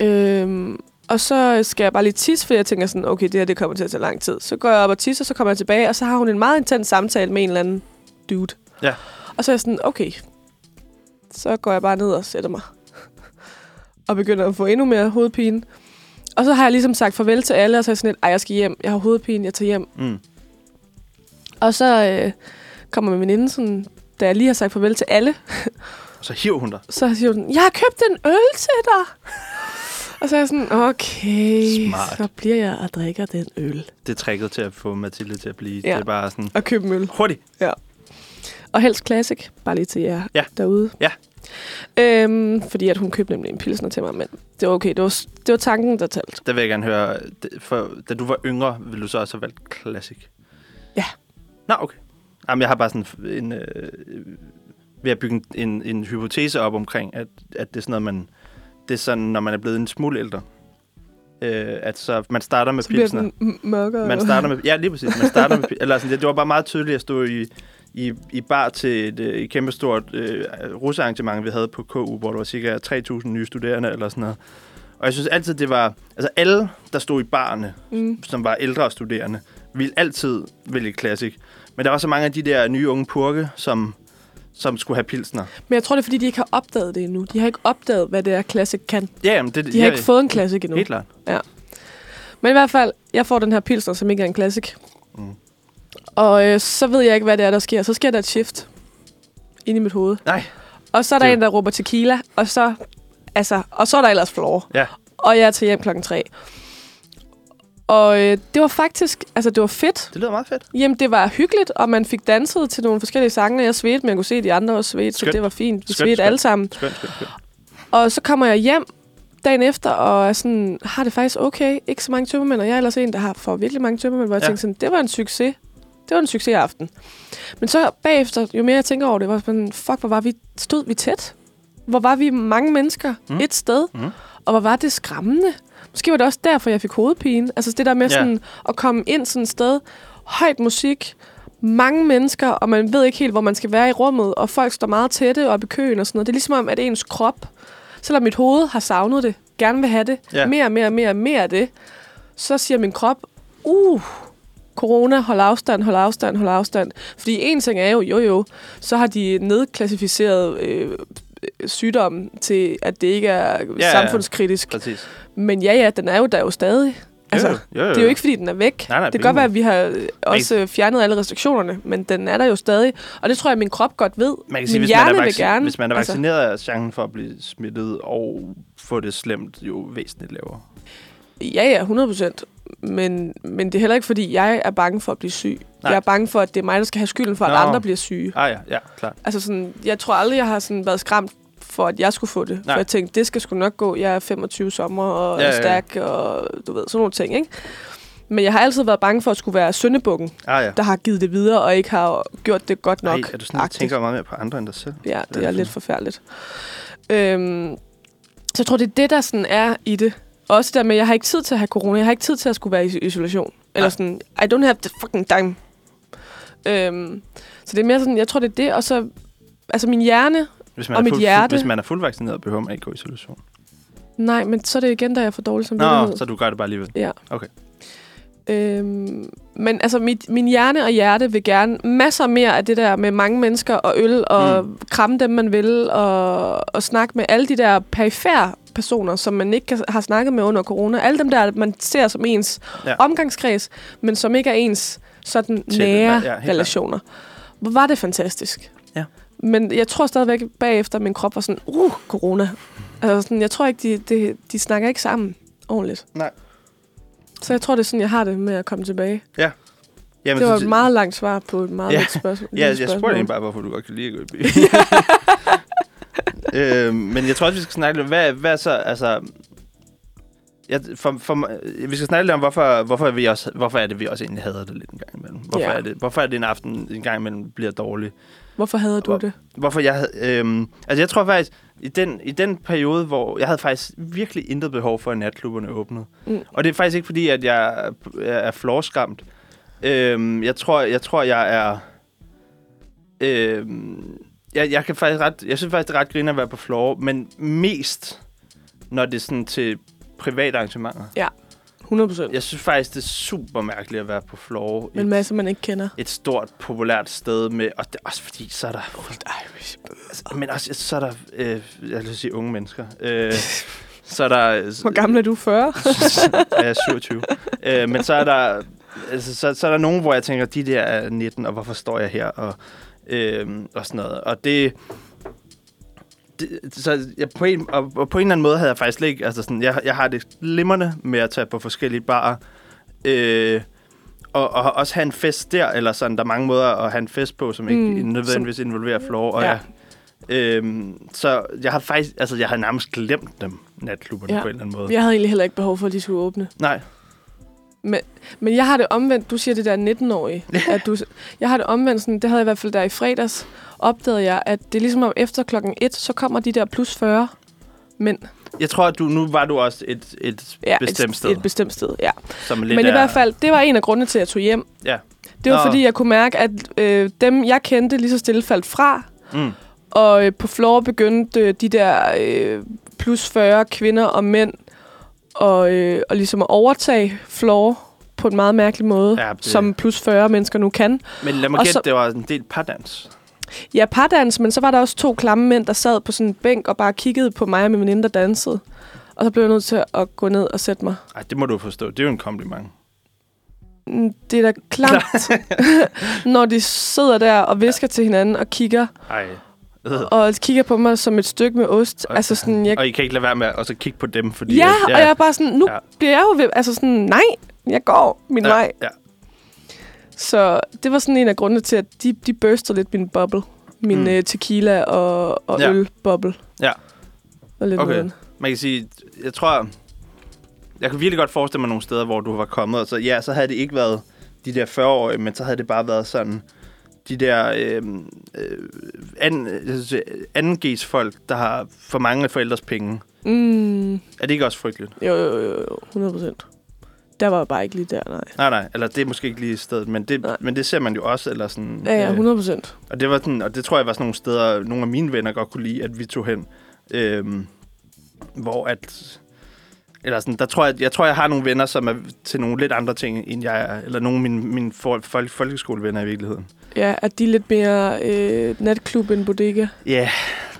Øhm, og så skal jeg bare lige tisse, for jeg tænker sådan, okay, det her det kommer til at tage lang tid. Så går jeg op og tisser, så kommer jeg tilbage, og så har hun en meget intens samtale med en eller anden dude. Ja. Og så er jeg sådan, okay, så går jeg bare ned og sætter mig. og begynder at få endnu mere hovedpine. Og så har jeg ligesom sagt farvel til alle, og så er jeg sådan lidt, ej, jeg skal hjem. Jeg har hovedpine, jeg tager hjem. Mm. Og så øh, kommer min veninde sådan, da jeg lige har sagt farvel til alle, Og så hiver hun dig. så siger hun, jeg har købt en øl til dig. og så er jeg sådan, okay, Smart. så bliver jeg og drikker den øl. Det er tricket til at få Mathilde til at blive. Ja. Det er bare sådan, Og købe en øl. hurtigt. Og helst classic, bare lige til jer Ja. derude. Ja. Øhm, fordi at hun købte nemlig en pilsner til mig, men det var okay. Det var, det var tanken, der talte. Der vil jeg gerne høre, for, da du var yngre, ville du så også have valgt Classic? Ja. Nå, okay. Jamen, jeg har bare sådan en... Øh, ved at bygge en, en, en hypotese op omkring, at, at det er sådan noget, man... Det er sådan, når man er blevet en smule ældre. Øh, at så man starter med Så pilsner. m- mørkere. Man starter med... Ja, lige præcis. Man starter med... Eller sådan, det, det var bare meget tydeligt at stå i, i, i bar til et, øh, et kæmpestort øh, russearrangement, vi havde på KU, hvor der var cirka 3.000 nye studerende eller sådan noget. Og jeg synes altid, det var... Altså alle, der stod i barne, Mm. som var ældre studerende, ville altid vælge Classic. Men der var så mange af de der nye unge purke, som, som skulle have pilsner. Men jeg tror, det er, fordi de ikke har opdaget det endnu. De har ikke opdaget, hvad det er, Classic kan. Ja, jamen, det, De har ja, ikke fået en Classic endnu. Helt klart. Men i hvert fald, jeg får den her pilsner, som ikke er en classic. Mm. Og øh, så ved jeg ikke, hvad det er, der sker. Så sker der et shift ind i mit hoved. Nej. Og så er der Det- en, der råber tequila, og så, altså, og så er der ellers floor. Ja. Og jeg er til hjem klokken tre. Og øh, det var faktisk, altså det var fedt. Det lyder meget fedt. Jamen, det var hyggeligt, og man fik danset til nogle forskellige sange. Jeg svedte, men jeg kunne se, at de andre også svedte, så det var fint. Vi Skønt, svedte alle sammen. Skønt, skønt, skønt. Og så kommer jeg hjem dagen efter, og er sådan, har det faktisk okay. Ikke så mange tømmermænd, og jeg er ellers en, der har for virkelig mange tømmermænd, hvor jeg Ja. tænkte sådan, det var en succes. Det var en succes aften. Men så bagefter, jo mere jeg tænker over det, var sådan, fuck, hvor var vi, stod vi tæt? Hvor var vi mange mennesker Mm. et sted? Mm. Og hvor var det skræmmende? Måske var det også derfor, jeg fik hovedpine. Altså det der med Ja. sådan at komme ind sådan et sted, højt musik, mange mennesker, og man ved ikke helt, hvor man skal være i rummet, og folk står meget tætte op i køen og sådan noget. Det er ligesom om, at ens krop, selvom mit hoved har savnet det, gerne vil have det, Ja. mere, mere, mere, mere af det, så siger min krop, uh, corona, hold afstand, hold afstand, hold afstand. Fordi en ting er jo, jo jo, så har de nedklassificeret øh, sygdommen til, at det ikke er ja. ja, samfundskritisk. Præcis. Men ja, ja, den er jo der jo stadig. Altså, jo, jo, jo. det er jo ikke, fordi den er væk. Nej, nej, det kan godt være, at vi har øh, også øh, fjernet alle restriktionerne, men den er der jo stadig. Og det tror jeg, at min krop godt ved. Man kan sige, min hvis man, er hjerne vil gerne. hvis man er altså, vaccineret, er chancen for at blive smittet og få det slemt jo væsentligt lavere. Ja, ja, 100 procent. Men, men det er heller ikke, fordi jeg er bange for at blive syg. Nej. Jeg er bange for, at det er mig, der skal have skylden for, at Nå. andre bliver syge. Ah ja, ja, klart. Altså sådan, jeg tror aldrig, jeg har sådan været skræmt for, at jeg skulle få det. Nej. For jeg tænkte, det skal sgu nok gå. Jeg er 25 sommer og Ja, ja, ja, er ja. stærk og du ved, sådan nogle ting, ikke? Men jeg har altid været bange for at skulle være syndebukken, Ah ja. der har givet det videre og ikke har gjort det godt nok. Ej, er du sådan, agtigt. tænker meget mere på andre end dig selv? Ja, Hvad det er er det lidt for forfærdeligt. Øhm, så jeg tror, det er det, der sådan er i det. Også der med, jeg har ikke tid til at have corona. Jeg har ikke tid til at skulle være i isolation. Eller Nej. sådan, I don't have the fucking time. Øhm, så det er mere sådan, jeg tror, det er det. Og så, altså min hjerne, Hvis man, Og mit fuld, hjerte. hvis man er fuldvaccineret, behøver man ikke gå i isolation. nej, men så er det igen, der jeg får dårlig Nå, samvittighed. så du gør det bare alligevel. Ja. Okay. Øhm, men altså, mit, min hjerne og hjerte vil gerne masser mere af det der med mange mennesker og øl, og mm. kramme dem, man vil, og, og snakke med alle de der perifære personer, som man ikke kan, har snakket med under corona. Alle dem der, man ser som ens Ja. ja. omgangskreds, men som ikke er ens sådan Tætte, nære ja, ja, relationer. Hvor var det fantastisk. Ja. Men jeg tror stadigvæk bagefter, at min krop var sådan, uh, corona. Altså sådan, jeg tror ikke, de, de, de snakker ikke sammen ordentligt. Nej. Så jeg tror, det er sådan, jeg har det med at komme tilbage. Jamen, Det var et meget langt svar på et meget Ja. lidt spørgsmål. Ja, jeg spurgte spørgsmål. egentlig bare, hvorfor du godt kan lide at gå i byen. øh, men jeg tror også, vi skal snakke lidt, hvad, hvad så, altså... Jeg, for, for, vi skal snakke lidt om, hvorfor, hvorfor, er vi også, hvorfor er det, vi også egentlig hader det lidt en gang imellem. Hvorfor, Ja. er, det, hvorfor er det en aften en gang imellem bliver dårlig? Hvorfor havde du Hvor- det? Hvorfor jeg. Øhm, altså, jeg tror faktisk, i den, i den periode, hvor jeg havde faktisk virkelig intet behov for, at natklubberne åbnede. Mm. Og det er faktisk ikke, fordi at jeg er- er flårskræmt. Øhm, jeg, tror, jeg tror, jeg er... Øhm, jeg, jeg, kan faktisk ret, jeg synes faktisk, det er ret griner at være på floor, men mest, når det er sådan til private arrangementer. 100 procent. Jeg synes faktisk, det er super mærkeligt at være på floor. Men et, masser, man ikke kender. et stort, populært sted med... Og det er også fordi, så er der... Altså, Men også, så er der... Øh, jeg vil sige unge mennesker. Øh, så er der... Hvor gammel er du? 40? jeg er 27. øh, men så er der... Altså, så, så er der nogen, hvor jeg tænker, de der er 19, og hvorfor står jeg her? Og, øh, og sådan noget. Og det... det så jeg på, en, og, og på en eller anden måde havde jeg faktisk ikke... Altså sådan, jeg, jeg har det glimrende med at tage på forskellige barer. Øh, og, og også have en fest der, eller sådan. Der er mange måder at have en fest på, som ikke Mm, nødvendigvis involverer floor. Og Ja. jeg, øhm, så jeg har faktisk, altså jeg har nærmest glemt dem, natklubberne, ja. på en eller anden måde. Jeg havde egentlig heller ikke behov for, at de skulle åbne. Nej, Men jeg har det omvendt. Du siger det der 19-årige. At du, jeg har det omvendt. Sådan, det havde jeg i hvert fald der i fredags. Opdagede jeg, at det er ligesom om efter klokken 1, så kommer de der plus 40 mænd. jeg tror, at du, nu var du også et, et Ja, bestemt et, sted, Et bestemt sted, ja. som lidt Men i er, hvert fald, det var en af grundene til, at jeg tog hjem. Ja. Det var Nå. fordi, jeg kunne mærke, at øh, dem, jeg kendte, lige så stille faldt fra. Mm, Og øh, på floor begyndte øh, de der øh, plus 40 kvinder og mænd og, øh, og ligesom at overtage floor på en meget mærkelig måde, Ja, ja, det- som plus 40 mennesker nu kan. men lad mig Og gætte, så- det var en del pardans. Ja, pardans, men så var der også to klamme mænd, der sad på sådan en bænk og bare kiggede på mig og min veninde, der dansede. Og så blev jeg nødt til at gå ned og sætte mig. Ej, det må du forstå. Det er jo en kompliment. Mm, Det er da klamt, når de sidder der og visker til hinanden og kigger, Ej. Øh. og kigger på mig som et stykke med ost. Altså sådan, jeg, Og I kan ikke lade være med at også kigge på dem, fordi... ja, at, og jeg er bare sådan, nu Ja. ja. bliver jeg jo ved, altså sådan, nej, jeg går min ja, vej. Ja, Så det var sådan en af grundene til, at de, de burstede lidt min bubble. Min Mm. mm. tequila og, og Ja. ja. ølbubble. Ja. Og lidt Okay. noget. man kan sige, jeg tror... Jeg kan virkelig godt forestille mig nogle steder, hvor du var kommet, og så, ja, så havde det ikke været de der 40-årige, men så havde det bare været sådan, de der øh, øh, anden, øh, anden G's folk, der har for mange af forældres penge. Mm. Er det ikke også frygteligt? Jo, jo, jo, jo, 100 procent. Der var jeg bare ikke lige der, nej. Nej, nej, eller det er måske ikke lige stedet, men det, Nej. men det ser man jo også, eller sådan... Ja, ja, øh, 100 procent. Og det, var sådan, og det tror jeg var sådan nogle steder, nogle af mine venner godt kunne lide, at vi tog hen. Øhm, hvor at... Eller sådan, der tror jeg, jeg tror, jeg har nogle venner, som er til nogle lidt andre ting, end jeg er. Eller nogle af mine, mine for, folk, folkeskolevenner i virkeligheden. Ja, at de er lidt mere øh, natklub end bodega. Ja, yeah,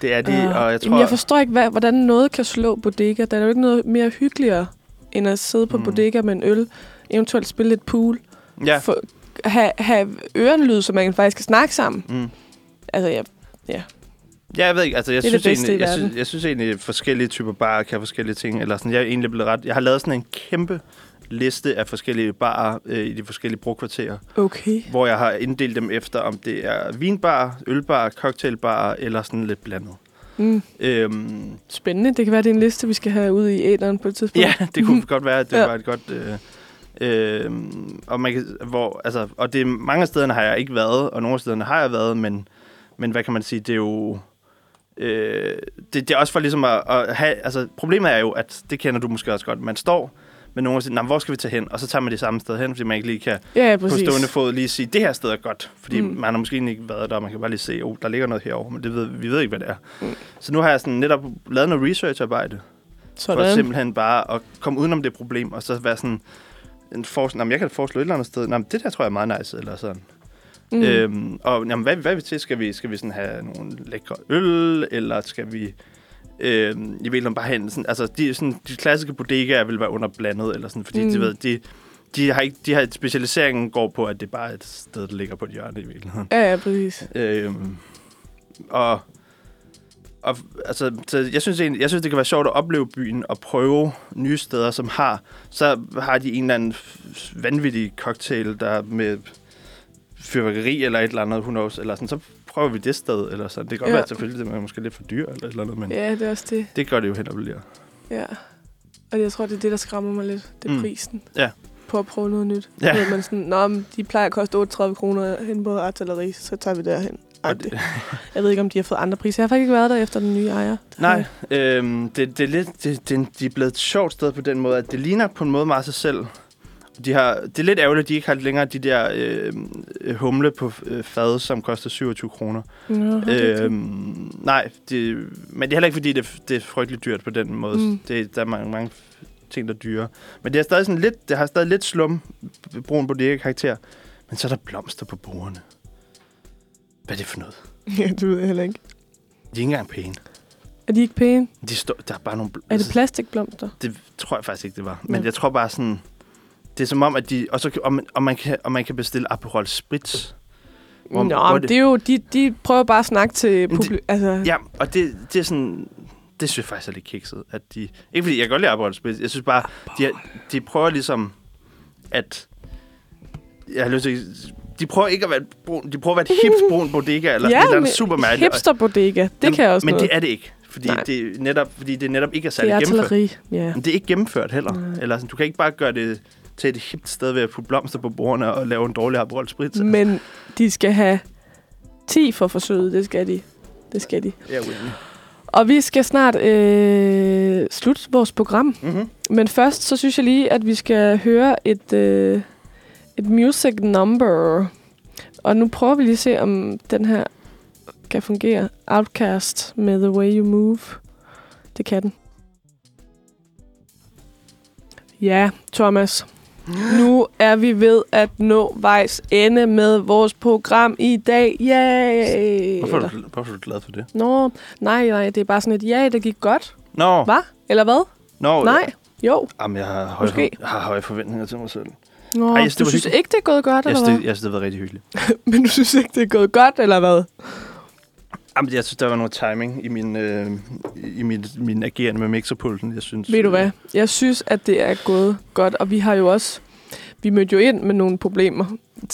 det er de, Ah, og jeg tror... Jamen, jeg forstår ikke, hvad, hvordan noget kan slå bodega. Der er jo ikke noget mere hyggeligere, end at sidde på Mm. bodega med en øl, eventuelt spille lidt pool, ja, for, have, have ørenlyd, så man faktisk kan snakke sammen. mm. Altså, ja, ja, jeg ved ikke, altså jeg Det det synes, bedste egentlig, jeg, synes, jeg synes egentlig, at forskellige typer barer kan forskellige ting. Eller sådan, jeg er egentlig blevet ret... Jeg har lavet sådan en kæmpe liste af forskellige barer øh, i de forskellige brokvarterer. okay. hvor jeg har inddelt dem efter, om det er vinbar, ølbar, cocktailbar eller sådan lidt blandet. Mm. Øhm, Spændende. Det kan være, det er en liste, vi skal have ud i æderen på et tidspunkt. ja, det kunne godt være, at det Ja. var et godt... Øh, øh, og, man kan, hvor, altså, og det mange af stederne har jeg ikke været, og nogle af stederne har jeg været, men, men hvad kan man sige, det er jo... Øh, det, det er også for ligesom at, at have... Altså, problemet er jo, at det kender du måske også godt. Man står med nogen og siger, "Nå, men hvor skal vi tage hen? Og så tager man det samme sted hen, fordi man ikke lige kan ja, på stående fod lige sige, det her sted er godt. Fordi mm. Man har måske ikke været der, man kan bare lige se, oh, der ligger noget herovre, men det ved, vi ved ikke, hvad det er. Mm. Så nu har jeg sådan netop lavet noget researcharbejde, for Sådan. simpelthen bare at komme udenom det problem, og så være sådan, en for, jamen, jeg kan foreslå et eller andet sted, jamen, det der tror jeg er meget nice, eller sådan. Mm. Mm. Øhm, og jamen, hvad, hvad er vi til? Skal vi, skal vi sådan have nogle lækre øl, eller skal vi øhm, i virkeligheden bare hen? Sådan, altså, de, sådan, de klassiske bodegaer vil være underblandet, eller sådan, fordi mm. de ved, de, de har ikke, de har, specialiseringen går på, at det bare er et sted, der ligger på et hjørne i virkeligheden. Ja, ja, præcis. Øhm, og, og altså, så jeg synes egentlig, jeg synes, det kan være sjovt at opleve byen og prøve nye steder, som har, så har de en eller anden vanvittig cocktail, der med fyrværkeri eller et eller andet, who knows, eller sådan, så prøver vi det sted, eller sådan. Det kan godt Ja. være selvfølgelig, det er måske lidt for dyr, eller eller andet, men ja. Det er også det. det gør det jo hen og bliver. Ja. Og jeg tror, det er det, der skræmmer mig lidt. Det er Mm. prisen. Ja. På at prøve noget nyt. Ja. Ved man sådan, Nå, men de plejer at koste 38 kroner hen på artilleri, så tager vi derhen. Det, Jeg ved ikke, om de har fået andre priser. Jeg har faktisk ikke været der efter den nye ejer. Nej, øhm, det, det, er lidt, det, det, de er blevet et sjovt sted på den måde, at det ligner på en måde meget sig selv. De har, det er lidt ærgerligt, at de ikke har længere de der øh, humle på øh, fad, som koster 27 kroner. Nå, det? Øhm, nej, det, men det er heller ikke, fordi det, er- det er frygteligt dyrt på den måde. Mm. Det, der er mange, mange ting, der er dyre. Men det er stadig sådan lidt, det har stadig lidt slum, brun bodega-karakter. Men så er der blomster på bordene. Hvad er det for noget? Ja, det ved heller ikke. De er ikke engang pæne. Er de ikke pæne? De står, der er bare nogle... Er det plastikblomster? Det tror jeg faktisk ikke, det var. Men Nå. jeg tror bare sådan... Det er som om, at de... Og, så, og, man, og, man, kan, og man kan bestille Aperol Spritz. Hvor- Nå, hvor men det er jo, de, de prøver bare at snakke til det- publikum. Altså, Ja, og det, det er sådan... Det synes jeg faktisk er lidt kikset. At de, ikke fordi jeg kan godt lide Aperol Spritz. Jeg synes bare, de, de prøver ligesom at... Jeg har lyst til de prøver ikke at være brun, de prøver at være et hipt brun bodega, eller Ja, et eller andet super mærkeligt. hipster bodega, det Jamen, kan jeg også Men noget. det er det ikke, fordi Nej. det, er netop, fordi det netop ikke er det særlig er gennemført. ja. Men det er ikke gennemført heller. Nej. Eller sådan, du kan ikke bare gøre det til et hipt sted ved at putte blomster på bordene og lave en dårlig Aperol Spritz. Men de skal have 10 for forsøget, det skal de. Det skal de. Jeg er uenig. Og vi skal snart øh, slutte vores program. Mm-hmm. Men først, så synes jeg lige, at vi skal høre et, øh, et music number. Og nu prøver vi lige at se, om den her kan fungere. Outcast med The Way You Move. Det kan den. Ja, Thomas. Nu er vi ved at nå vejs ende med vores program i dag. Yay! Hvorfor, er du, hvorfor er du glad for det? Nå, nej, nej, det er bare sådan et ja, det gik godt. Nå, Hvad? Eller hvad? nå Nej. Jo. Jamen, jeg har, høje, Måske. jeg har høje forventninger til mig selv. Nå, Ej, jeg synes, du synes hyggeligt. ikke, det er gået godt, Jeg eller synes, hvad? jeg synes, det har været rigtig hyggeligt. Men du synes ikke, det er gået godt, eller hvad? Jamen, jeg synes, der var noget timing i min, øh, i min, min agerende med mixerpulten. Jeg synes, Ved du hvad? øh, Jeg synes, at det er gået godt, og vi har jo også... Vi mødte jo ind med nogle problemer.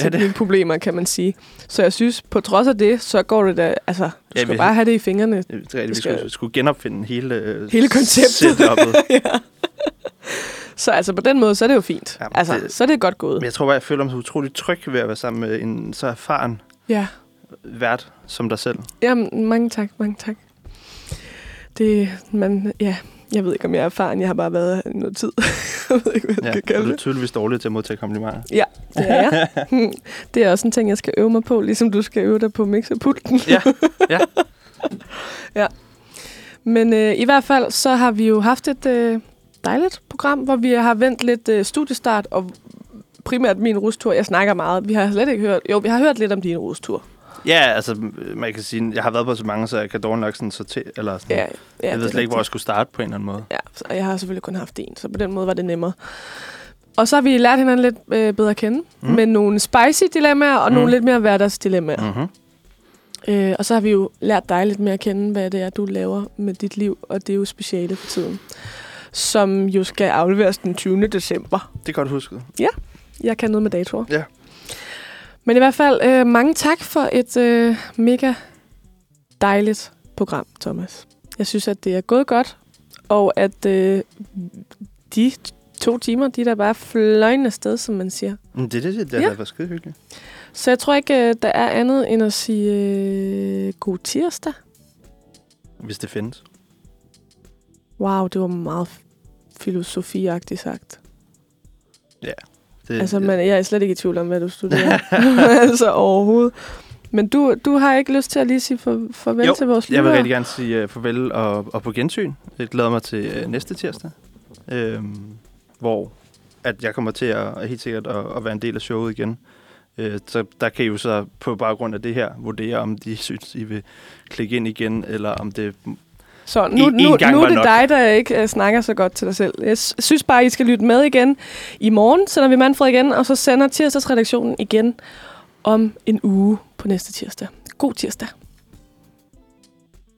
Ja, det- problemer, kan man sige. Så jeg synes, på trods af det, så går det da... Altså, du Ja, skal vi- bare have det i fingrene. Det er rigtigt, vi skal- skulle, skulle genopfinde hele, øh, Hele konceptet. ja. Så altså, på den måde, så er det jo fint. Ja, altså, det- så er det godt gået. Men jeg tror bare, jeg føler mig så utrolig tryg ved at være sammen med en så erfaren Ja. Vært som dig selv. Jamen, mange tak, mange tak. Det, man, ja, jeg ved ikke, om jeg er erfaren. Jeg har bare været her noget tid. jeg ved ikke, hvad jeg Ja, skal kalde du er det. tydeligvis dårlig til at modtage komplimenter. Ja, det er jeg. Hmm. det er også en ting, jeg skal øve mig på, ligesom du skal øve dig på mixerpulten. Ja, ja. ja. Men øh, i hvert fald, så har vi jo haft et øh, dejligt program, hvor vi har vendt lidt øh, studiestart, og primært min rustur. Jeg snakker meget. Vi har slet ikke hørt... Jo, vi har hørt lidt om din rustur. Ja, altså, man kan sige, jeg har været på så mange, så jeg kan dårligt nok sådan sortere, eller sådan. Ja, ja, jeg ved slet ikke, hvor jeg skulle starte på en eller anden måde. Ja, så- og jeg har selvfølgelig kun haft en, så på den måde var det nemmere. Og så har vi lært hinanden lidt øh, bedre at kende, mm. Med nogle spicy dilemmaer og mm. nogle lidt mere hverdagsdilemmaer. Mm. Mm-hmm. Øh, og så har vi jo lært dig lidt mere at kende, hvad det er, du laver med dit liv, og det er jo speciale for tiden, som jo skal afleveres den 20. december. Det er godt husket. Jeg kan noget med datoer. Ja. Men i hvert fald, øh, mange tak for et øh, mega dejligt program, Thomas. Jeg synes, at det er gået godt, og at øh, de to timer, de er da bare fløjende sted, som man siger. Men det er det, det, det Ja. har været skide hyggeligt. Så jeg tror ikke, øh, der er andet end at sige øh, god tirsdag. Hvis det findes. Wow, det var meget filosofiagtigt sagt. Det, Altså, man, jeg er slet ikke i tvivl om, hvad du studerer. altså overhovedet. Men du, du har ikke lyst til at lige sige for, farvel Jo, til vores Jeg vil lyttere? rigtig gerne sige uh, farvel og, og på gensyn. Jeg glæder mig til uh, næste tirsdag, øhm, hvor at jeg kommer til at helt sikkert at, at være en del af showet igen. Uh, så der kan I jo så på baggrund af det her vurdere, om de synes, I vil klikke ind igen, eller om det... Så nu, En- en nu, gang nu er det nok. dig, der ikke uh, snakker så godt til dig selv. Jeg synes bare, I skal lytte med igen. I morgen sender vi Manfred igen, og så sender tirsdagsredaktionen igen om en uge på næste tirsdag. God tirsdag.